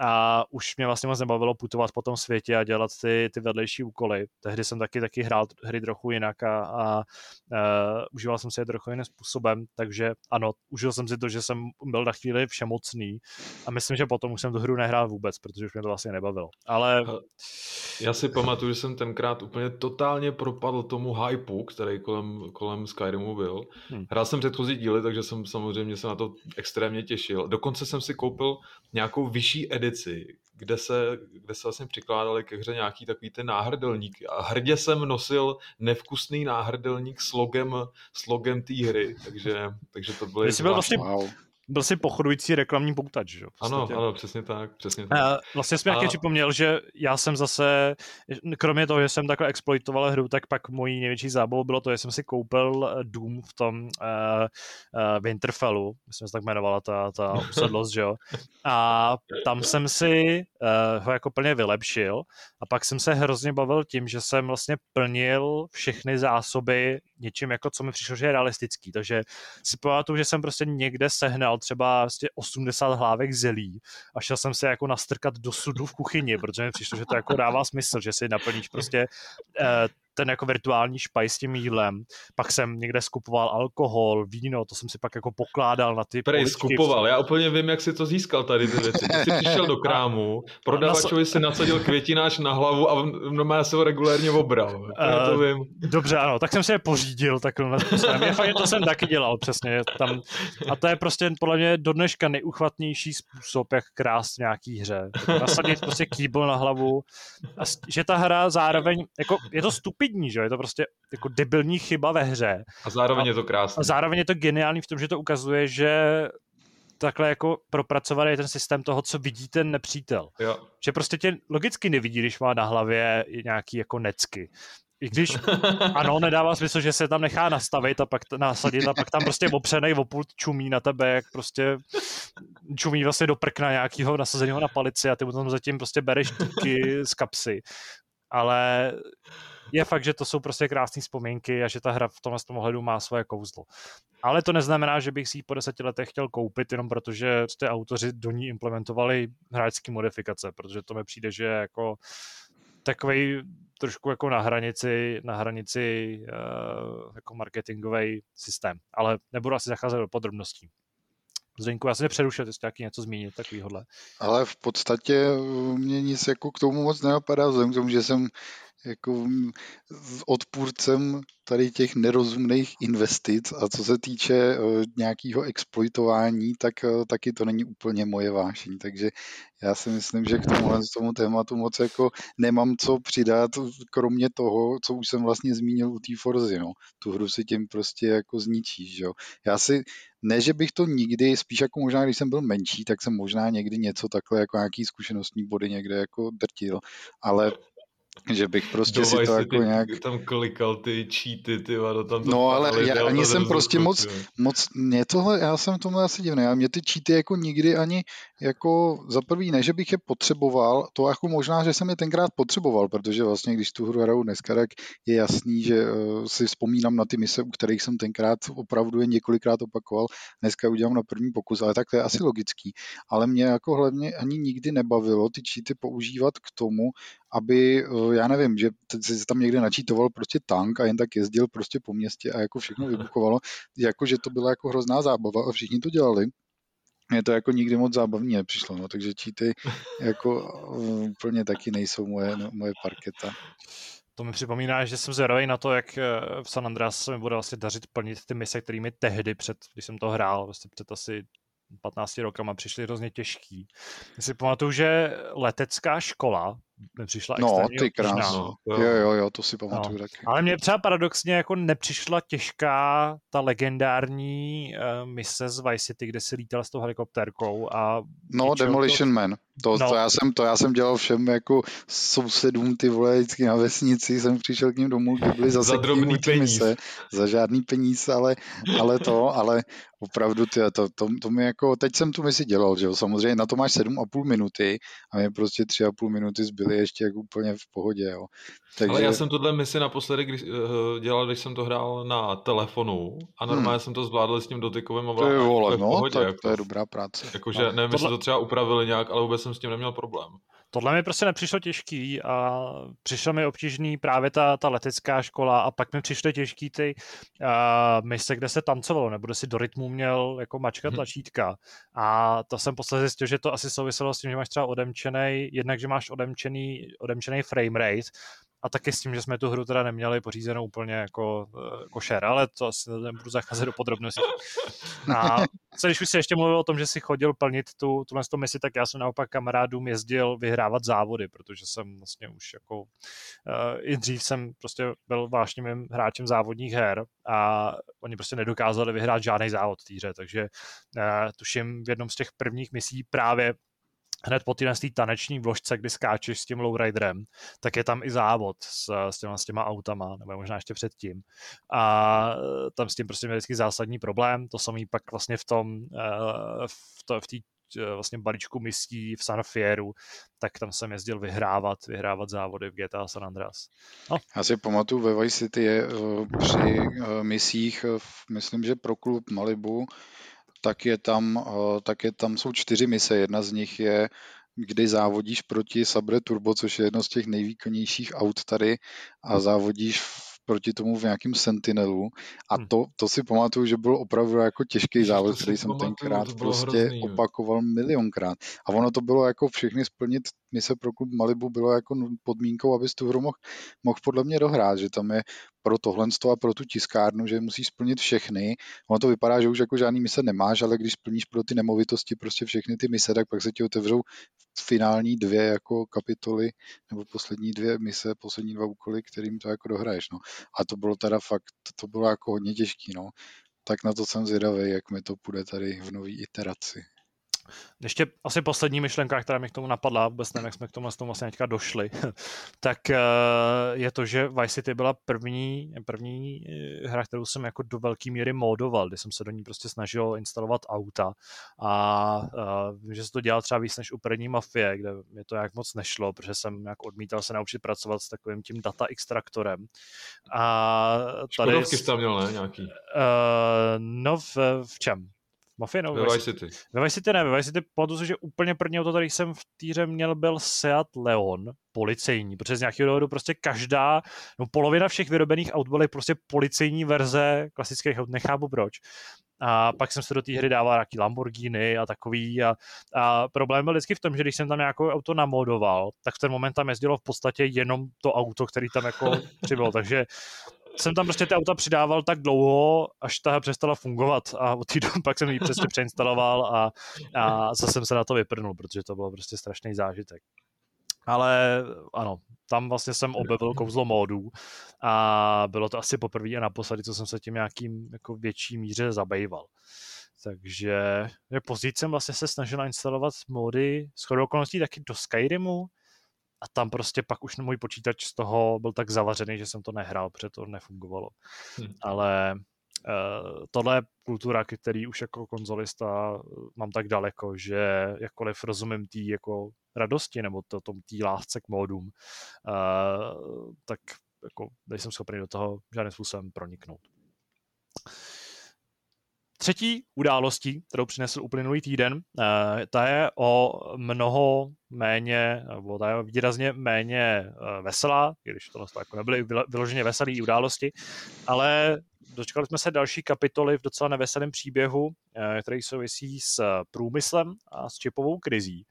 a už mě vlastně moc nebavilo putovat po tom světě a dělat ty, ty vedlejší úkoly. Tehdy jsem taky taky hrál hry trochu jinak a, a, a užíval jsem si je trochu jiným způsobem, takže ano, užil jsem si to, že jsem byl na chvíli všemocný a myslím, že potom už jsem tu hru nehrál vůbec, protože už mě to vlastně nebavilo. Ale... Já si pamatuju, že jsem tenkrát úplně totálně propadl tomu hypeu, který kolem, kolem Skyrimu byl. Hmm. Hrál jsem předchozí díly, takže jsem samozřejmě se na to extrémně těšil. Dokonce jsem si koupil nějakou vyšší edici, kde se, kde se vlastně přikládali ke hře nějaký takový ten náhrdelník. A hrdě jsem nosil nevkusný náhrdelník s logem, s logem té hry, takže, takže to bylo... Jsi byl vlastně, wow byl si pochodující reklamní poutač, že? Ano, ano, přesně tak, přesně tak. Uh, vlastně jsem a... nějaký připomněl, že já jsem zase, kromě toho, že jsem takhle exploitoval hru, tak pak mojí největší zábavou bylo to, že jsem si koupil eh, Doom v tom uh, uh, Winterfellu, myslím, že se tak jmenovala ta, ta *laughs* usedlost, že jo? A tam jsem si uh, ho jako plně vylepšil a pak jsem se hrozně bavil tím, že jsem vlastně plnil všechny zásoby něčím, jako co mi přišlo, že je realistický. Takže si pamatuju, že jsem prostě někde sehnal třeba prostě 80 hlávek zelí a šel jsem se jako nastrkat do sudu v kuchyni, protože mi přišlo, že to jako dává smysl, že si naplníš prostě eh, ten jako virtuální špajs s tím jídlem. Pak jsem někde skupoval alkohol, víno, to jsem si pak jako pokládal na ty Prej, skupoval, já úplně vím, jak si to získal tady ty věci. Ty jsi přišel do *laughs* krámu, prodavačovi si nasadil květináč na hlavu a normálně se ho regulérně obral. Uh, to vím. Dobře, ano, tak jsem si je pořídil takhle fakt, to jsem taky dělal, přesně. Tam, a to je prostě podle mě do dneška nejuchvatnější způsob, jak krást nějaký hře. Nasadit prostě kýbl na hlavu. A že ta hra zároveň, jako je to stupid stupidní, že je to prostě jako debilní chyba ve hře. A zároveň a, je to krásné. A zároveň je to geniální v tom, že to ukazuje, že takhle jako propracovaný je ten systém toho, co vidí ten nepřítel. Jo. Že prostě tě logicky nevidí, když má na hlavě nějaký jako necky. I když *laughs* ano, nedává smysl, že se tam nechá nastavit a pak nasadit a pak tam prostě opřenej opult čumí na tebe, jak prostě čumí vlastně do prkna nějakého nasazeného na palici a ty mu tam zatím prostě bereš díky z kapsy ale je fakt, že to jsou prostě krásné vzpomínky a že ta hra v tomhle tom ohledu má svoje kouzlo. Ale to neznamená, že bych si ji po deseti letech chtěl koupit, jenom protože ty autoři do ní implementovali hráčské modifikace, protože to mi přijde, že jako takový trošku jako na hranici, na hranici uh, jako marketingový systém. Ale nebudu asi zacházet do podrobností. Zdeňku, já se nepřerušil, ty jsi taky něco zmínit takovýhodle. Ale v podstatě mě nic jako k tomu moc nenapadá, vzhledem k tomu, že jsem jako odpůrcem tady těch nerozumných investic a co se týče uh, nějakého exploitování, tak uh, taky to není úplně moje vášení, takže já si myslím, že k tomuhle z tomu tématu moc jako nemám co přidat, kromě toho, co už jsem vlastně zmínil u té Forzy, no. Tu hru si tím prostě jako zničíš, jo. Já si, ne, že bych to nikdy, spíš jako možná, když jsem byl menší, tak jsem možná někdy něco takhle jako nějaký zkušenostní body někde jako drtil, ale že bych prostě si to jako ty, nějak... Tam klikal ty cheaty, ty vado, tam to No ale já ani jsem prostě moc, moc, mě tohle, já jsem tomu asi divný, a mě ty cheaty jako nikdy ani jako za prvý ne, že bych je potřeboval, to jako možná, že jsem je tenkrát potřeboval, protože vlastně když tu hru hraju dneska, tak je jasný, že uh, si vzpomínám na ty mise, u kterých jsem tenkrát opravdu je několikrát opakoval, dneska udělám na první pokus, ale tak to je asi logický. Ale mě jako hlavně ani nikdy nebavilo ty cheaty používat k tomu, aby, uh, já nevím, že si tam někde načítoval prostě tank a jen tak jezdil prostě po městě a jako všechno vybuchovalo, jako že to byla jako hrozná zábava a všichni to dělali mě to jako nikdy moc zábavní nepřišlo, no, takže cheaty jako uh, úplně taky nejsou moje, no, moje parketa. To mi připomíná, že jsem zvědavý na to, jak eh, v San Andreas se mi bude vlastně dařit plnit ty mise, kterými tehdy, před, když jsem to hrál, vlastně před asi 15 rokama přišly hrozně těžký. Já si pamatuju, že letecká škola mi přišla No, ty krásno. Jo, jo, jo, to si pamatuju no. taky. Ale mě třeba paradoxně jako nepřišla těžká ta legendární uh, mise z Vice City, kde si lítal s tou helikoptérkou a... No, Demolition to... Man. To, no. to, já jsem, to já jsem dělal všem jako sousedům ty vole vždycky na vesnici, jsem přišel k ním domů, kde byli zase za drobný peníz. Mise, za žádný peníz, ale, ale to, ale opravdu ty, to, to, to mi jako, teď jsem tu misi dělal, že jo, samozřejmě na to máš 7,5 minuty a mě prostě 3,5 minuty zbyly ještě jako úplně v pohodě, jo. Takže... Ale já jsem tohle misi naposledy když, uh, dělal, když jsem to hrál na telefonu a normálně hmm. jsem to zvládl s tím dotykovým ovládáním. To je vole, no, pohodě, tak jako, to je dobrá práce. Jakože, no. nevím, tohle... jestli to třeba upravili nějak, ale vůbec jsem s tím neměl problém. Tohle mi prostě nepřišlo těžký a přišlo mi obtížný právě ta, ta letecká škola a pak mi přišly těžký ty uh, mise, kde se tancovalo, nebo kde si do rytmu měl jako mačka mhm. tlačítka. A to jsem posledně zjistil, že to asi souviselo s tím, že máš třeba odemčený, jednak, že máš odemčený, odemčený frame rate, a taky s tím, že jsme tu hru teda neměli pořízenou úplně jako eh, košer, ale to asi nebudu zacházet do podrobností. A co když už si ještě mluvil o tom, že si chodil plnit tu, tuhle misi, tak já jsem naopak kamarádům jezdil vyhrávat závody, protože jsem vlastně už jako uh, i dřív jsem prostě byl vášnivým hráčem závodních her a oni prostě nedokázali vyhrát žádný závod v týře, takže uh, tuším v jednom z těch prvních misí právě hned po téhle taneční vložce, kdy skáčeš s tím lowriderem, tak je tam i závod s, s, těma, s těma autama, nebo možná ještě předtím. A tam s tím prostě měl vždycky zásadní problém. To samý pak vlastně v tom, eh, v, to, v té eh, vlastně balíčku misí v San Fieru, tak tam jsem jezdil vyhrávat, vyhrávat závody v GTA San Andreas. No. Já si pamatuju ve Vice City je při misích, myslím, že pro klub Malibu, tak je tam, eh, tak je tam jsou čtyři mise. Jedna z nich je kdy závodíš proti Sabre Turbo, což je jedno z těch nejvýkonnějších aut tady a závodíš proti tomu v nějakém Sentinelu a hm. to, to si pamatuju, že byl opravdu jako těžký závod, který jsem tenkrát prostě hrozný, opakoval milionkrát. A ono to bylo jako všechny splnit mise pro klub Malibu bylo jako podmínkou, abys tu hru mohl, mohl podle mě dohrát, že tam je pro tohle a pro tu tiskárnu, že musíš splnit všechny. Ono to vypadá, že už jako žádný mise nemáš, ale když splníš pro ty nemovitosti prostě všechny ty mise, tak pak se ti otevřou finální dvě jako kapitoly, nebo poslední dvě mise, poslední dva úkoly, kterým to jako dohraješ. No. A to bylo teda fakt, to bylo jako hodně těžký, no. Tak na to jsem zvědavý, jak mi to půjde tady v nový iteraci. Ještě asi poslední myšlenka, která mi k tomu napadla, vůbec nevím, jak jsme k tomu, tomu vlastně teďka došli, *laughs* tak eh, je to, že Vice City byla první, první eh, hra, kterou jsem jako do velké míry modoval, kdy jsem se do ní prostě snažil instalovat auta a uh, vím, že se to dělal třeba víc než u první mafie, kde mi to jak moc nešlo, protože jsem jak odmítal se naučit pracovat s takovým tím data extraktorem. A tady... Škodovky jsi tam měl, ne? Nějaký? Uh, no v, v čem? Mafia nebo Vice City. Ve Vice City ne, ve Vice City pamatuju že úplně první auto, který jsem v týře měl, byl Seat Leon, policejní, protože z nějakého důvodu prostě každá, no polovina všech vyrobených aut byly prostě policejní verze klasických aut, nechápu proč. A pak jsem se do té hry dával nějaký Lamborghini a takový a, a problém byl vždycky v tom, že když jsem tam nějaké auto namodoval, tak v ten moment tam jezdilo v podstatě jenom to auto, který tam jako přibylo, takže jsem tam prostě ty auta přidával tak dlouho, až ta přestala fungovat a od té doby pak jsem ji přesně přeinstaloval a, a zase jsem se na to vyprnul, protože to bylo prostě strašný zážitek. Ale ano, tam vlastně jsem objevil kouzlo módů a bylo to asi poprvé a naposledy, co jsem se tím nějakým jako větší míře zabýval. Takže později jsem vlastně se snažil instalovat módy s okolností taky do Skyrimu, a tam prostě pak už můj počítač z toho byl tak zavařený, že jsem to nehrál, protože to nefungovalo. Hmm. Ale uh, tohle je kultura, který už jako konzolista eh, mám tak daleko, že jakkoliv rozumím tý jako radosti nebo to, tom tý lásce k módům, uh, tak jako nejsem schopný do toho žádným způsobem proniknout. Třetí událostí, kterou přinesl uplynulý týden, eh, ta je o mnoho méně, nebo ta je výrazně méně eh, veselá, když to jako nebyly vyloženě veselé události, ale dočkali jsme se další kapitoly v docela neveselém příběhu, eh, který souvisí s průmyslem a s čipovou krizí.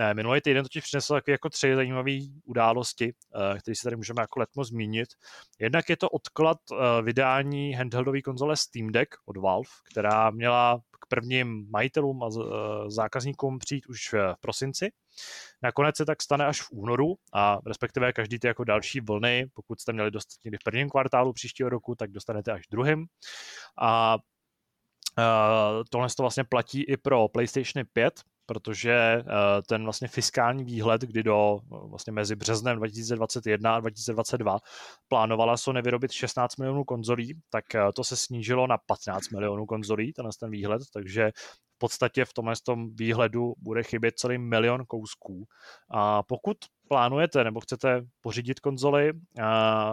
Ne, minulý týden totiž přinesl takové jako tři zajímavé události, eh, které si tady můžeme jako letmo zmínit. Jednak je to odklad eh, vydání handheldové konzole Steam Deck od Valve, která měla k prvním majitelům a eh, zákazníkům přijít už v prosinci. Nakonec se tak stane až v únoru a respektive každý ty jako další vlny, pokud jste měli dostat někdy v prvním kvartálu příštího roku, tak dostanete až v druhém. A Uh, tohle to vlastně platí i pro PlayStation 5, protože eh, ten vlastně fiskální výhled, kdy do vlastně mezi březnem 2021 a 2022 plánovala Sony vyrobit 16 milionů konzolí, tak eh, to se snížilo na 15 milionů konzolí, tenhle ten výhled, takže v podstatě v tomhle tom výhledu bude chybět celý milion kousků. A pokud plánujete nebo chcete pořídit konzoli,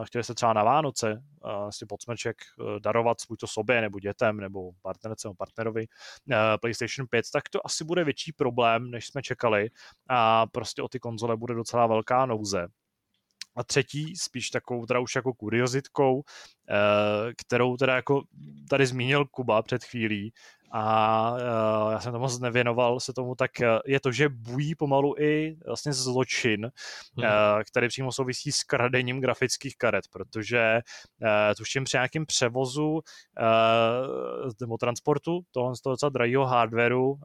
chtěli jste třeba na Vánoce si pod smeček e, darovat buď to sobě nebo dětem nebo partnerce nebo partnerovi e, PlayStation 5, tak to asi bude větší problém, než jsme čekali a prostě o ty konzole bude docela velká nouze. A třetí, spíš takovou teda už jako kuriozitkou, e, kterou teda jako tady zmínil Kuba před chvílí, a uh, já jsem to moc nevěnoval se tomu, tak uh, je to, že bují pomalu i vlastně zločin, hmm. uh, který přímo souvisí s kradením grafických karet, protože uh, tuším při nějakém převozu uh, nebo transportu tohle z toho docela drahého hardwareu uh,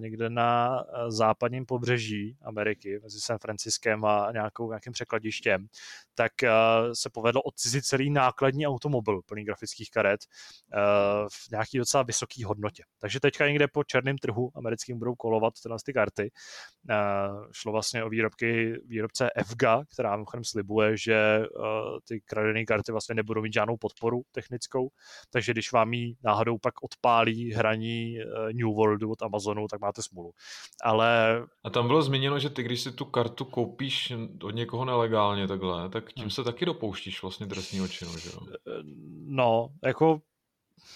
někde na západním pobřeží Ameriky, mezi San Franciskem a nějakou, nějakým překladištěm, tak uh, se povedlo odcizit celý nákladní automobil plný grafických karet uh, v nějaký docela vysoký hodnotě. Takže teďka někde po černém trhu americkým budou kolovat tyhle ty karty. Uh, šlo vlastně o výrobky výrobce FGA, která mimochodem slibuje, že uh, ty kradené karty vlastně nebudou mít žádnou podporu technickou, takže když vám ji náhodou pak odpálí hraní uh, New Worldu od Amazonu, tak máte smůlu. Ale... A tam bylo zmíněno, že ty, když si tu kartu koupíš od někoho nelegálně takhle, tak tím hmm. se taky dopouštíš vlastně trestního činu, že jo? No, jako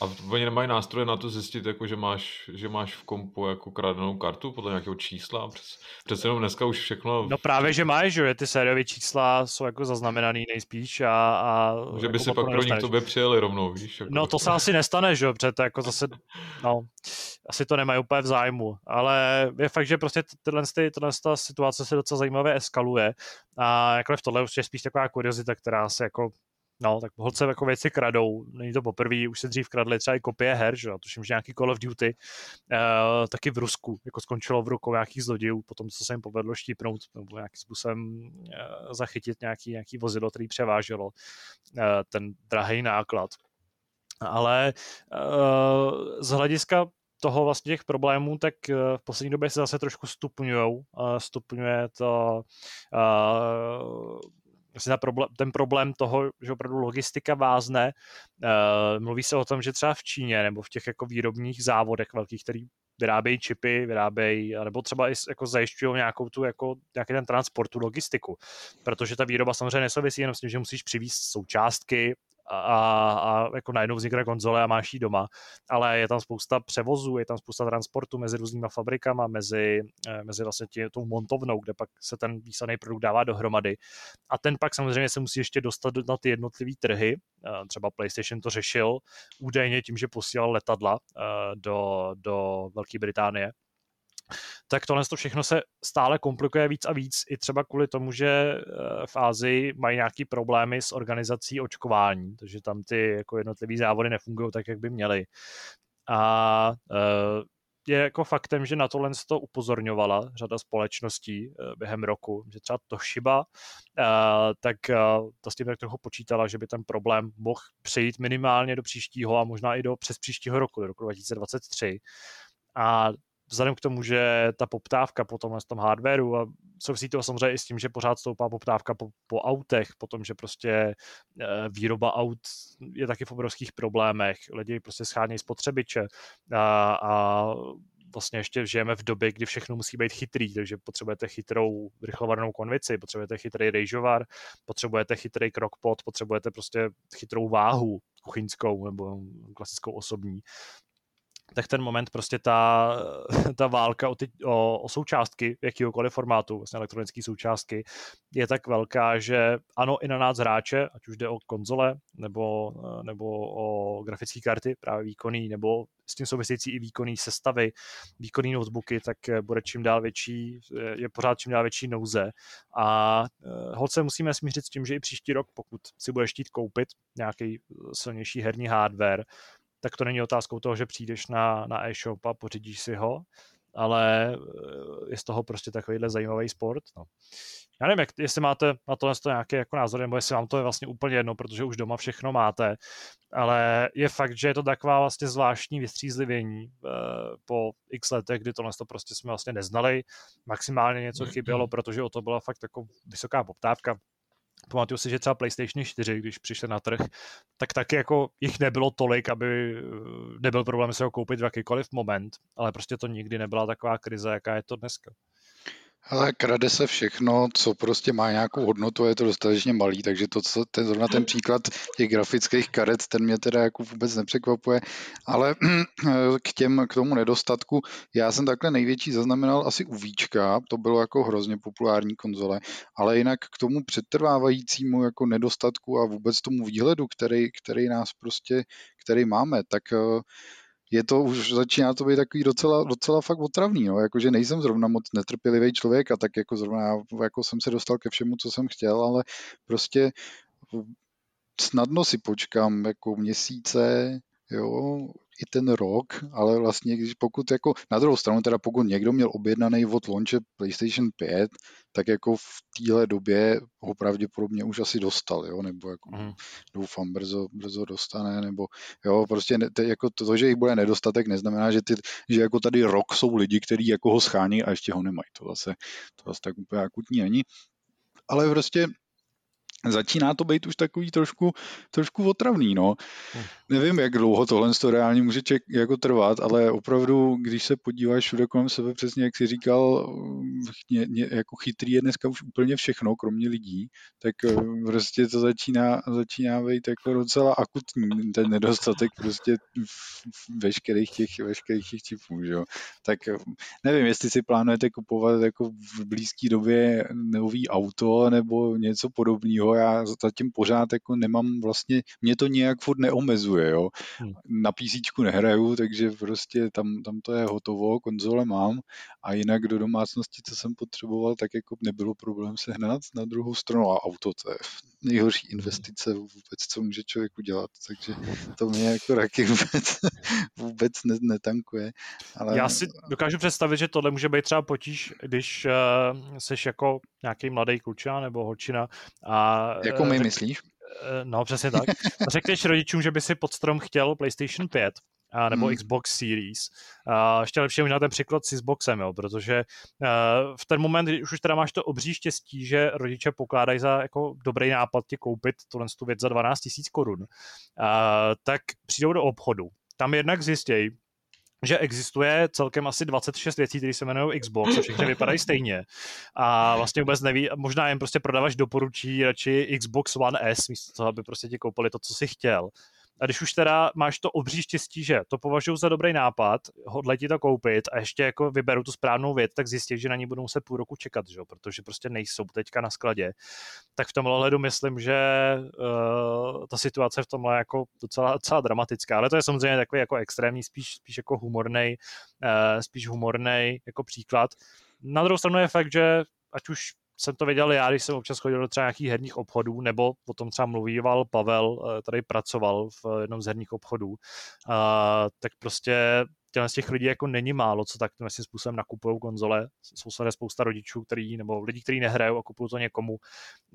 a oni nemají nástroje na to zjistit, jako, že, máš, že máš v kompu jako kradenou kartu podle nějakého čísla. Přes, přece jenom dneska už všechno... No právě, že máš, že ty sériové čísla jsou jako zaznamenaný nejspíš a... a že by jako si pak pro k tobě přijeli rovnou, víš? Jako no to se asi nestane, že jo, protože to jako zase, no, asi to nemají úplně v zájmu, ale je fakt, že prostě tyhle, tyhle ta situace se docela zajímavě eskaluje a jako v tohle už je spíš taková kuriozita, která se jako No, tak holce jako věci kradou, není to poprvé, už se dřív kradly třeba i kopie her, že jo, tuším, že nějaký Call of Duty, uh, taky v Rusku, jako skončilo v rukou nějakých zlodějů, potom co se jim povedlo štípnout, nebo nějakým způsobem uh, zachytit nějaký, nějaký vozidlo, který převáželo uh, ten drahý náklad. Ale uh, z hlediska toho vlastně těch problémů, tak v poslední době se zase trošku stupňují. Stupňuje to vlastně problém, ten problém toho, že opravdu logistika vázne. Mluví se o tom, že třeba v Číně nebo v těch jako výrobních závodech velkých, který vyrábějí čipy, vyrábějí, nebo třeba i jako zajišťují nějakou tu, jako, nějaký ten transport, tu logistiku. Protože ta výroba samozřejmě nesouvisí jenom s tím, že musíš přivést součástky, a, a jako najednou vznikne konzole a máš ji doma, ale je tam spousta převozů, je tam spousta transportu mezi různýma fabrikama, mezi, eh, mezi vlastně tě, tou montovnou, kde pak se ten výsledný produkt dává dohromady. A ten pak samozřejmě se musí ještě dostat na ty jednotlivé trhy. Eh, třeba PlayStation to řešil údajně tím, že posílal letadla eh, do, do Velké Británie tak tohle to všechno se stále komplikuje víc a víc, i třeba kvůli tomu, že eh, v Ázii mají nějaký problémy s organizací očkování, takže tam ty jako jednotlivý závody nefungují tak, jak by měly. A eh, je jako faktem, že na tohle to upozorňovala řada společností eh, během roku, že třeba Toshiba, tak to s tím tak trochu počítala, že by ten problém mohl přejít minimálně do příštího a možná i do přes příštího roku, do roku 2023. A vzhledem k tomu, že ta poptávka po tomhle tom hardwareu a souvisí to samozřejmě i s tím, že pořád stoupá poptávka po, po autech, potom, že prostě eh, výroba aut je taky v obrovských problémech, lidi prostě schánějí spotřebiče a, a vlastně ještě žijeme v době, kdy všechno musí být chytrý, takže potřebujete chytrou rychlovarnou konvici, potřebujete chytrý rejžovar, potřebujete chytrý krokpot, potřebujete prostě chytrou váhu kuchyňskou nebo klasickou osobní tak ten moment prostě ta, *laughs* ta válka o, ty, o, o součástky jakýkoliv formátu, vlastně elektronické součástky, je tak velká, že ano, i na nás hráče, ať už jde o konzole, nebo, nebo o grafické karty, právě výkonný, nebo s tím související i výkonný sestavy, výkonný notebooky, tak bude čím dál větší, je pořád čím dál větší nouze. A eh, holce musíme smířit s tím, že i příští rok, pokud si budeš chtít koupit nějaký silnější herní hardware, tak to není otázkou toho, že přijdeš na, na e-shop a pořídíš si ho, ale eh, je z toho prostě takovýhle zajímavý sport. No. Já nevím, jak, jestli máte na to nějaký jako názor, nebo jestli vám to je vlastně úplně jedno, protože už doma všechno máte, ale je fakt, že je to taková vlastně zvláštní vystřízlivění eh, po x letech, kdy tohle to prostě jsme vlastně neznali, maximálně něco chybělo, protože o to byla fakt jako vysoká poptávka, Pamatuju si, že třeba PlayStation 4, když přišli na trh, tak taky jako jich nebylo tolik, aby eh, nebyl problém se ho koupit v jakýkoliv moment, ale prostě to nikdy nebyla taková krize, jaká je to dneska. Ale krade se všechno, co prostě má nějakou hodnotu, je to dostatečně malý, takže to, co, ten, zrovna ten příklad těch grafických karet, ten mě teda jako vůbec nepřekvapuje, ale *clears throat* k, těm, k tomu nedostatku, já jsem takhle největší zaznamenal asi u Víčka, to bylo jako hrozně populární konzole, ale jinak k tomu přetrvávajícímu jako nedostatku a vůbec tomu výhledu, který, který nás prostě, který máme, tak je to už začíná to být takový docela, docela fakt otravný, no. jakože nejsem zrovna moc netrpělivý člověk a tak jako zrovna já jako jsem se dostal ke všemu, co jsem chtěl, ale prostě snadno si počkám jako měsíce, jo, i ten rok, ale vlastně když pokud jako, na druhou stranu teda pokud někdo měl objednaný od launche PlayStation 5, tak jako v téhle době ho pravděpodobně už asi dostal, jo, nebo jako mm. doufám brzo, brzo dostane, nebo jo, prostě ne, te, jako to, to, že jich bude nedostatek, neznamená, že, ty, že jako tady rok jsou lidi, kteří jako ho schání a ještě ho nemají, to zase, to zase tak úplně akutní není, ale prostě začíná to být už takový trošku, trošku otravný, no. Hmm. Nevím, jak dlouho tohle to reálně může ček, jako trvat, ale opravdu, když se podíváš všude kolem sebe, přesně jak jsi říkal, ně, ně, jako chytrý je dneska už úplně všechno, kromě lidí, tak eh, prostě to začíná, začíná být jako docela akutní, ten nedostatek prostě veškerých těch, veškerých těch čipů, že jo. Tak eh, nevím, jestli si plánujete kupovat jako v blízké době nový auto nebo něco podobného, já zatím pořád jako nemám vlastně, mě to nějak furt neomezuje, jo. Hmm. Na PC nehraju, takže prostě tam, tam to je hotovo, konzole mám a jinak do domácnosti, co jsem potřeboval, tak jako nebylo problém sehnat. Na druhou stranu a auto, to je nejhorší hmm. investice vůbec, co může člověk udělat, takže to mě jako taky *laughs* vůbec, vůbec netankuje. Ale... Já si dokážu představit, že tohle může být třeba potíž, když uh, seš jako nějaký mladý klučina nebo holčina a jako my řek... myslíš? Eh, no, přesně tak. *laughs* Řekneš rodičům, že by si pod strom chtěl PlayStation 5 a, nebo hmm. Xbox Series. A ještě lepší je možná ten příklad s Xboxem, jo, protože uh, v ten moment, když už teda máš to obří štěstí, že rodiče pokládají za jako dobrý nápad ti koupit tohle tu věc za 12 000 korun, uh, tak přijdou do obchodu. Tam jednak zjistějí, že existuje celkem asi 26 věcí, které se jmenují Xbox a všechny vypadají stejně. A vlastně vůbec neví, možná jim prostě prodavač doporučí radši Xbox One S, místo toho, aby prostě ti koupili to, co si chtěl. A když už teda máš to obří štěstí, že to považuji za dobrý nápad, hodle ti to koupit a ještě jako vyberu tu správnou věc, tak zjistit, že na ní budou se půl roku čekat, že? protože prostě nejsou teďka na skladě. Tak v tomhle hledu myslím, že uh, ta situace v tomhle je jako docela, docela dramatická, ale to je samozřejmě takový jako extrémní, spíš, spíš jako humornej, uh, spíš humornej jako příklad. Na druhou stranu je fakt, že ať už jsem to věděl já, když jsem občas chodil do třeba nějakých herních obchodů, nebo o tom třeba mluvíval Pavel, eh, tady pracoval v jednom z herních obchodů, a, tak prostě těchto z těch lidí jako není málo, co tak tím způsobem nakupují konzole. Jsou se spousta rodičů, který, nebo lidí, kteří nehrajou a kupují to někomu,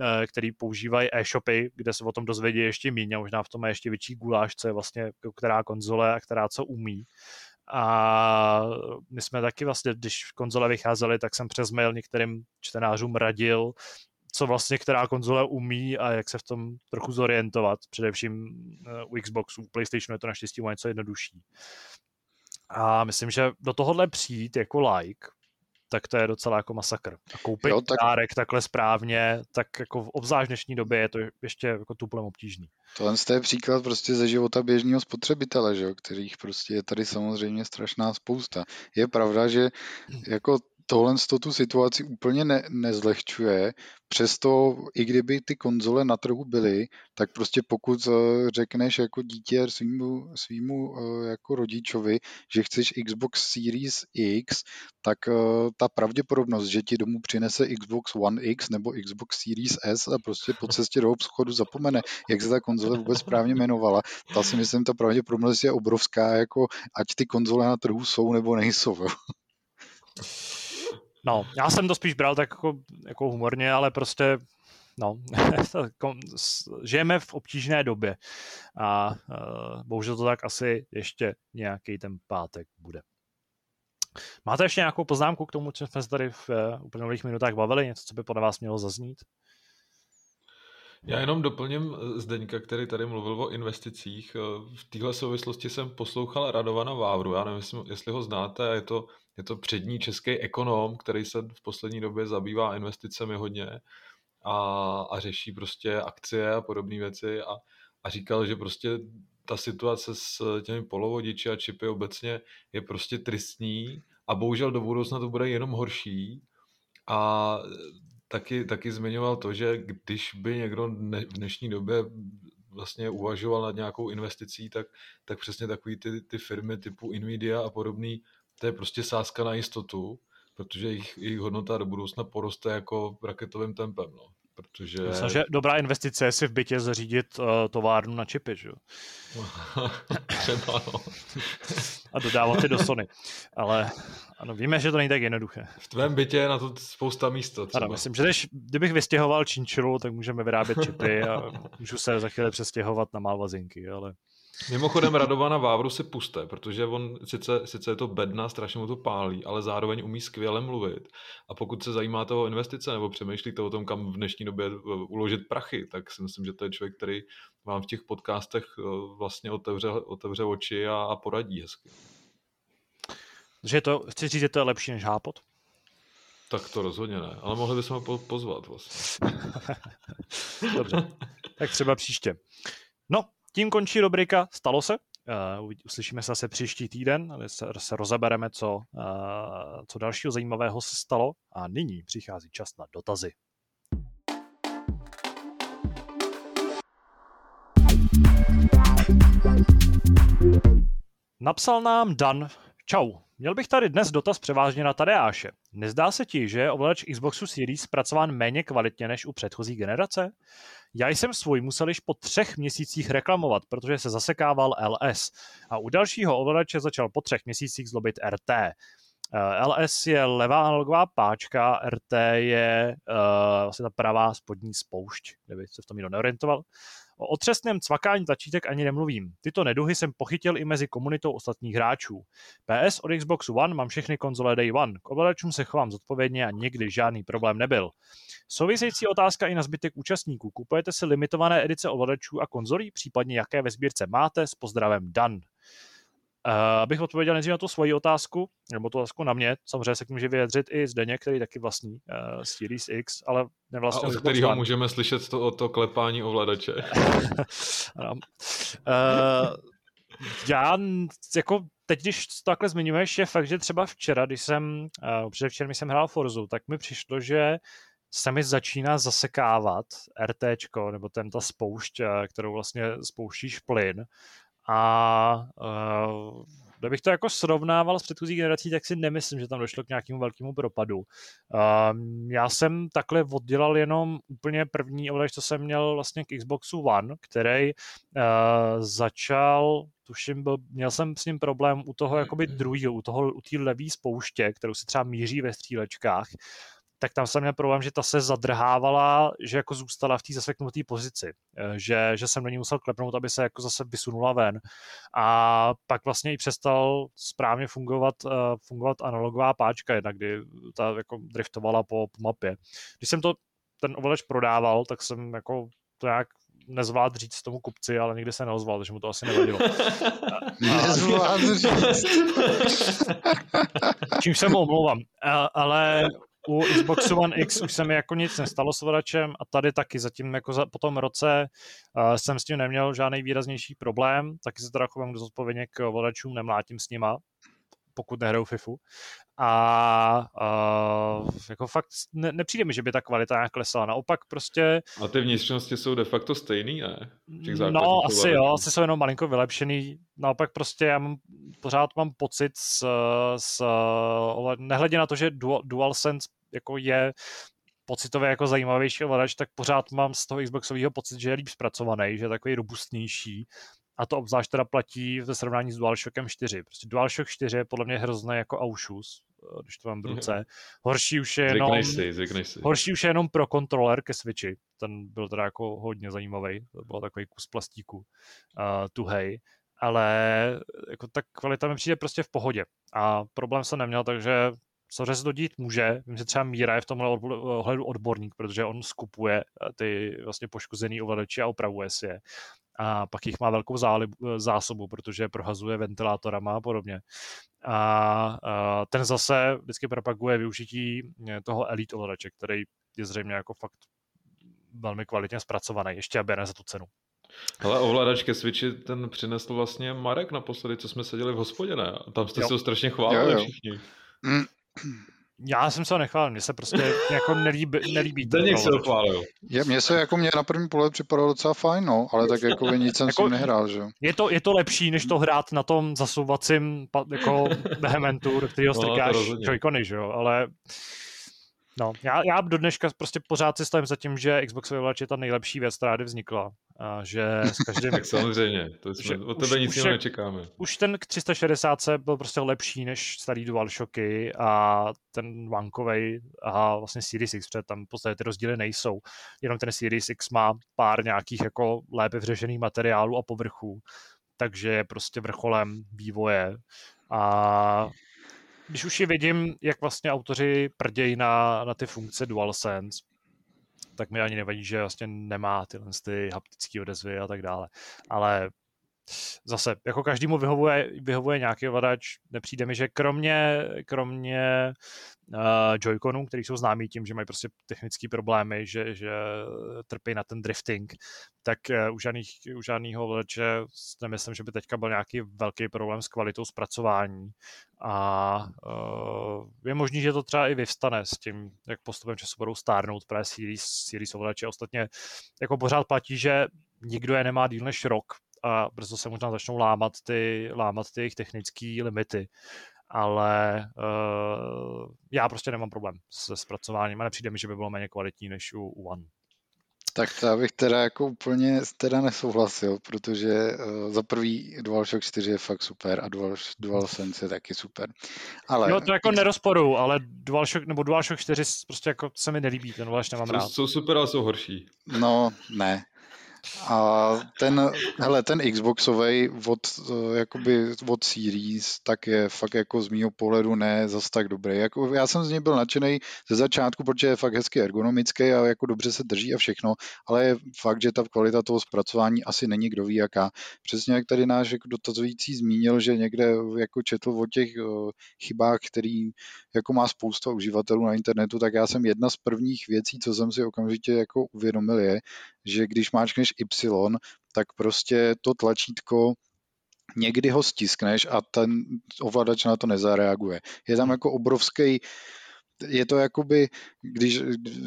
eh, který používají e-shopy, kde se o tom dozvědí ještě méně, možná v tom je ještě větší guláš, co je vlastně která konzole a která co umí. A my jsme taky vlastně, když konzole vycházely, tak jsem přes mail některým čtenářům radil, co vlastně která konzole umí a jak se v tom trochu zorientovat. Především eh, u Xboxu, u PlayStationu je to naštěstí o něco jednodušší. A myslím, že do tohohle přijít jako like tak to je docela jako masakr. A koupit jo, tak... dárek takhle správně, tak jako v obzvlášť dnešní době je to ještě jako tuplem obtížný. Tohle je příklad prostě ze života běžného spotřebitele, že? kterých prostě je tady samozřejmě strašná spousta. Je pravda, že jako tohle tu situaci úplně ne, nezlehčuje, přesto i kdyby ty konzole na trhu byly, tak prostě pokud eh, řekneš jako dítě svýmu, svýmu eh, jako rodičovi, že chceš Xbox Series X, tak eh, ta pravděpodobnost, že ti domů přinese Xbox One X nebo Xbox Series S a prostě po cestě do obchodu zapomene, jak se ta konzole vůbec správně jmenovala, ta si myslím, ta pravděpodobnost je obrovská, jako ať ty konzole na trhu jsou nebo nejsou. *laughs* No, já jsem to spíš bral tak jako, jako humorně, ale prostě no, *laughs* žijeme v obtížné době a uh, bohužel to tak asi ještě nějaký ten pátek bude. Máte ještě nějakou poznámku k tomu, co jsme se tady v uh, uplynulých minutách bavili? Něco, co by podle vás mělo zaznít? Já jenom doplním Zdeňka, který tady mluvil o investicích. V téhle souvislosti jsem poslouchal Radovana Vávru, já nevím, jestli ho znáte, je to je to přední český ekonom, který se v poslední době zabývá investicemi hodně a, a řeší prostě akcie a podobné věci a, a říkal, že prostě ta situace s těmi polovodiči a čipy obecně je prostě tristní a bohužel do budoucna to bude jenom horší. A taky, taky zmiňoval to, že když by někdo v dnešní době vlastně uvažoval nad nějakou investicí, tak, tak přesně takový ty, ty firmy typu Nvidia a podobný to je prostě sázka na jistotu, protože jejich, jejich hodnota do budoucna poroste jako raketovým tempem. No. Protože... Myslím, že dobrá investice je si v bytě zařídit uh, továrnu na čipy, že jo? *laughs* Třeba, no. A dodávat je do Sony. Ale ano, víme, že to není tak jednoduché. V tvém bytě je na to spousta místa. Třeba. Ano, myslím, že když, kdybych vystěhoval činčilu, tak můžeme vyrábět čipy a můžu se za chvíli přestěhovat na malvazinky, ale... Mimochodem Radovana Vávru si puste, protože on sice, sice je to bedna, strašně mu to pálí, ale zároveň umí skvěle mluvit. A pokud se zajímáte o investice nebo přemýšlíte o tom, kam v dnešní době eh, uložit prachy, tak si myslím, že to je člověk, který vám v těch podcastech eh, vlastně otevře, otevře oči a, a poradí hezky. Takže to, chci říct, že to je lepší než hápot? Tak to rozhodně ne, ale mohli bychom ho pozvat vlastně. *laughs* Dobře, tak třeba příště. No, tím končí rubrika Stalo se. Uh, uslyšíme se zase příští týden, ale se, se rozebereme, co, uh, co dalšího zajímavého se stalo. A nyní přichází čas na dotazy. Napsal nám Dan. Čau, Měl bych tady dnes dotaz převážně na Tadeáše. Nezdá se ti, že je ovladač Xboxu Series zpracován méně kvalitně než u předchozí generace? Já jsem svůj musel již po třech měsících reklamovat, protože se zasekával LS. A u dalšího ovladače začal po třech měsících zlobit RT. Eh, LS je levá analogová páčka, RT je uh, vlastně ta pravá spodní spoušť, kdyby se v tom někdo neorientoval. O otřesném cvakání tlačítek ani nemluvím. Tyto neduhy jsem pochytil i mezi komunitou ostatních hráčů. PS od Xbox One mám všechny konzole Day One. K ovladačům se chovám zodpovědně a nikdy žádný problém nebyl. Související otázka i na zbytek účastníků. Kupujete si limitované edice ovladačů a konzolí, případně jaké ve sbírce máte? S pozdravem Dan. Uh, abych odpověděl nejdřív na tu svoji otázku, nebo tu otázku na mě, samozřejmě se k může vyjadřit i Zdeněk, který taky vlastní uh, Series X, ale nevlastní. A od kterého můžeme slyšet to, to klepání ovladače. uh, *laughs* já jako teď, když to takhle zmiňuješ, je fakt, že třeba včera, když jsem, uh, předevčer jsem hrál Forzu, tak mi přišlo, že se mi začíná zasekávat RTčko, nebo ten ta spoušť, kterou vlastně spouštíš plyn a uh, kdybych to jako srovnával s předchozí generací, tak si nemyslím, že tam došlo k nějakému velkému propadu. Uh, já jsem takhle oddělal jenom úplně první ovladač, co jsem měl vlastně k Xboxu One, který uh, začal tuším, byl, měl jsem s ním problém u toho jakoby druhého, u toho, u té levý spouště, kterou si třeba míří ve střílečkách, tak tam jsem měl problém, že ta se zadrhávala, že jako zůstala v té zaseknuté pozici, eh, že, že jsem do ní musel klepnout, aby se jako zase vysunula ven. A pak vlastně i přestal správně fungovat, eh, fungovat analogová páčka, jednak kdy ta jako driftovala po, po mapě. Když jsem to ten ovladač prodával, tak jsem jako to nějak nezvlád říct tomu kupci, ale nikdy se neozval, takže mu to asi nevadilo. *laughs* nezvlád říct. Čím se mu omlouvám. Ale u Xboxu One X už se mi jako nic nestalo s ovladačem a tady taky zatím jako za, po tom roce uh, jsem s tím neměl žádný výraznější problém, taky se teda chovám zodpovědně k ovladačům, nemlátím s nima, pokud nehrajou FIFU. A uh, jako fakt ne, nepřijde mi, že by ta kvalita nějak klesala. Naopak prostě... A ty vnitřnosti jsou de facto stejný, ne? No, asi jo, asi jsou jenom malinko vylepšený. Naopak prostě já mám, pořád mám pocit s, s nehledě na to, že Dual, DualSense jako je pocitově jako zajímavější ovladač, tak pořád mám z toho Xboxového pocit, že je líp zpracovaný, že je takový robustnější. A to obzvlášť teda platí ve srovnání s DualShockem 4. Prostě DualShock 4 je podle mě hrozný jako aušus, eh, když to mám v ruce. Horší už je jenom, si, si. horší už je jenom pro kontroler ke Switchi. Ten byl teda jako hodně zajímavý. To byl takový kus plastíku. Uh, tuhej ale jako ta kvalita mi přijde prostě v pohodě. A problém jsem neměl, takže Samozřejmě se to dít může. Vím, že třeba Míra je v tomhle ohledu odborník, protože on skupuje eh, ty vlastně poškozený ovladače a opravuje si je. A pak jich má velkou eh, zásobu, protože prohazuje ventilátorama a podobně. A, a ten zase vždycky propaguje využití eh, toho Elite ovladače, který je zřejmě jako fakt velmi kvalitně zpracovaný, ještě aby ne za tu cenu. Ale ovladač ke Switchi ten přinesl vlastně Marek naposledy, co jsme seděli v hospodě, ne? Tam jste jo. se ho strašně chválili jo, jo. všichni. Já jsem se ho nechválil, mně se prostě jako nelíbí. nelíbí Deník se ho chválil. Je, mně se jako mě na první pohled připadalo docela fajn, no, ale tak jako nic jsem jako, s tím nehrál, že je to, je to lepší, než to hrát na tom zasouvacím jako vehementu, do kterého no, strkáš joycony, že jo, ale No, já, já do dneška prostě pořád si stojím za tím, že Xboxový ovladač je ta nejlepší věc, která kdy vznikla. A že s každým... tak *laughs* *laughs* samozřejmě, to jsme, od tebe už, nic jiného nečekáme. Už ten k 360 byl prostě lepší než starý DualShocky a ten vankovej a vlastně Series X, protože tam v podstatě ty rozdíly nejsou. Jenom ten Series X má pár nějakých jako lépe vřešených materiálů a povrchů, takže je prostě vrcholem vývoje a když už je vidím, jak vlastně autoři prdějí na, na ty funkce DualSense, tak mi ani nevadí, že vlastně nemá tyhle ty haptické odezvy a tak dále. Ale zase, jako každému vyhovuje, vyhovuje nějaký ovladač, nepřijde mi, že kromě, kromě uh, Joy-Conů, který jsou známí tím, že mají prostě technické problémy, že, že trpí na ten drifting, tak uh, u, žádných, u žádného ovladače nemyslím, že by teďka byl nějaký velký problém s kvalitou zpracování a uh, je možný, že to třeba i vyvstane s tím, jak postupem času budou stárnout právě series, series ovladače. Ostatně jako pořád platí, že nikdo je nemá díl než rok a brzo se možná začnou lámat ty, lámat ty jejich technické limity. Ale uh, já prostě nemám problém se zpracováním a nepřijde mi, že by bylo méně kvalitní než u, u One. Tak to já bych teda jako úplně teda nesouhlasil, protože uh, za prvý DualShock 4 je fakt super a Dual, DualSense je taky super. Ale... No to jako nerozporu, ale DualShock, nebo DualShock 4 prostě jako se mi nelíbí, ten ovladač nemám rád. Jsou, jsou super, ale jsou horší. No, ne. A ten, hele, ten Xboxový od, eh, jakoby od Series, tak je fakt jako z mýho pohledu ne zas tak dobrý. Jako, já jsem z něj byl nadšený ze začátku, protože je fakt hezky ergonomický a jako dobře se drží a všechno, ale je fakt, že ta kvalita toho zpracování asi není kdo ví jaká. Přesně jak tady náš jako dotazující zmínil, že někde jako četl o těch uh, chybách, který jako má spousta uživatelů na internetu, tak já jsem jedna z prvních věcí, co jsem si okamžitě jako uvědomil je, že když máčkneš Y, tak prostě to tlačítko někdy ho stiskneš a ten ovladač na to nezareaguje. Je tam jako obrovský je to jakoby, když,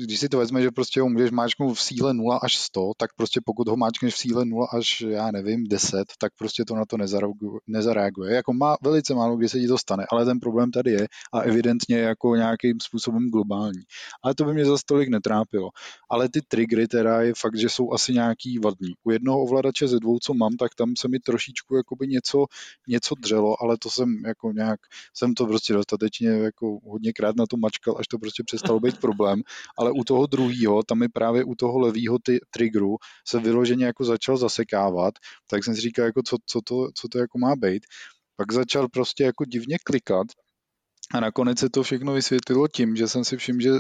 když si to vezme, že prostě ho můžeš máčknout v síle 0 až 100, tak prostě pokud ho máčkneš v síle 0 až, já nevím, 10, tak prostě to na to nezareaguje. nezareaguje. Jako má velice málo, kdy se ti to stane, ale ten problém tady je a evidentně jako nějakým způsobem globální. Ale to by mě zase tolik netrápilo. Ale ty triggery teda je fakt, že jsou asi nějaký vadní. U jednoho ovladače ze dvou, co mám, tak tam se mi trošičku jakoby něco, něco dřelo, ale to jsem jako nějak, jsem to prostě dostatečně jako hodněkrát na to mač mačkal, až to prostě přestalo být problém, ale u toho druhého, tam je právě u toho levého ty, triggeru se vyloženě jako začal zasekávat, tak jsem si říkal, jako co, co, to, co to jako má být. Pak začal prostě jako divně klikat, a nakonec se to všechno vysvětlilo tím, že jsem si všiml, že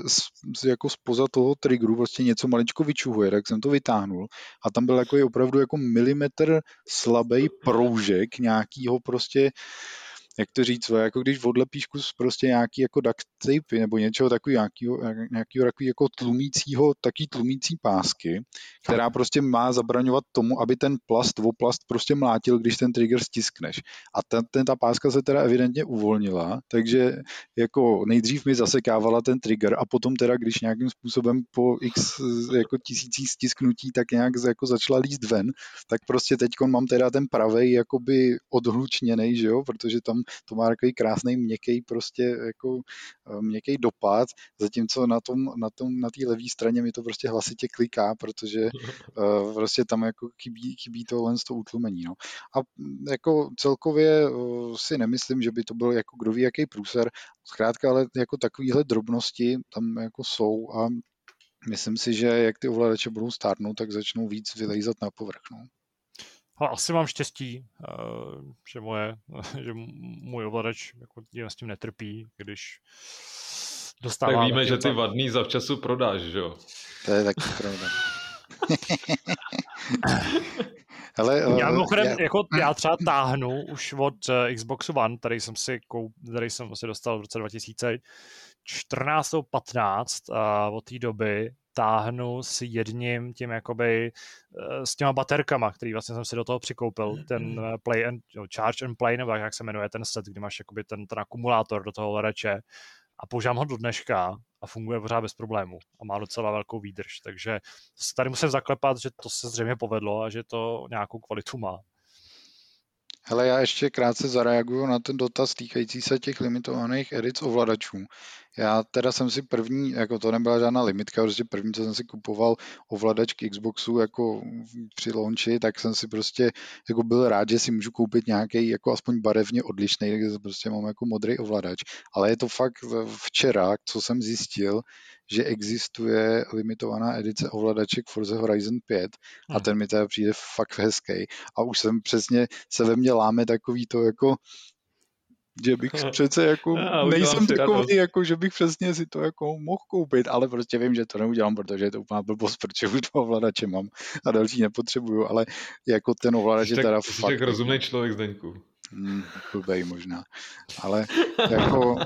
z, jako spoza toho triggeru prostě něco maličko vyčuhuje, tak jsem to vytáhnul a tam byl jako opravdu jako milimetr slabý proužek nějakýho prostě jak to říct, jako když odlepíš kus prostě nějaký jako duct tape nebo něčeho takového, nějakého, nějakého takový jako tlumícího, taký tlumící pásky, která prostě má zabraňovat tomu, aby ten plast, plast prostě mlátil, když ten trigger stiskneš. A ten, ten, ta páska se teda evidentně uvolnila, takže jako nejdřív mi zasekávala ten trigger a potom teda, když nějakým způsobem po x jako tisících stisknutí tak nějak jako začala líst ven, tak prostě teď mám teda ten pravej jakoby odhlučněný, že jo, protože tam to má takový krásný měkký prostě jako eh, měkký dopad, zatímco na tom, na tom, na té levé straně mi to prostě hlasitě kliká, protože uh, *laughs* prostě tam jako chybí, chybí tohle z toho utlumení, no. A mm, jako celkově uh, si nemyslím, že by to byl jako kdo ví jaký průser, zkrátka ale jako takovýhle drobnosti tam jako jsou a myslím si, že jak ty ovladače budou stárnout, tak začnou víc vylejzat na povrch. No. Ale asi mám štěstí, eh, že, moje, *laughs* že můj ovladač jako s tím netrpí, když dostává... Tak víme, že ty vadný zavčasu prodáš, že jo? To je taky pravda. *laughs* Ale, já, mimochodem, já... Jako, já třeba táhnu už od uh, Xboxu One, který jsem si, kou, který jsem si dostal v roce 2014 15 a od té doby táhnu s jedním tím jakoby eh, s těma baterkama, který vlastně jsem si do toho přikoupil, ten mm-hmm. eh, play and, jo, charge and play, nebo jak se jmenuje ten set, kdy máš jakoby ten, ten akumulátor do toho lereče a používám ho do dneška a funguje pořád bez problému a má docela velkou výdrž, takže tady musím zaklepat, že to se zřejmě povedlo a že to nějakou kvalitu má. Hele, já ještě krátce zareaguju na ten dotaz týkající se těch limitovaných edic ovladačů. Já teda jsem si první, jako to nebyla žádná limitka, prostě první, co jsem si kupoval ovladač k Xboxu jako při launchi, tak jsem si prostě jako byl rád, že si můžu koupit nějaký jako aspoň barevně odlišný, takže prostě mám jako modrý ovladač. Ale je to fakt včera, co jsem zjistil, že existuje limitovaná edice ovladaček Forza Horizon 5 a hmm. ten mi teda přijde fakt hezký. A už jsem přesně se ve mně láme takový to jako že bych *laughs* přece jako, já, nejsem takový, jako, že bych přesně si to jako mohl koupit, ale prostě vím, že to neudělám, protože je to úplná blbost, protože už to ovladače mám a další nepotřebuju, ale jako ten ovladač je teda jsi fakt... Tak rozumný člověk, Zdeňku. Hmm, blbej možná, ale jako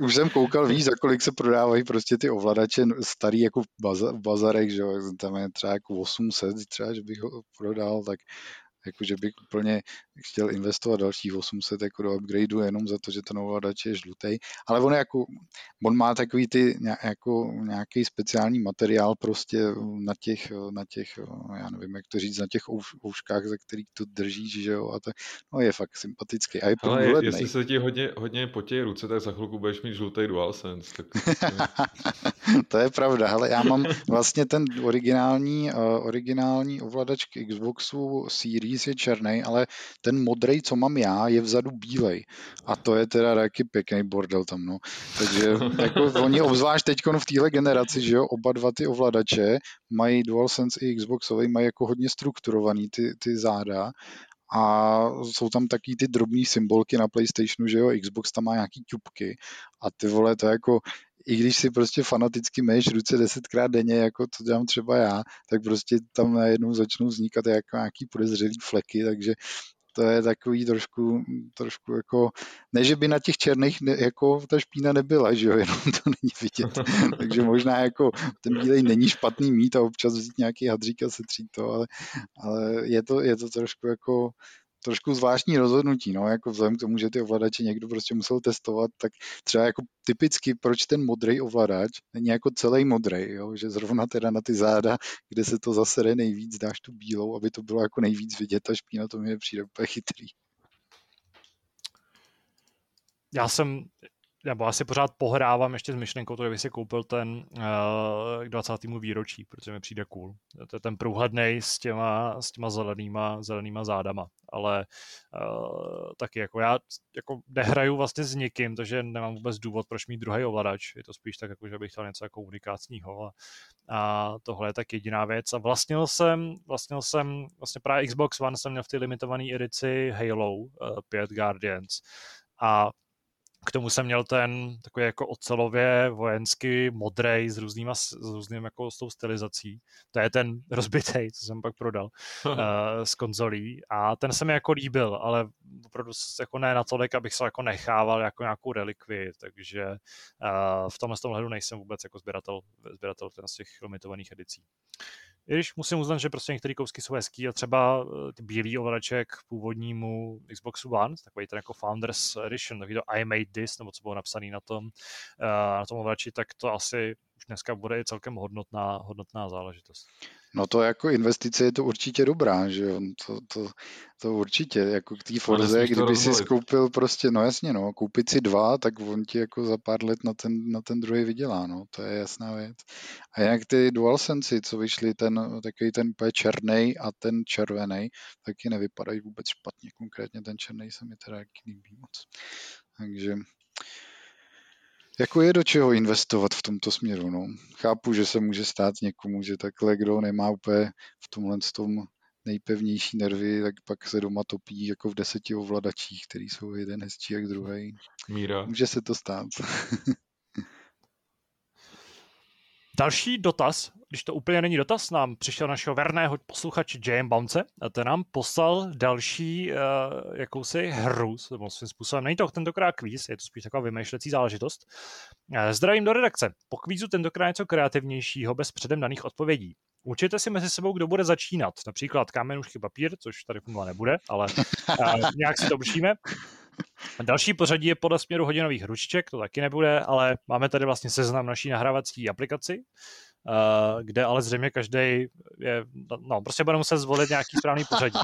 už jsem koukal, víš, za kolik se prodávají prostě ty ovladače starý jako v, baza, v bazarech, že jo, tam je třeba jako 800 třeba, že bych ho prodal, tak jakože bych úplně chtěl investovat dalších 800 jako do upgradeu jenom za to, že ten ovladač je žlutý, ale on, jako, on má takový ty jako nějaký speciální materiál prostě na těch, na těch, já nevím, jak to říct, na těch ouškách, za kterých to držíš, že jo, a to no, je fakt sympatický a je Ale jestli se ti hodně, hodně potějí ruce, tak za chvilku budeš mít žlutý DualSense. Tak... to je *laughs* pravda, ale já mám vlastně ten originální, uh, originální ovladač k Xboxu Series je černý, ale ten modrej, co mám já, je vzadu bílej. A to je teda taky pěkný bordel tam, no. Takže *laughs* jako oni obzvlášť teď v téhle generaci, že jo, oba dva ty ovladače mají DualSense i Xboxový, mají jako hodně strukturovaný ty, ty záda a jsou tam taky ty drobné symbolky na PlayStationu, že jo, Xbox tam má nějaký ťupky a ty vole, to jako i když si prostě fanaticky meješ ruce desetkrát denně, jako to dělám třeba já, tak prostě tam najednou začnou vznikat jako nějaký podezřelý fleky, takže to je takový trošku, trošku jako, ne, že by na těch černých ne, jako ta špína nebyla, že jo, *laughs* jenom to není vidět. *laughs* Takže možná jako ten bílej není špatný mít a občas vzít nějaký hadřík a setřít to, ale, ale je, to, je to trošku jako trošku zvláštní rozhodnutí, no, jako vzhledem k tomu, že ty ovladače někdo prostě musel testovat, tak třeba jako typicky, proč ten modrý ovladač není jako celý modrý, jo, že zrovna teda na ty záda, kde se to zasere nejvíc, dáš tu bílou, aby to bylo jako nejvíc vidět a špína, to mi přijde úplně chytrý. Já jsem nebo asi pořád pohrávám ještě s myšlenkou, to, kdyby si koupil ten uh, k 20. výročí, protože mi přijde cool. To je ten průhledný s těma, s těma zelenýma, zelenýma zádama, ale uh, taky jako já jako nehraju vlastně s nikým, takže nemám vůbec důvod, proč mít druhý ovladač. Je to spíš tak, jako, že bych chtěl něco jako unikátního a, a tohle je tak jediná věc. A vlastnil jsem, vlastnil jsem vlastně právě Xbox One jsem měl v té limitované edici Halo uh, 5 Guardians a k tomu jsem měl ten takový jako ocelově vojensky modrej s různýma, s různým jako s tou stylizací. To je ten *laughs* rozbitej, co jsem pak prodal uh, z konzolí a ten se mi jako líbil, ale opravdu jako ne natolik, abych se jako nechával jako nějakou relikvi, takže uh, v tomhle tom hledu nejsem vůbec jako sběratel, sběratel z těch limitovaných edicí. I když musím uznat, že prostě některé kousky jsou hezký a třeba eh, ty bílý ovladaček původnímu Xboxu One, takový ten jako Founders Edition, takový to I made this, nebo co bylo napsané na tom, eh, na tom ovladači, tak to asi už dneska bude i celkem hodnotná, hodnotná záležitost. No to jako investice je to určitě dobrá, že jo, to, to, to určitě, jako k té Forze, kdyby si skoupil prostě, no jasně, no, koupit si dva, tak on ti jako za pár let na ten, na ten druhý vydělá, no, to je jasná věc. A jinak ty DualSense, co vyšly, ten takový ten úplně černý a ten červený, taky nevypadají vůbec špatně, konkrétně ten černý se mi teda líbí moc. Takže jako je do čeho investovat v tomto směru. No. Chápu, že se může stát někomu, že takhle, kdo nemá úplně v tomhle tom nejpevnější nervy, tak pak se doma topí jako v deseti ovladačích, který jsou jeden hezčí jak druhý. Míra. Může se to stát. Další dotaz, když to úplně není dotaz, nám přišel našeho verného posluchače J.M. Bounce a ten nám poslal další uh, jakousi hru, nebo svým způsobem. Není to tentokrát kvíz, je to spíš taková vymýšlecí záležitost. Uh, zdravím do redakce. Po kvízu tentokrát něco kreativnějšího bez předem daných odpovědí. Určitě si mezi sebou, kdo bude začínat. Například kamenušky papír, což tady nebude, ale uh, nějak si to určíme. Další pořadí je podle směru hodinových ručiček, to taky nebude, ale máme tady vlastně seznam naší nahrávací aplikaci, Uh, kde ale zřejmě každý je, no, prostě bude muset zvolit nějaký správný pořadí.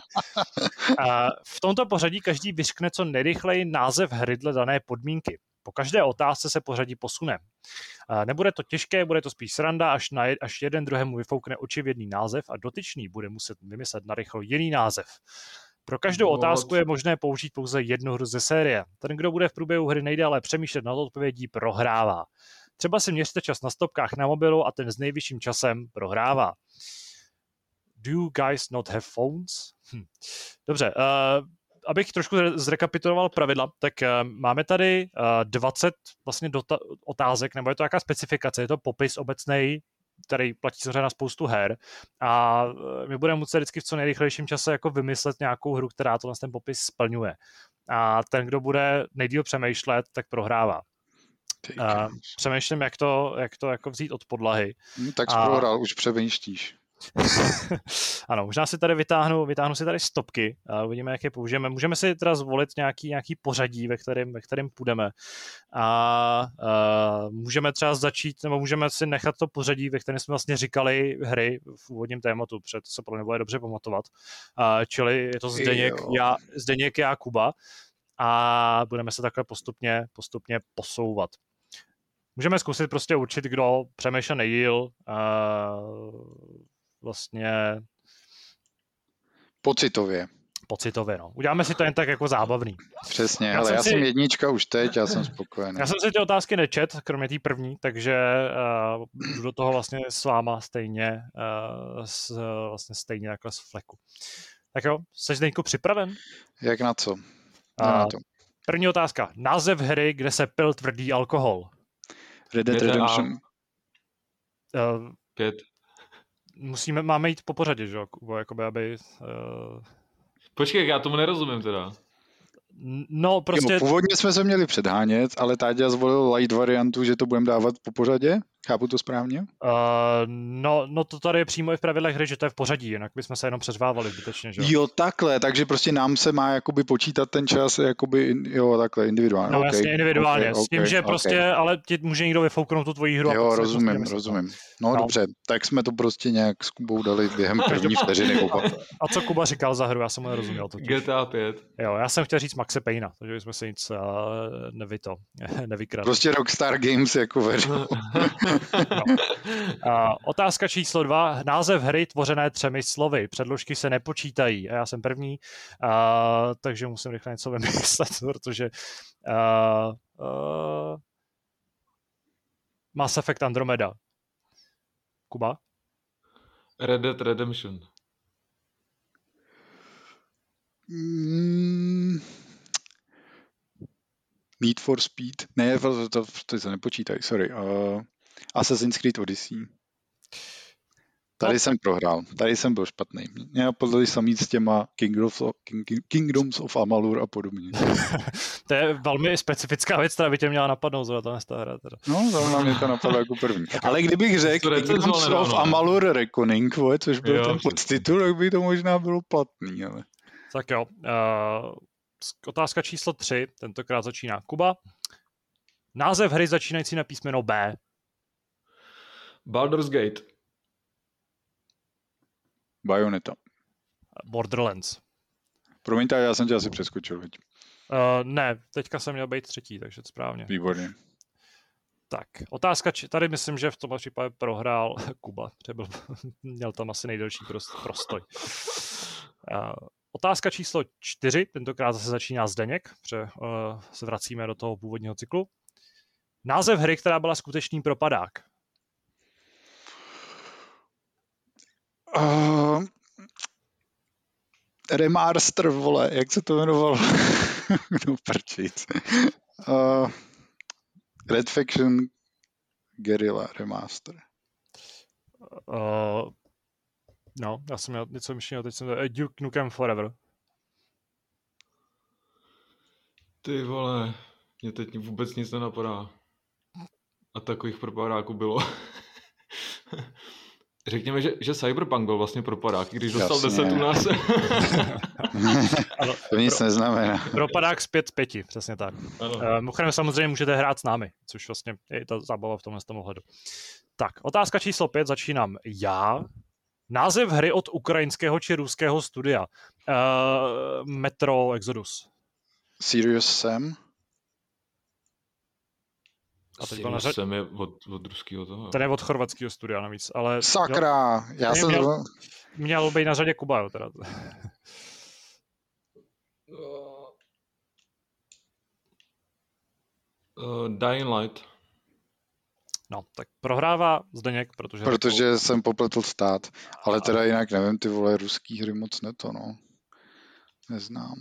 Uh, v tomto pořadí každý vyřkne co nejrychleji název hry dle dané podmínky. Po každé otázce se pořadí posune. Uh, nebude to těžké, bude to spíš sranda, až, na, až jeden druhému vyfoukne očividný název a dotyčný bude muset vymyslet narychlo jiný název. Pro každou otázku je možné použít pouze jednu hru ze série. Ten, kdo bude v průběhu hry nejdále přemýšlet nad odpovědí, prohrává. Třeba si měřte čas na stopkách na mobilu a ten s nejvyšším časem prohrává. Do you guys not have phones? Hm. Dobře, uh, abych trošku zrekapituloval pravidla, tak uh, máme tady uh, 20 vlastně dota- otázek, nebo je to jaká specifikace, je to popis obecný který platí samozřejmě na spoustu her a e, my budeme muset vždycky v co nejrychlejším čase jako vymyslet nějakou hru, která to ten popis splňuje. A ten, kdo bude nejdíl přemýšlet, tak prohrává. Uh, přemýšlím, jak to, jak to jako vzít od podlahy. No, tak jsi a... prohrál, už přemýšlíš. *laughs* ano, možná si tady vytáhnu, vytáhnu si tady stopky a uvidíme, jak je použijeme. Můžeme si teda zvolit nějaký, nějaký pořadí, ve kterém, ve kterém půjdeme. A, a můžeme třeba začít, nebo můžeme si nechat to pořadí, ve kterém jsme vlastně říkali hry v úvodním tématu, protože to se podle mě bude dobře pamatovat. A, čili je to Zdeněk, já, Zdeněk, já, Kuba. A budeme se takhle postupně, postupně posouvat. Můžeme zkusit prostě určit, kdo přemýšlel nejdíl, vlastně Pocitově. pocitově. No. Uděláme si to jen tak jako zábavný. Přesně, Já ale jsem já si- jsem jednička už teď, já jsem spokojený. Já jsem si ty otázky nečet, kromě té první, takže uh, do toho vlastně s váma stejně, uh, s, vlastně stejně jako z fleku. Tak jo, jsi Zdeňku připraven? Jak na co? A Na to. První otázka. Název hry, kde se pil tvrdý alkohol. Red Dead. Redemption. Uh, Pět. Musíme, máme jít po pořadě, že jo? Jakoby, aby, uh, Počkej, já tomu nerozumím teda. no, prostě... Jo, původně jsme se měli předhánět, ale Táďa zvolil light variantu, že to budeme dávat po pořadě. Chápu to správně? Uh, no, no to tady je přímo i v pravidlech hry, že to je v pořadí, jinak bychom se jenom přeřvávali zbytečně, že jo? Jo, takhle, takže prostě nám se má jakoby počítat ten čas, jakoby, jo, takhle, individuálně. No okay, jasně, individuálně, okay, s tím, okay, že okay. prostě, ale ti může někdo vyfouknout tu tvoji hru. a Jo, rozumím, prostě rozumím. No, No. dobře, tak jsme to prostě nějak s Kubou dali během *laughs* první vteřiny oba. A co Kuba říkal za hru, já jsem mu nerozuměl totiž. GTA 5. Jo, já jsem chtěl říct Maxe Payna, takže jsme se nic uh, nevyto, *laughs* nevykradli. Prostě Rockstar Games jako *laughs* *laughs* veřil. Uh, otázka číslo dva. Název hry tvořené třemi slovy. Předložky se nepočítají. A já jsem první, uh, takže musím rychle něco *laughs* vymyslet, protože uh, uh, Mass Effect Andromeda. Kuba? Red Dead Redemption. Mm, Need for Speed. Ne, to, to, to se nepočítají, sorry. Uh, Assassin's Creed Odyssey. Tady No. jsem prohrál, tady jsem byl špatný. Mě napadlo samý s těma Kingdoms of, King, Kingdoms of Amalur a podobně. *laughs* To je velmi specifická věc, která by tě měla napadnout, zrovna ta hra. Teda. No, zrovna mě to napadlo jako první. *laughs* Ale kdybych řekl Kingdoms of nedávno, ne? Amalur Reckoning, vole, což byl Jo, ten podtitul, tak by to možná bylo platný, ale... Tak jo. Uh, otázka číslo tři, tentokrát začíná Kuba. Název hry začínající na písmeno B. Baldur's Gate. Bayonetta. Borderlands. Promiňte, já jsem tě asi přeskočil, veď. Uh, ne, teďka jsem měl být třetí, takže správně. Výborně. Tak, otázka, či, tady myslím, že v tomhle případě prohrál *laughs* Kuba, byl, *laughs* měl tam asi nejdelší prost, prostoj. Uh, otázka číslo čtyři, tentokrát zase začíná Zdeněk, protože uh, se vracíme do toho původního cyklu. Název hry, která byla skutečný propadák. Uh, remaster, vole, jak se to jmenovalo? no, prčic. Uh, Red Faction Guerrilla Remaster. Uh, no, já jsem měl něco myšleno, teď jsem uh, Duke Nukem Forever. Ty vole, mě teď vůbec nic nenapadá. A takových propadáků bylo. *laughs* Řekněme, že, že Cyberpunk byl vlastně propadák, i když dostal Jasně. 10 u nás. Ano, To nic neznamená. propadák zpět z pěti, přesně tak. Uh, mimochodem samozřejmě můžete hrát s námi, což vlastně je i ta zábava v tomhle tom ohledu. Tak, otázka číslo pět začínám já. Název hry od ukrajinského či ruského studia. Uh, Metro Exodus. Serious Sam? A teď byl na řadě. je od, od ruského toho. Ten je od chorvatského studia navíc, ale Sakra! Já Ten jsem... měl- měl být na řadě Kuba, jo, teda. Uh, *laughs* Dying Light. No, tak prohrává Zdeněk, protože... Protože jsem popletl stát. Ale teda jinak nevím, ty vole, ruský hry moc ne to, no. Neznám.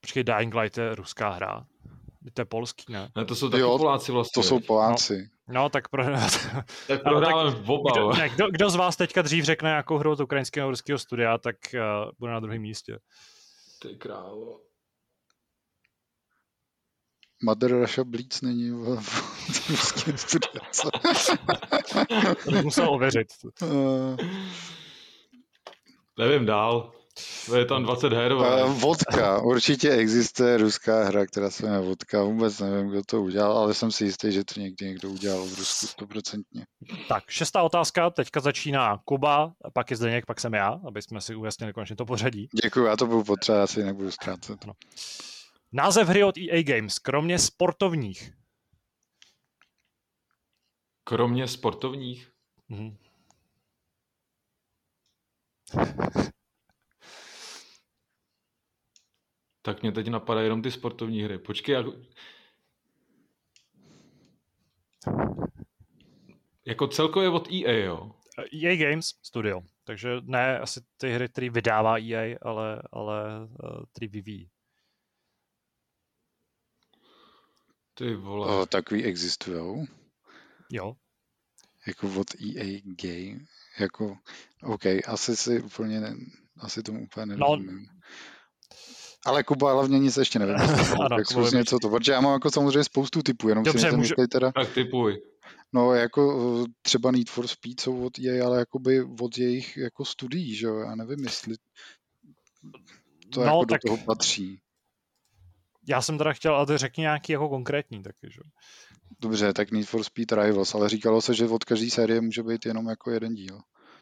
Počkej, Dying Light je ruská hra. To je polský, ne? Ne, to jsou taky Jo, Poláci vlastně. To jsou? Poláci. No, tak pro... *laughs* Tak prohráváme v oba. kdo, ne, kdo, kdo, z vás teďka dřív řekne nějakou hru od ukrajinského a ruského studia, tak uh, bude na druhém místě. Ty krávo. Mother Russia Blitz není v, v ruském studiu. co? *laughs* To bych musel ověřit. Eh, Nevím dál. Je tam 20 her. vole. Vodka. Určitě existuje ruská hra, která se jmenuje Vodka. Vůbec nevím, kdo to udělal, ale jsem si jistý, že to někdy někdo udělal v Rusku stoprocentně. Tak, šestá otázka, teďka začíná Kuba, pak je Zdeněk, pak jsem já, aby jsme si ujasnili konečně to pořadí. Děkuji, já to budu potřeba, já si jinak budu ztrácet. Název hry od EA Games, kromě sportovních. *laughs* Tak mě teď napadají jenom ty sportovní hry. Počkej, jak... Jako celkově od EA, jo? EA Games Studio. Takže ne asi ty hry, které vydává EA, ale, ale uh, který vyvíjí. Ty vole. O, takový existujou. Jo. Jako od EA Game. Jako, OK, asi si úplně ne, asi tomu úplně nerozumím. No, ale Kuba hlavně nic ještě nevím. *laughs* ano, jak Kuba něco to, protože já mám jako samozřejmě spoustu typů, jenom Dobře, si můžu... teda... Tak typuj. No jako třeba Need for Speed jsou od EA, ale jakoby od jejich jako studií, že jo, já nevím, jestli to no, jako tak... do toho patří. Já jsem teda chtěl, ale řekni nějaký jako konkrétní taky, že Dobře, tak Need for Speed Rivals, ale říkalo se, že od každé série může být jenom jako jeden díl.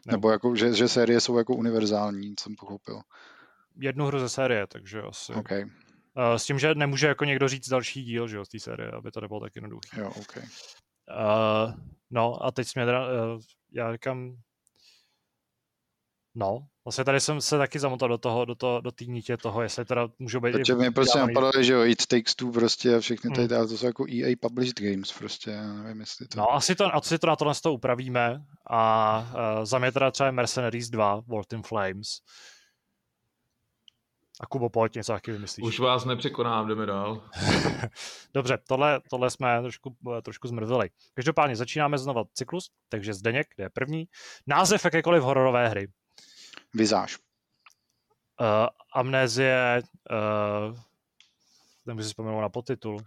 Ne. Nebo jako, že, že série jsou jako univerzální, jsem pochopil. Jednu hru ze série, takže asi. Okay. Uh, s tím, že nemůže jako někdo říct další díl, že jo, z té série, aby to nebylo tak jednoduché. Jo, okay. Uh, no a teď jsme teda, uh, já říkám, no, vlastně tady jsem se taky zamotal do toho, do, toho, do té nítě toho, jestli teda můžou být... Takže mě prostě napadlo, že jo, It Takes Two prostě a všechny tady, hmm. to jsou jako EA Published Games prostě, já nevím, jestli to... No, asi to, asi to na tohle to upravíme a uh, za mě teda třeba Mercenaries 2, World in Flames, a Kubo, pojď něco taky vymyslíš. Už vás nepřekonám, jdeme dál. *laughs* Dobře, tohle, tohle jsme trošku, trošku zmrzeli. Každopádně začínáme znova cyklus, takže Zdeněk, kde je první. Název jakékoliv hororové hry. Vizáž. Uh, amnézie, uh, nemůžu si vzpomenout na podtitul.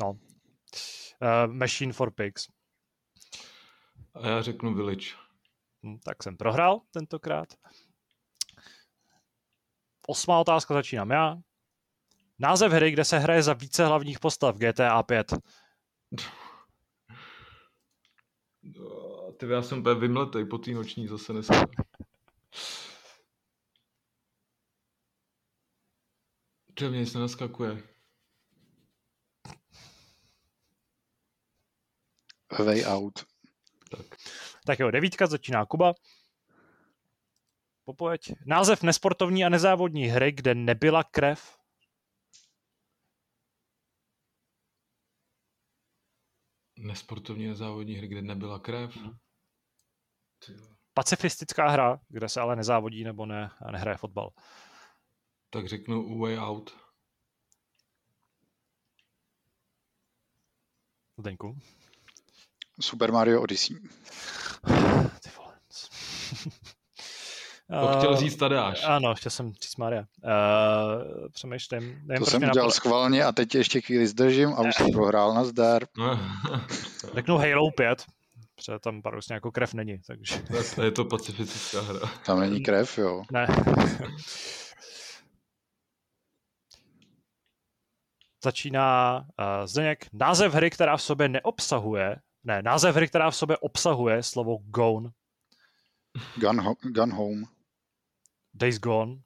No. Uh, Machine for Pigs. A já řeknu Village. Hm, tak jsem prohrál tentokrát. Osmá otázka začínám já. Název hry, kde se hraje za více hlavních postav GTA 5. Ty já jsem úplně vymletej po té noční zase dneska. To mě nic nenaskakuje. Way out. Tak. tak jo, devítka začíná Kuba. Popojeď. Název nesportovní a nezávodní hry, kde nebyla krev. Nesportovní nezávodní hry, kde nebyla krev? Hmm. Pacifistická hra, kde se ale nezávodí nebo ne, a nehraje fotbal. Tak řeknu Way Out. Zdeňku. Super Mario Odyssey. *sighs* Ty vole. *laughs* To chtěl říct Tadeáš. Ano, chtěl jsem říct Maria. Uh, přemýšlím. Nevím, to jsem udělal napad... schválně a teď ještě chvíli zdržím a už jsem prohrál na zdar. *laughs* Řeknu Halo 5, protože tam paradoxně jako krev není. Takže... je to pacifická hra. Tam není krev, jo. Ne. *laughs* Začíná uh, Zdeněk. Název hry, která v sobě neobsahuje, ne, název hry, která v sobě obsahuje slovo gone. Gun, ho- gun Home. Days Gone.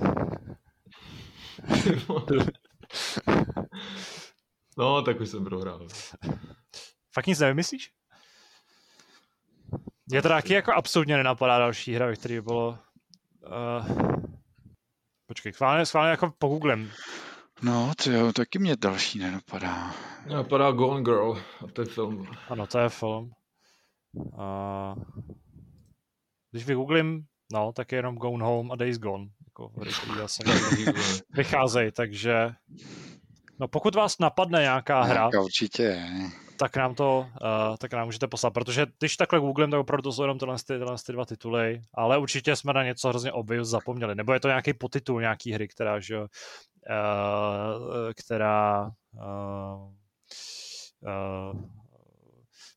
*laughs* no, tak už jsem prohrál. Fakt nic nevymyslíš? Je to taky jako absolutně nenapadá další hra, který by bylo... Uh... Počkej, schválně, schválně jako pogooglem. No, to jo, taky mě další nenapadá. Napadá Gone Girl, a to je film. Ano, to je film. A když vygooglím, no, tak je jenom Gone Home a Days Gone. Jako zase *laughs* vycházejí, takže no pokud vás napadne nějaká hra, Nějaká určitě. tak nám to, uh, tak nám můžete poslat, protože když takhle googlím, tak opravdu to jsou jenom tyhle, tyhle ty dva tituly, ale určitě jsme na něco hrozně obvious zapomněli, nebo je to nějaký potitul nějaký hry, která, že, uh, která uh, uh,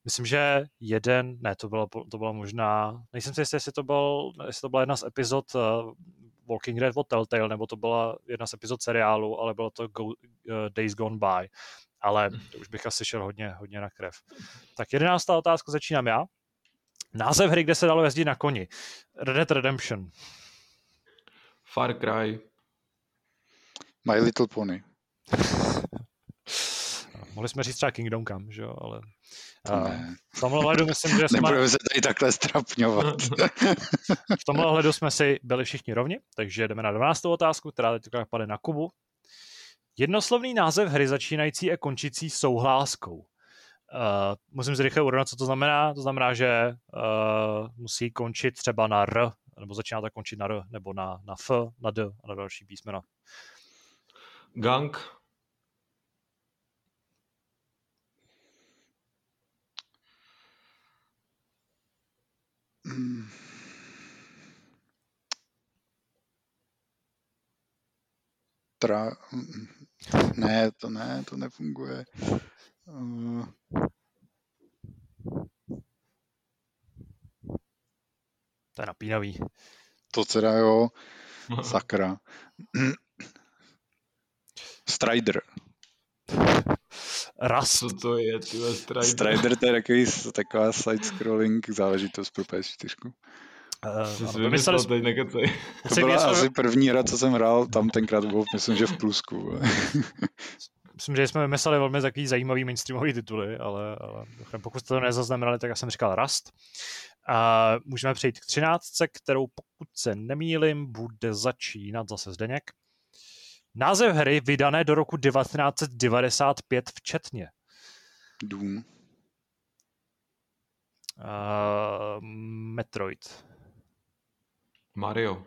Myslím, že jeden, ne, to bylo, to bylo možná, nejsem si jistý, jestli to, byl, jestli to byla jedna z epizod uh, Walking Dead od Telltale, nebo to byla jedna z epizod seriálu, ale bylo to Go, uh, Days Gone By. Ale hm. to už bych asi šel hodně, hodně na krev. Tak jedenáctá otázka začínám já. Název hry, kde se dalo jezdit na koni. Red Dead Redemption. Far Cry. My Little Pony. *laughs* Mohli jsme říct třeba Kingdom Come, že jo, ale. V tomhle hledu myslím, že jsme, Nebudeme se tady takhle strapňovat. *laughs* v tomhle hledu jsme si byli všichni rovni, takže jdeme na 12. otázku, která teď padne na Kubu. Jednoslovný název hry začínající a končící souhláskou. Uh, musím si rychle urovnat, co to znamená. To znamená, že uh, musí končit třeba na R, nebo začíná to končit na R, nebo na, na F, na D a na další písmena. Gang. Mm. Tra... Ne, to ne, to nefunguje. Uh, To je napínavý. To teda jo, *laughs* sakra. Strider. Rust. Co to je, ty Strider? Strider to je takový, taková side-scrolling záležitost pro PS4. Uh, vymyslel jsme, teď nekecej. To byla asi první hra, co jsem hrál, tam tenkrát byl, myslím, že v plusku. *laughs* myslím, že jsme vymysleli velmi takový zajímavý mainstreamový tituly, ale, ale pokud jste to nezaznamenali, tak já jsem říkal Rust. A můžeme přejít k 13, kterou pokud se nemýlim, bude začínat zase Zdeněk. Název hry vydané do roku 1995 včetně. Doom. Uh, Metroid. Mario.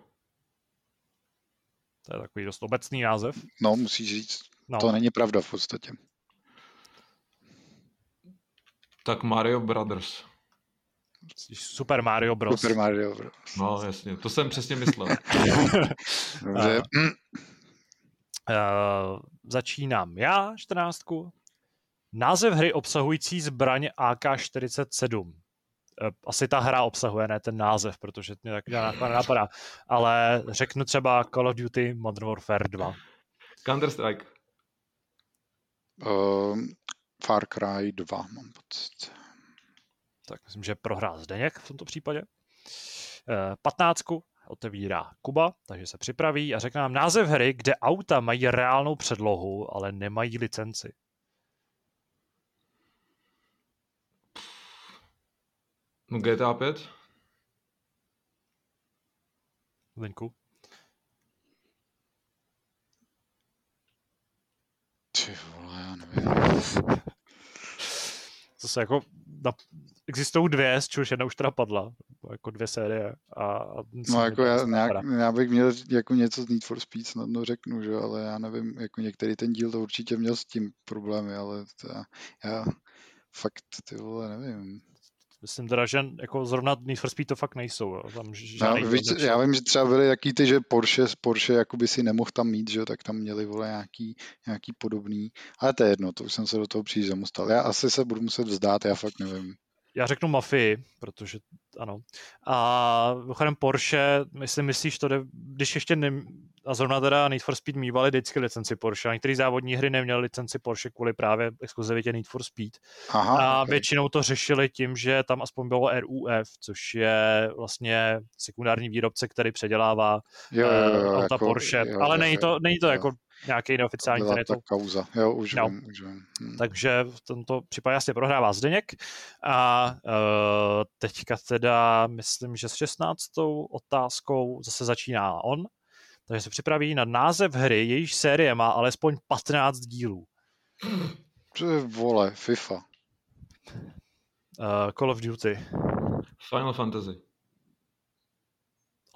To je takový dost obecný název. No, musíš říct, No, to není pravda v podstatě. Tak Mario Brothers. Super Mario Bros. Super Mario Bros. No, jasně, to jsem přesně myslel. *laughs* Dobře. Uh, začínám já, 14. Název hry obsahující zbraň AK-47. Eh, Asi ta hra obsahuje, ne ten název, protože mě tak nenapadá. Ale řeknu třeba Call of Duty Modern Warfare 2. Counter-Strike. Uh, Far Cry 2, mám pocit. Tak myslím, že prohrál Zdeněk v tomto případě. Eh, 15. otevírá Kuba, takže se připraví a řekne nám název hry, kde auta mají reálnou předlohu, ale nemají licenci. No GTA 5. Zdeňku. Ty vole, já nevím. Zase jako na, existují dvě, z čehož jedna už teda padla, jako dvě série. A, a No jako to já, nějak, já bych měl jako něco z Need for Speed snadno řeknu, že? ale já nevím, jako některý ten díl to určitě měl s tím problémy, ale to já, já fakt ty vole nevím. Myslím teda, že jako zrovna Need for Speed to fakt nejsou. Jo. Tam Já, víc, já vím, že třeba byly jaký ty, že Porsche, Porsche jakoby si nemohl tam mít, že tak tam měli vole nějaký, nějaký podobný, ale to je jedno, to už jsem se do toho příliš zamustal. Já asi se budu muset vzdát, já fakt nevím. Já řeknu Mafii, protože ano. A mimochodem Porsche, myslím, myslíš to, jde- když ještě ne, a zrovna teda Need for Speed mývali vždycky licenci Porsche, a některé závodní hry neměly licenci Porsche kvůli právě exkluzivitě Need for Speed. Aha, A okay. většinou to řešili tím, že tam aspoň bylo RUF, což je vlastně sekundární výrobce, který předělává jo, jo, eh, jo, auta jako, Porsche, jo, ale jo, není to, není to jo. jako nějaký neoficiální, Byla ten je ta to kauza, jo, už No. vím, už vím. Hm. takže v tomto případě jasně prohrává Zdeněk. A uh, teďka teda myslím, že s 16. otázkou zase začíná on. Takže se připraví na název hry, jejíž série má alespoň 15 dílů. To je vole, FIFA. Uh, Call of Duty. Final Fantasy.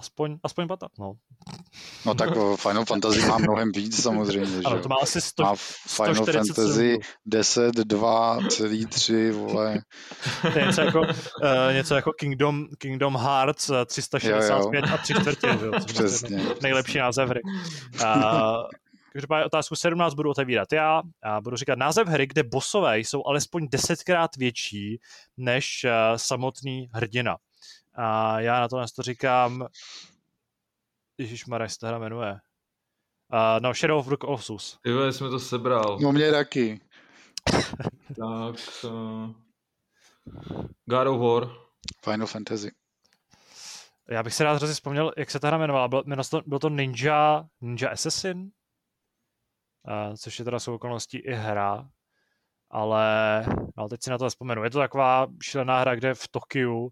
Aspoň, aspoň 15, no. No tak o, Final Fantasy má mnohem víc samozřejmě, že Ano, jo. to má asi 100, Má Final 147 Fantasy dílů. 10, 2, celý 3, vole. To je něco jako, uh, něco jako Kingdom, Kingdom Hearts eh, 365 a 3 čtvrtě. že jo, což je Přesně. Nejlepší název hry. Uh, Každopádně otázku 17 budu otevírat já a budu říkat název hry, kde bosové jsou alespoň desetkrát větší než uh, samotný hrdina. A já na to to říkám Ježíš jak se ta hra jmenuje. Uh, no, Shadow of the Colossus. Ty vole, jsme to sebral. No mě taky. *laughs* Tak... Uh... God of War. Final Fantasy. Já bych se rád hrozně vzpomněl, jak se ta hra jmenovala. Bylo, to, bylo to Ninja, Ninja Assassin, uh, což je teda jsou okolností i hra. Ale no, teď si na to vzpomenu. Je to taková šílená hra, kde v Tokiu uh,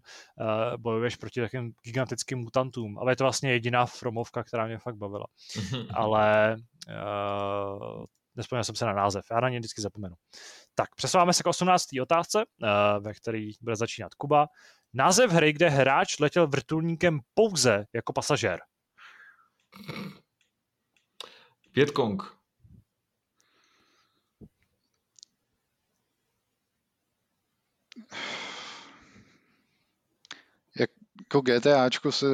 bojuješ proti takým gigantickým mutantům, ale je to vlastně jediná Fromovka, která mě fakt bavila. *laughs* ale uh, nespomněl jsem se na název, já na ně vždycky zapomenu. Tak, přesouváme se k 18. otázce, uh, ve který bude začínat Kuba. Název hry, kde hráč letěl vrtulníkem pouze jako pasažér. Vietkong. Jako GTAčko se,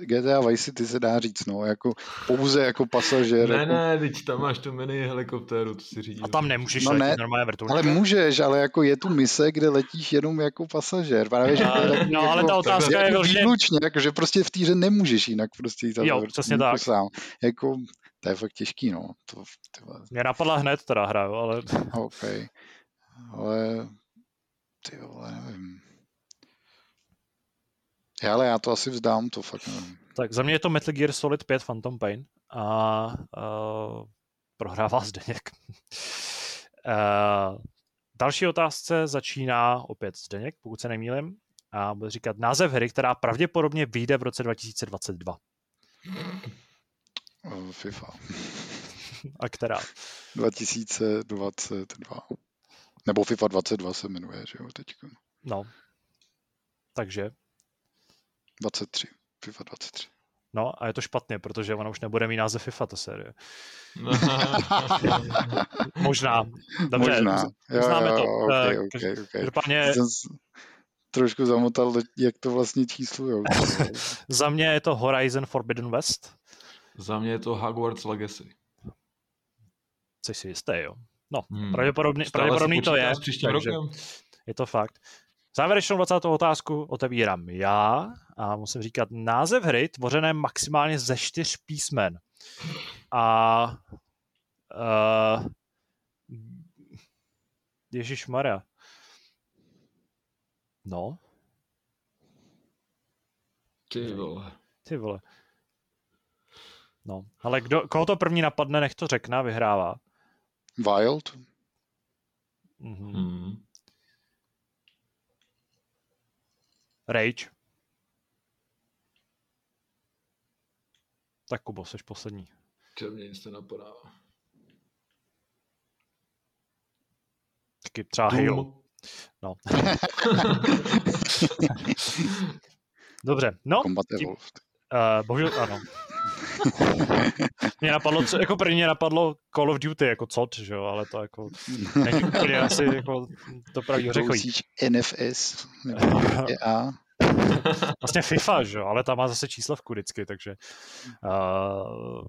GTA Vice City se dá říct, no, jako pouze jako pasažér. Ne, jako... ne, teď tam máš tu mini helikoptéru, to si řídíš. A tam nemůžeš No no ne, normálně vrtulníkem. Ale můžeš, ale jako je tu mise, kde letíš jenom jako pasažér. Právě, že A, letíš no, jako, ale ta otázka je jako vyloženě- výlučně, jako, že prostě v té hře nemůžeš jinak prostě jít Jo, přesně tak. Sám. Jako, to je fakt těžký, no. To, ty vole, Mě napadla hned teda hra, jo, ale OK. Ale ty vole, nevím. Já, ale já to asi vzdám, to fakt nevím. tak za mě je to Metal Gear Solid 5 Phantom Pain a uh, prohrává Zdeněk. *laughs* uh, další otázce začíná opět Zdeněk, pokud se nemýlim, a bude říkat název hry, která pravděpodobně vyjde v roce 2022. Eh, FIFA. A která? 2022. Nebo FIFA 22 se jmenuje, že jo, teďka. No. Takže, 23. FIFA 23. no a je to špatně, protože ona už nebude mít název FIFA, ta série. *laughs* Možná. Dobře, Možná. Jo, známe jo, to. Okay, Eh, okay, okay. Každopádně Jsem trošku zamotal, jak to vlastně číslujou. *laughs* za mě je to Horizon Forbidden West, Za mě je to Hogwarts Legacy. což si jistý, jo. No, Hmm. pravděpodobně, pravděpodobný si to je, takže rokem? je to fakt. Závěrečnou 20. otázku otevírám já a musím říkat název hry tvořené maximálně ze čtyř písmen. A uh, Ježíš Maria. No, Ty vole. ty vole. No, ale kdo, koho to první napadne, nech to řekne, vyhrává. Wild? Mhm. Hmm. Rage. Tak Kubo, seš poslední. Čo mě nic nenapadá. Taky třeba Halo. Doom. No. *laughs* Dobře, no, Combat tím- Evolved. Uh, bohužel ano. mě napadlo, co, jako první mě napadlo Call of Duty, jako COD, že jo, ale to jako není úplně asi jako to pravý. Brousíč NFS nebo EA. *laughs* Vlastně FIFA, že jo, ale ta má zase číslovku vždycky, takže uh,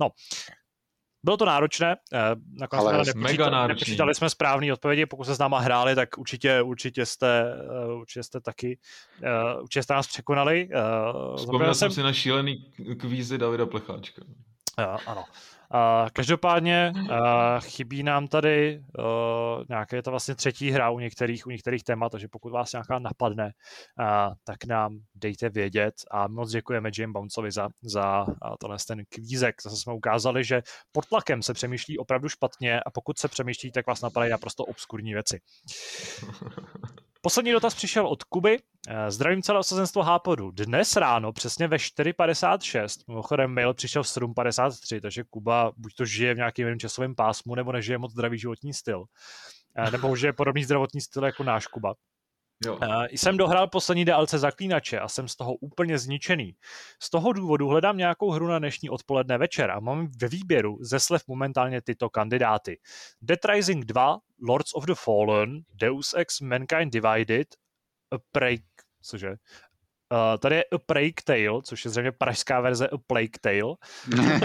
no. Bylo to náročné, eh, nakonec Ale jsme mega nepočítali, náročný. nepočítali jsme správné odpovědi, pokud se s náma hráli, tak určitě, určitě, jste, eh, určitě jste taky, eh, určitě jste nás překonali. eh, Vzpomněl zapomněl jsem si na šílený kvízy Davida Plecháčka. Ano. Každopádně uh, chybí nám tady uh, nějaké to vlastně třetí hra u některých, u některých témat, takže pokud vás nějaká napadne, uh, tak nám dejte vědět a moc děkujeme Jim Bounceovi za, za uh, tenhle ten kvízek. Zase jsme ukázali, že pod tlakem se přemýšlí opravdu špatně a pokud se přemýšlí, tak vás napadají naprosto obskurní věci. *laughs* Poslední dotaz přišel od Kuby. Eh, Zdravím celé osazenstvo Hápodu. Dnes ráno, přesně ve 4.56, mimochodem mail přišel v 7.53, takže Kuba buď to žije v nějakém jiném časovém pásmu, nebo nežije moc zdravý životní styl. Eh, Nebo žije podobný zdravotní styl jako náš Kuba. Jo. Uh, jsem dohrál poslední DLC Zaklínače a jsem z toho úplně zničený. Z toho důvodu hledám nějakou hru na dnešní odpoledne večer a mám ve výběru ze slev momentálně tyto kandidáty. Dead Rising 2, Lords of the Fallen, Deus Ex Mankind Divided, A Plague, cože? Uh, tady je A Plague Tale, což je zřejmě pražská verze A Plague Tale, *laughs*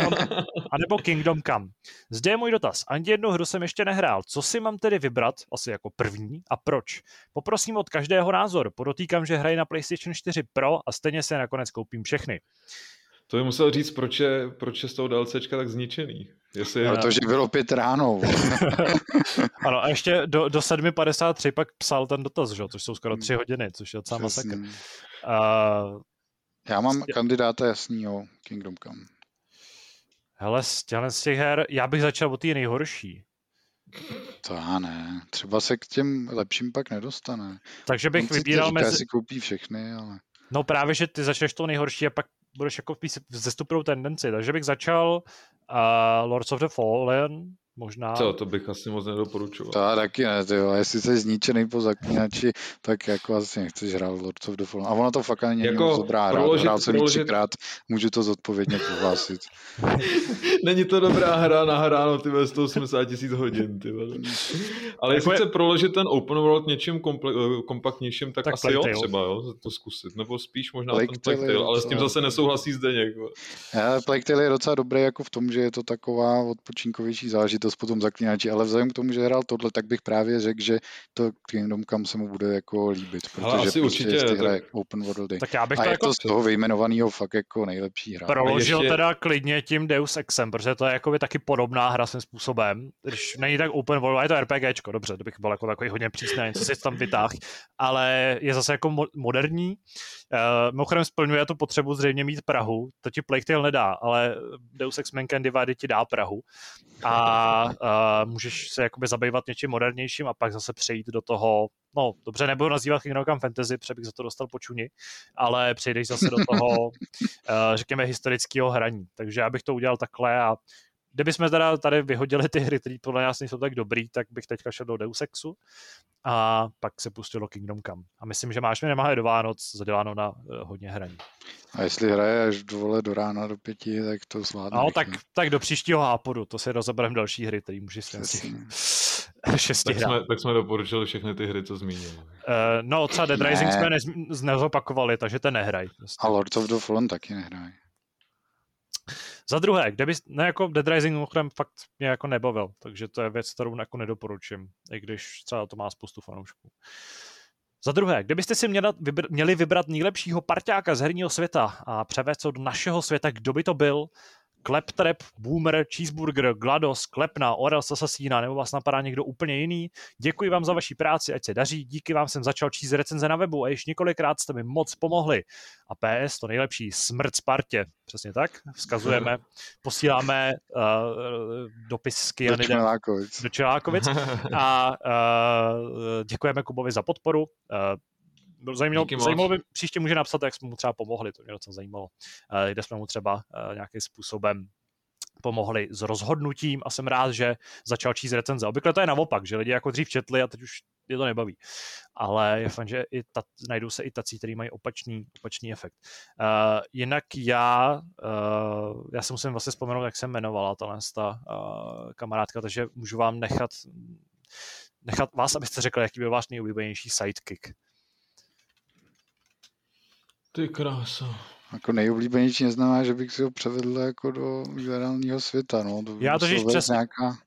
a nebo Kingdom Come. Zde je můj dotaz. Ani jednu hru jsem ještě nehrál. Co si mám tedy vybrat, asi jako první, a proč? Poprosím od každého názor. Podotýkám, že hraji na PlayStation 4 Pro a stejně se nakonec koupím všechny. To by musel říct, proč je, proč je z toho DLCčka tak zničený. Jestli je... Protože bylo pět ráno. *laughs* Ano, a ještě do, do 7.53 pak psal ten dotaz, že? jo, což jsou skoro 3 hodiny, což je docela masakr. Uh, Já mám kandidáta jasnýho, Kingdom Come. hele, z těch her, já bych začal od té nejhorší. To já ne. Třeba se k těm lepším pak nedostane. Takže bych On vybíral říká, mezi... si koupí všechny, ale... No právě, že ty začneš to nejhorší a pak budeš jako v zestupnou tendenci. Takže bych začal uh, Lords of the Fallen, možná. Co, to bych asi moc nedoporučoval. To já taky ne, ty jo. Jestli jsi zničený po zaklínači, tak jako asi nechceš hrát Lords of the Fallen. A ono to fakt ani není Jako moc dobrá hra. proložit- Hrál jsem proložit- třikrát, můžu to zodpovědně prohlásit. *laughs* Není to dobrá hra nahráno ty ve 180 tisíc hodin. Ty. Ale jestli Jako je- chce proložit ten open world něčím komple- eh, kompaktnějším, tak, Tak asi jo třeba, jo, to zkusit. Nebo spíš možná Plague ten Plague Tale je ale s tím zase nesouhlasí Zdeněk. Plague Tale je docela dobrý jako v tom, že je to taková odpočinkovější zážitost po tom zaklínači, ale vzhledem k tomu, že hrál tohle, tak bych právě řekl, že to Kingdom Come se mu bude jako líbit, protože asi prostě určitě, ty tak- hry open worldy. Tak já bych A to je jako to z toho vyjmenovaného fakt jako nejlepší hra. proložil ještě- teda klidně tím Deus Exem, protože to je jako taky podobná hra svým způsobem. Když není tak open world, a je to RPGčko, dobře, to bych byl jako takový hodně přísný, něco si tam vytáh, ale je zase jako mo- moderní. Uh, mimochodem splňuje tu potřebu zřejmě mít Prahu, to ti Plague Tale nedá, ale Deus Ex Mankind Divided ti dá Prahu a uh, můžeš se jakoby zabývat něčím modernějším a pak zase přejít do toho, no dobře, nebudu nazývat Kingdom Come Fantasy, protože bych za to dostal počuni, ale přejdeš zase do toho, uh, *laughs* řekněme, historického hraní. Takže já bych to udělal takhle a kdybychom teda tady vyhodili ty hry, které podle nás nejsou tak dobrý, tak bych teďka šel do Deus Exu a pak se pustil do Kingdom Come. A myslím, že máš mi nemáme do Vánoc zaděláno na uh, hodně hraní. A jestli hraje až do, vole, do rána do pěti, tak to zvládne. No, tak, tak do příštího hápodu, to si rozebereme další hry, které můžeš si *laughs* šesti Tak hrát. jsme, tak jsme doporučili všechny ty hry, co zmínil. Uh, no, třeba Dead Ne. Rising jsme nez, nezopakovali, takže ten nehraj. Prostě. A Lords of the Fallen taky nehraje. Za druhé, kde bys, ne jako Dead Rising mimochodem fakt mě jako nebavil, takže to je věc, kterou jako nedoporučím, i když třeba to má spoustu fanoušků. Za druhé, kde byste si měla, vybr, měli vybrat nejlepšího parťáka z herního světa a převést ho do našeho světa, kdo by to byl? Kleptrap, Boomer, Cheeseburger, GLaDOS, Klepna, Orel Assassina, nebo vás napadá někdo úplně jiný? Děkuji vám za vaši práci, ať se daří, díky vám jsem začal číst recenze na webu a již několikrát jste mi moc pomohli. A PS, to nejlepší, smrt Spartě. Přesně tak, vzkazujeme, posíláme uh, dopis s Do Kyanidem Čmelákovic. do Čelákovic a uh, děkujeme Kubovi za podporu. Uh, zajímalo, zajímalo by, příště může napsat, jak jsme mu třeba pomohli, to mě docela zajímalo. Uh, kde jsme mu třeba uh, nějakým způsobem pomohli s rozhodnutím a jsem rád, že začal číst recenze. Obvykle to je naopak, že lidi jako dřív četli a teď už je to nebaví. Ale je fajn, že i ta, najdou se i tací, kteří mají opačný, opačný efekt. Uh, jinak já, uh, já si musím vlastně vzpomenout, jak se jmenovala tahle ta uh, kamarádka, takže můžu vám nechat nechat vás, abyste řekli, jaký byl váš nejoblíbenější sidekick. Ty krása. Jako nejoblíbenější neznamená, že bych si ho převedl jako do reálního světa. No. To by Já být přesně- Nějaká,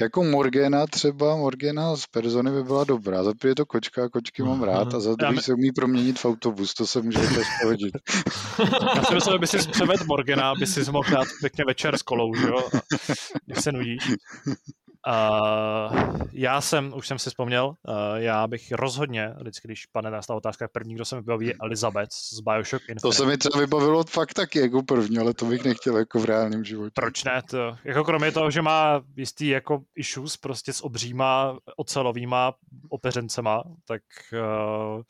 jako Morgana třeba, Morgana z Persony by byla dobrá. Za je to kočka, a kočky mám rád, a za druhý se umí proměnit v autobus, to se může vůbec hodit. Já si myslím, že by si převed Morgana, aby si mohl dát pěkně večer s kolou, že jo? Když se nudíš. Uh, já jsem, už jsem si vzpomněl, uh, já bych rozhodně, vždycky, když padne ta otázka, první, kdo se mi vybaví, je Elizabeth z Bioshock Infinite. To se mi třeba vybavilo fakt taky jako první, ale to bych nechtěl jako v reálném životě. Proč ne? To, jako kromě toho, že má jistý jako issues prostě s obříma ocelovýma opeřencema, tak uh,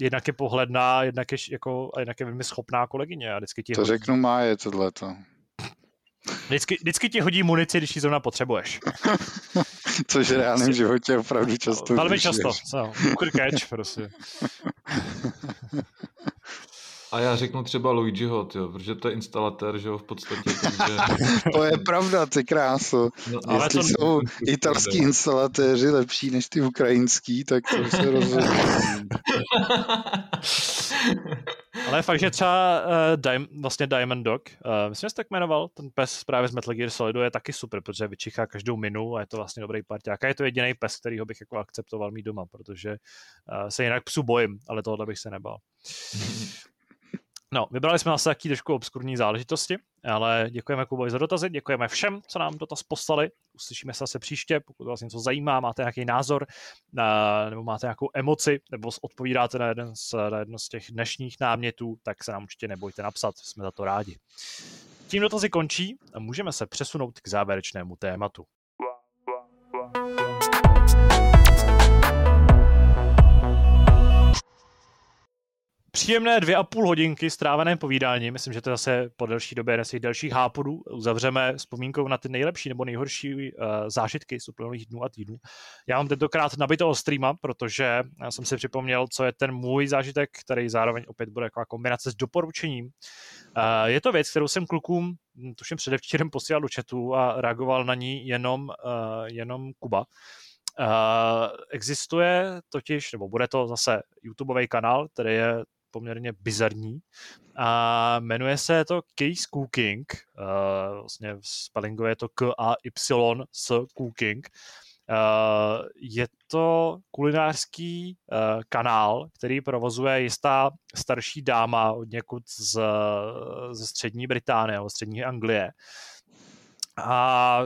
jednak je pohledná, jednak je, jako, a jednak je velmi schopná kolegyně. A vždycky ti, To hodí, řeknu má je tohleto. Vždycky, vždycky ti hodí munici, když ji zrovna potřebuješ. *laughs* Což v reálném životě opravdu často Velmi často. Catch prostě. *laughs* A já řeknu třeba Luigiho, tyjo, protože to je instalatér, že jo, v podstatě, takže... *laughs* To je pravda, ty kráso. No, Ale Jestli to- jsou italský instalatéři lepší než ty ukrajinský, tak to se rozhodně. *laughs* Ale fakt, že třeba uh, Dim, vlastně Diamond Dog, uh, myslím, že se tak jmenoval, ten pes právě z Metal Gear Solidu je taky super, protože vyčichá každou minu a je to vlastně dobrý parťák. A je to jediný pes, kterýho bych jako akceptoval mít doma, protože uh, se jinak psu bojím, ale tohle bych se nebal. *laughs* No, vybrali jsme zase taky trošku obskurní záležitosti, ale děkujeme Kubovi za dotazy, děkujeme všem, co nám dotaz poslali. Uslyšíme se zase příště, pokud vás něco zajímá, máte nějaký názor, eh, nebo máte nějakou emoci, nebo odpovídáte na jeden z, na jedno z těch dnešních námětů, tak se nám určitě nebojte napsat, jsme za to rádi. Tím dotazy končí a můžeme se přesunout k závěrečnému tématu. Příjemné dvě a půl hodinky strávené povídání. Myslím, že to zase po delší době z delších hápodů uzavřeme vzpomínkou na ty nejlepší nebo nejhorší uh, zážitky z uplynulých dnů a týdnů. Já mám tentokrát nabito streama, protože já jsem si připomněl, co je ten můj zážitek, který zároveň opět bude jako kombinace s doporučením. Uh, je to věc, kterou jsem klukům, hm, tuším předevčírem posílal do chatu a reagoval na ní jenom, uh, jenom Kuba. Uh, existuje totiž, nebo bude to zase YouTubeový kanál, který je poměrně bizarní a jmenuje se to Case Cooking, uh, vlastně v spellingu je to K-A-Y s Cooking. Uh, je to kulinářský uh, kanál, který provozuje jistá starší dáma od někud z, ze střední Británie nebo střední Anglie. A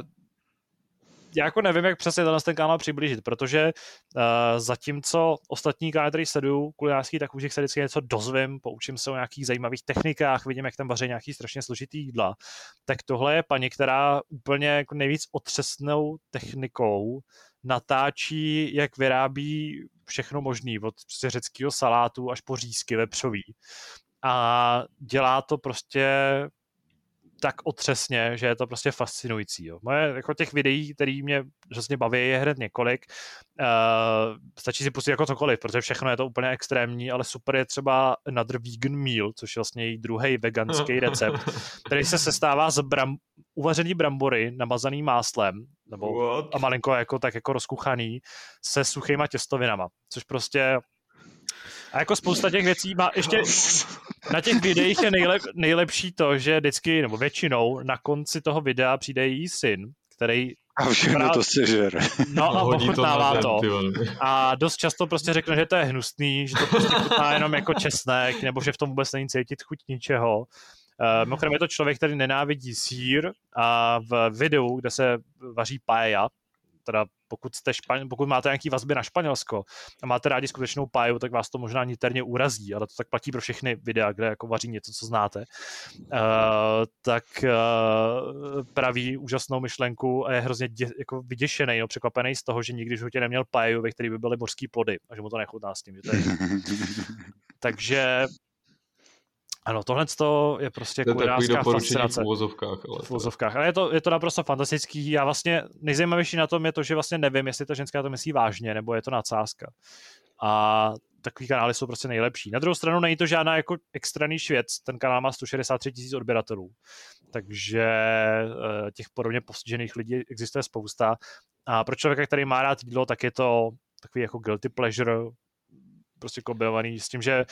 já jako nevím, jak přesně tenhle ten kanál přiblížit, protože uh, zatímco ostatní kanály, který sleduju kulinářský, tak už se vždycky něco dozvím, poučím se o nějakých zajímavých technikách, vidím, jak tam vaří nějaký strašně složitý jídla. Tak tohle je paní, která úplně jako nejvíc otřesnou technikou natáčí, jak vyrábí všechno možný, od prostě řeckého salátu až po řízky vepřový. A dělá to prostě tak otřesně, že je to prostě fascinující. Jo. Moje jako těch videí, které mě přesně baví, je hned několik. Uh, stačí si pustit jako cokoliv, protože všechno je to úplně extrémní, ale super je třeba Another Vegan Meal, což je vlastně její druhý veganský *laughs* recept, který se sestává z bram, uvařený brambory namazaný máslem, nebo What? a malinko jako tak jako rozkuchaný, se suchýma těstovinama, což prostě a jako spousta těch věcí má ještě *laughs* na těch videích je nejlep, nejlepší to, že vždycky, nebo většinou, na konci toho videa přijde její syn, který a všechno právě, to sežer. No a ochutnává to. A dost často prostě řekne, že to je hnusný, že to prostě chutná jenom jako česnek, nebo že v tom vůbec není cítit chuť ničeho. Uh, mimochodem je to člověk, který nenávidí sír a v videu, kde se vaří paella, teda pokud, jste špaň, pokud máte nějaký vazby na Španělsko a máte rádi skutečnou páju, tak vás to možná niterně urazí, ale to tak platí pro všechny videa, kde jako vaří něco, co znáte. Uh, tak uh, praví úžasnou myšlenku a je hrozně dě, jako vyděšený, no, překvapený z toho, že nikdy v životě neměl páju, ve který by byly mořský plody a že mu to nechutná s tím. Že to je... *laughs* Takže ano, tohle je prostě to je fascinace. v uvozovkách. Ale v uvozovkách. Ale je to, je to naprosto fantastický. Já vlastně nejzajímavější na tom je to, že vlastně nevím, jestli ta ženská to myslí vážně, nebo je to nadsázka. A takový kanály jsou prostě nejlepší. Na druhou stranu není to žádná jako extraný věc. Ten kanál má 163 tisíc odběratelů. Takže eh, těch podobně postižených lidí existuje spousta. A pro člověka, který má rád jídlo, tak je to takový jako guilty pleasure, prostě kombinovaný s tím, že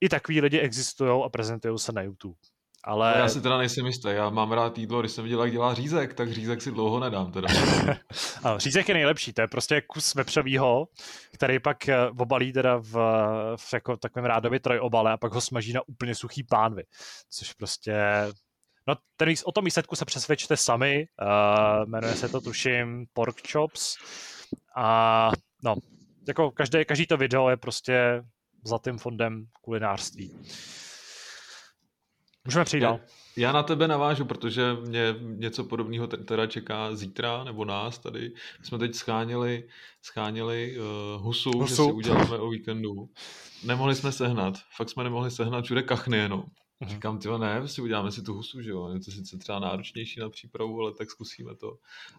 i takový lidi existují a prezentují se na YouTube. Ale... Já si teda nejsem jistý, já mám rád jídlo, když jsem viděl, jak dělá řízek, tak řízek si dlouho nedám teda. *laughs* ano, řízek je nejlepší, to je prostě kus vepřovýho, který pak eh, obalí teda v, v jako takovém rádově trojobale a pak ho smaží na úplně suchý pánvy, což prostě No, ten, o tom výsledku se přesvědčte sami, uh, jmenuje se to tuším Pork Chops a no, jako každé, každý to video je prostě zlatým fondem kulinářství. Můžeme přijít dál. Já na tebe navážu, protože mě něco podobného teda čeká zítra, nebo nás tady. Jsme teď schánili, schánili uh, husu, husu, že si uděláme o víkendu. Nemohli jsme sehnat, fakt jsme nemohli sehnat, všude kachny jenom. Mm-hmm. Říkám, ty ne, prostě uděláme si tu husu, že jo. Je to sice třeba náročnější na přípravu, ale tak zkusíme to.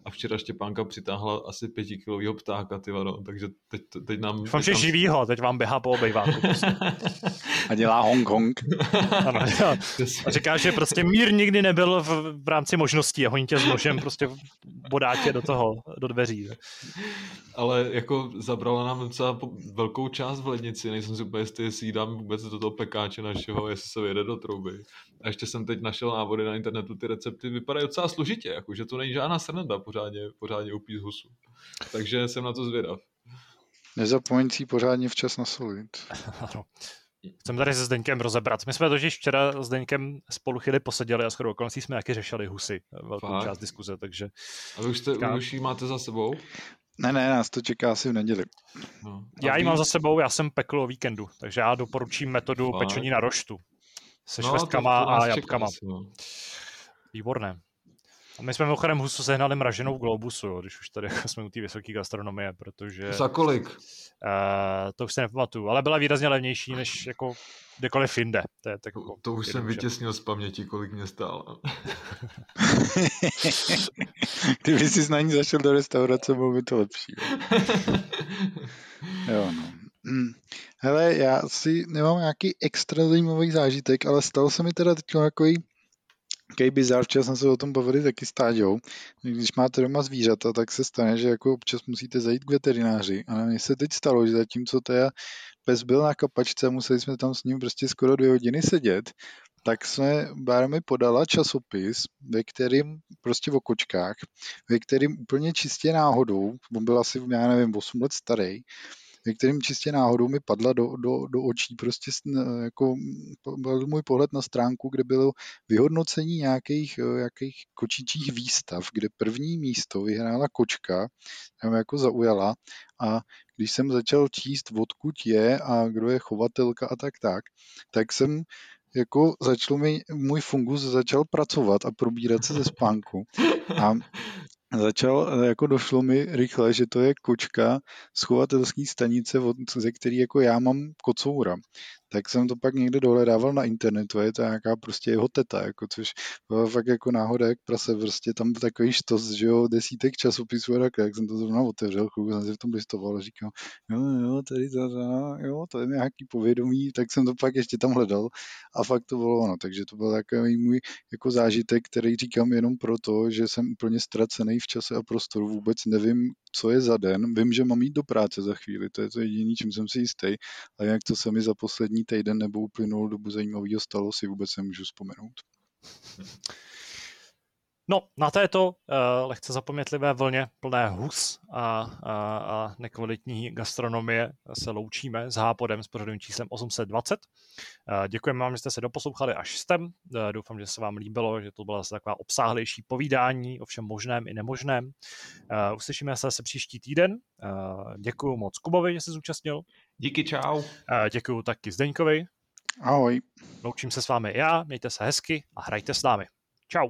A včera Štěpánka přitáhla asi pětikilového ptáka, ty no, takže teď, teď nám... Vám teď nám... živýho, teď vám běhá po obejváku. Prostě. A dělá Hong Kong. *laughs* ano, a říká, že prostě mír nikdy nebyl v, v rámci možností a honí tě s nožem prostě bodá tě do toho, do dveří. Ale jako zabrala nám docela velkou část v lednici, nejsem si úplně jistý, jestli jí dám vůbec do toho pekáče našeho, jestli se vyjede do trouby. A ještě jsem teď našel návody na internetu, ty recepty vypadají docela složitě, jako, že to není žádná srnda pořádně, pořádně upít husu. Takže jsem na to zvědav. Nezapomeň si pořádně včas nasolit. *laughs* ano. Chceme tady se Zdeňkem rozebrat. My jsme totiž včera s Zdeňkem spolu chvíli poseděli a skoro okolností jsme taky řešili husy, velkou Fakt? část diskuze, takže... A vy už, jste, Ká... už ji máte za sebou? Ne, ne, nás to čeká asi v neděli. No. Já ji mám za sebou, já jsem pekl o víkendu, takže já doporučím metodu Fakt? pečení na roštu se no, švestkama to, to a jabkama. Asi, no. Výborné. My jsme mimochodem husu sehnali mraženou globusu, jo, když už tady jako jsme u té vysoké gastronomie, protože... Za kolik? Uh, to už se nepamatuju, ale byla výrazně levnější než jako kdekoliv jinde. To, je tak jako to už jsem vytěsnil z paměti, kolik mě stálo. *laughs* Kdyby jsi na ní zašel do restaurace, bylo by to lepší. jo, *laughs* no. Hmm. Hele, já si nemám nějaký extra zajímavý zážitek, ale stal se mi teda teď takový Takový bizar, včera jsme se o tom bavili taky s Táďou. Když máte doma zvířata, tak se stane, že jako občas musíte zajít k veterináři. A mně se teď stalo, že zatímco teda pes byl na kapačce, museli jsme tam s ním prostě skoro dvě hodiny sedět, tak jsme, Bára mi podala časopis, ve kterým, prostě o kočkách, ve kterým úplně čistě náhodou, on byl asi, já nevím, 8 let starý, kterým čistě náhodou mi padla do, do, do očí prostě jako byl můj pohled na stránku, kde bylo vyhodnocení nějakých, nějakých kočičích výstav, kde první místo vyhrála kočka, mě jako zaujala a když jsem začal číst, odkud je a kdo je chovatelka a tak tak, tak jsem jako začal mi, můj fungus začal pracovat a probírat se ze spánku. A *laughs* začal, jako došlo mi rychle, že to je kočka z chovatelské stanice, ze který jako já mám kocoura tak jsem to pak někde dohledával na internetu a je to nějaká prostě jeho teta, jako, což bylo fakt jako náhoda, jak prase, prostě tam takový štos, že jo, desítek časopisů a tak, jak jsem to zrovna otevřel, chvilku jsem si v tom listoval a říkal, jo, jo, tady to, jo, to je nějaký povědomí, tak jsem to pak ještě tam hledal a fakt to bylo ono, takže to byl takový můj jako zážitek, který říkám jenom proto, že jsem úplně ztracený v čase a prostoru, vůbec nevím, co je za den, vím, že mám jít do práce za chvíli, to je to jediné, čím jsem si jistý, a jak to se mi za poslední týden nebo uplynul dobu zajímavého stalo, si vůbec nemůžu vzpomenout. No, na této uh, lehce zapomnětlivé vlně plné hus a, a, a nekvalitní gastronomie se loučíme s Hápodem s pořadovým číslem 820. Uh, děkujeme vám, že jste se doposlouchali až sem. Uh, doufám, že se vám líbilo, že to byla zase taková obsáhlejší povídání o všem možném i nemožném. Uh, uslyšíme se příští týden. Uh, děkuji moc Kubovi, že se zúčastnil. Díky, čau. Děkuji taky Zdeňkovi. Ahoj. Loučím se s vámi já, mějte se hezky a hrajte s námi. Čau.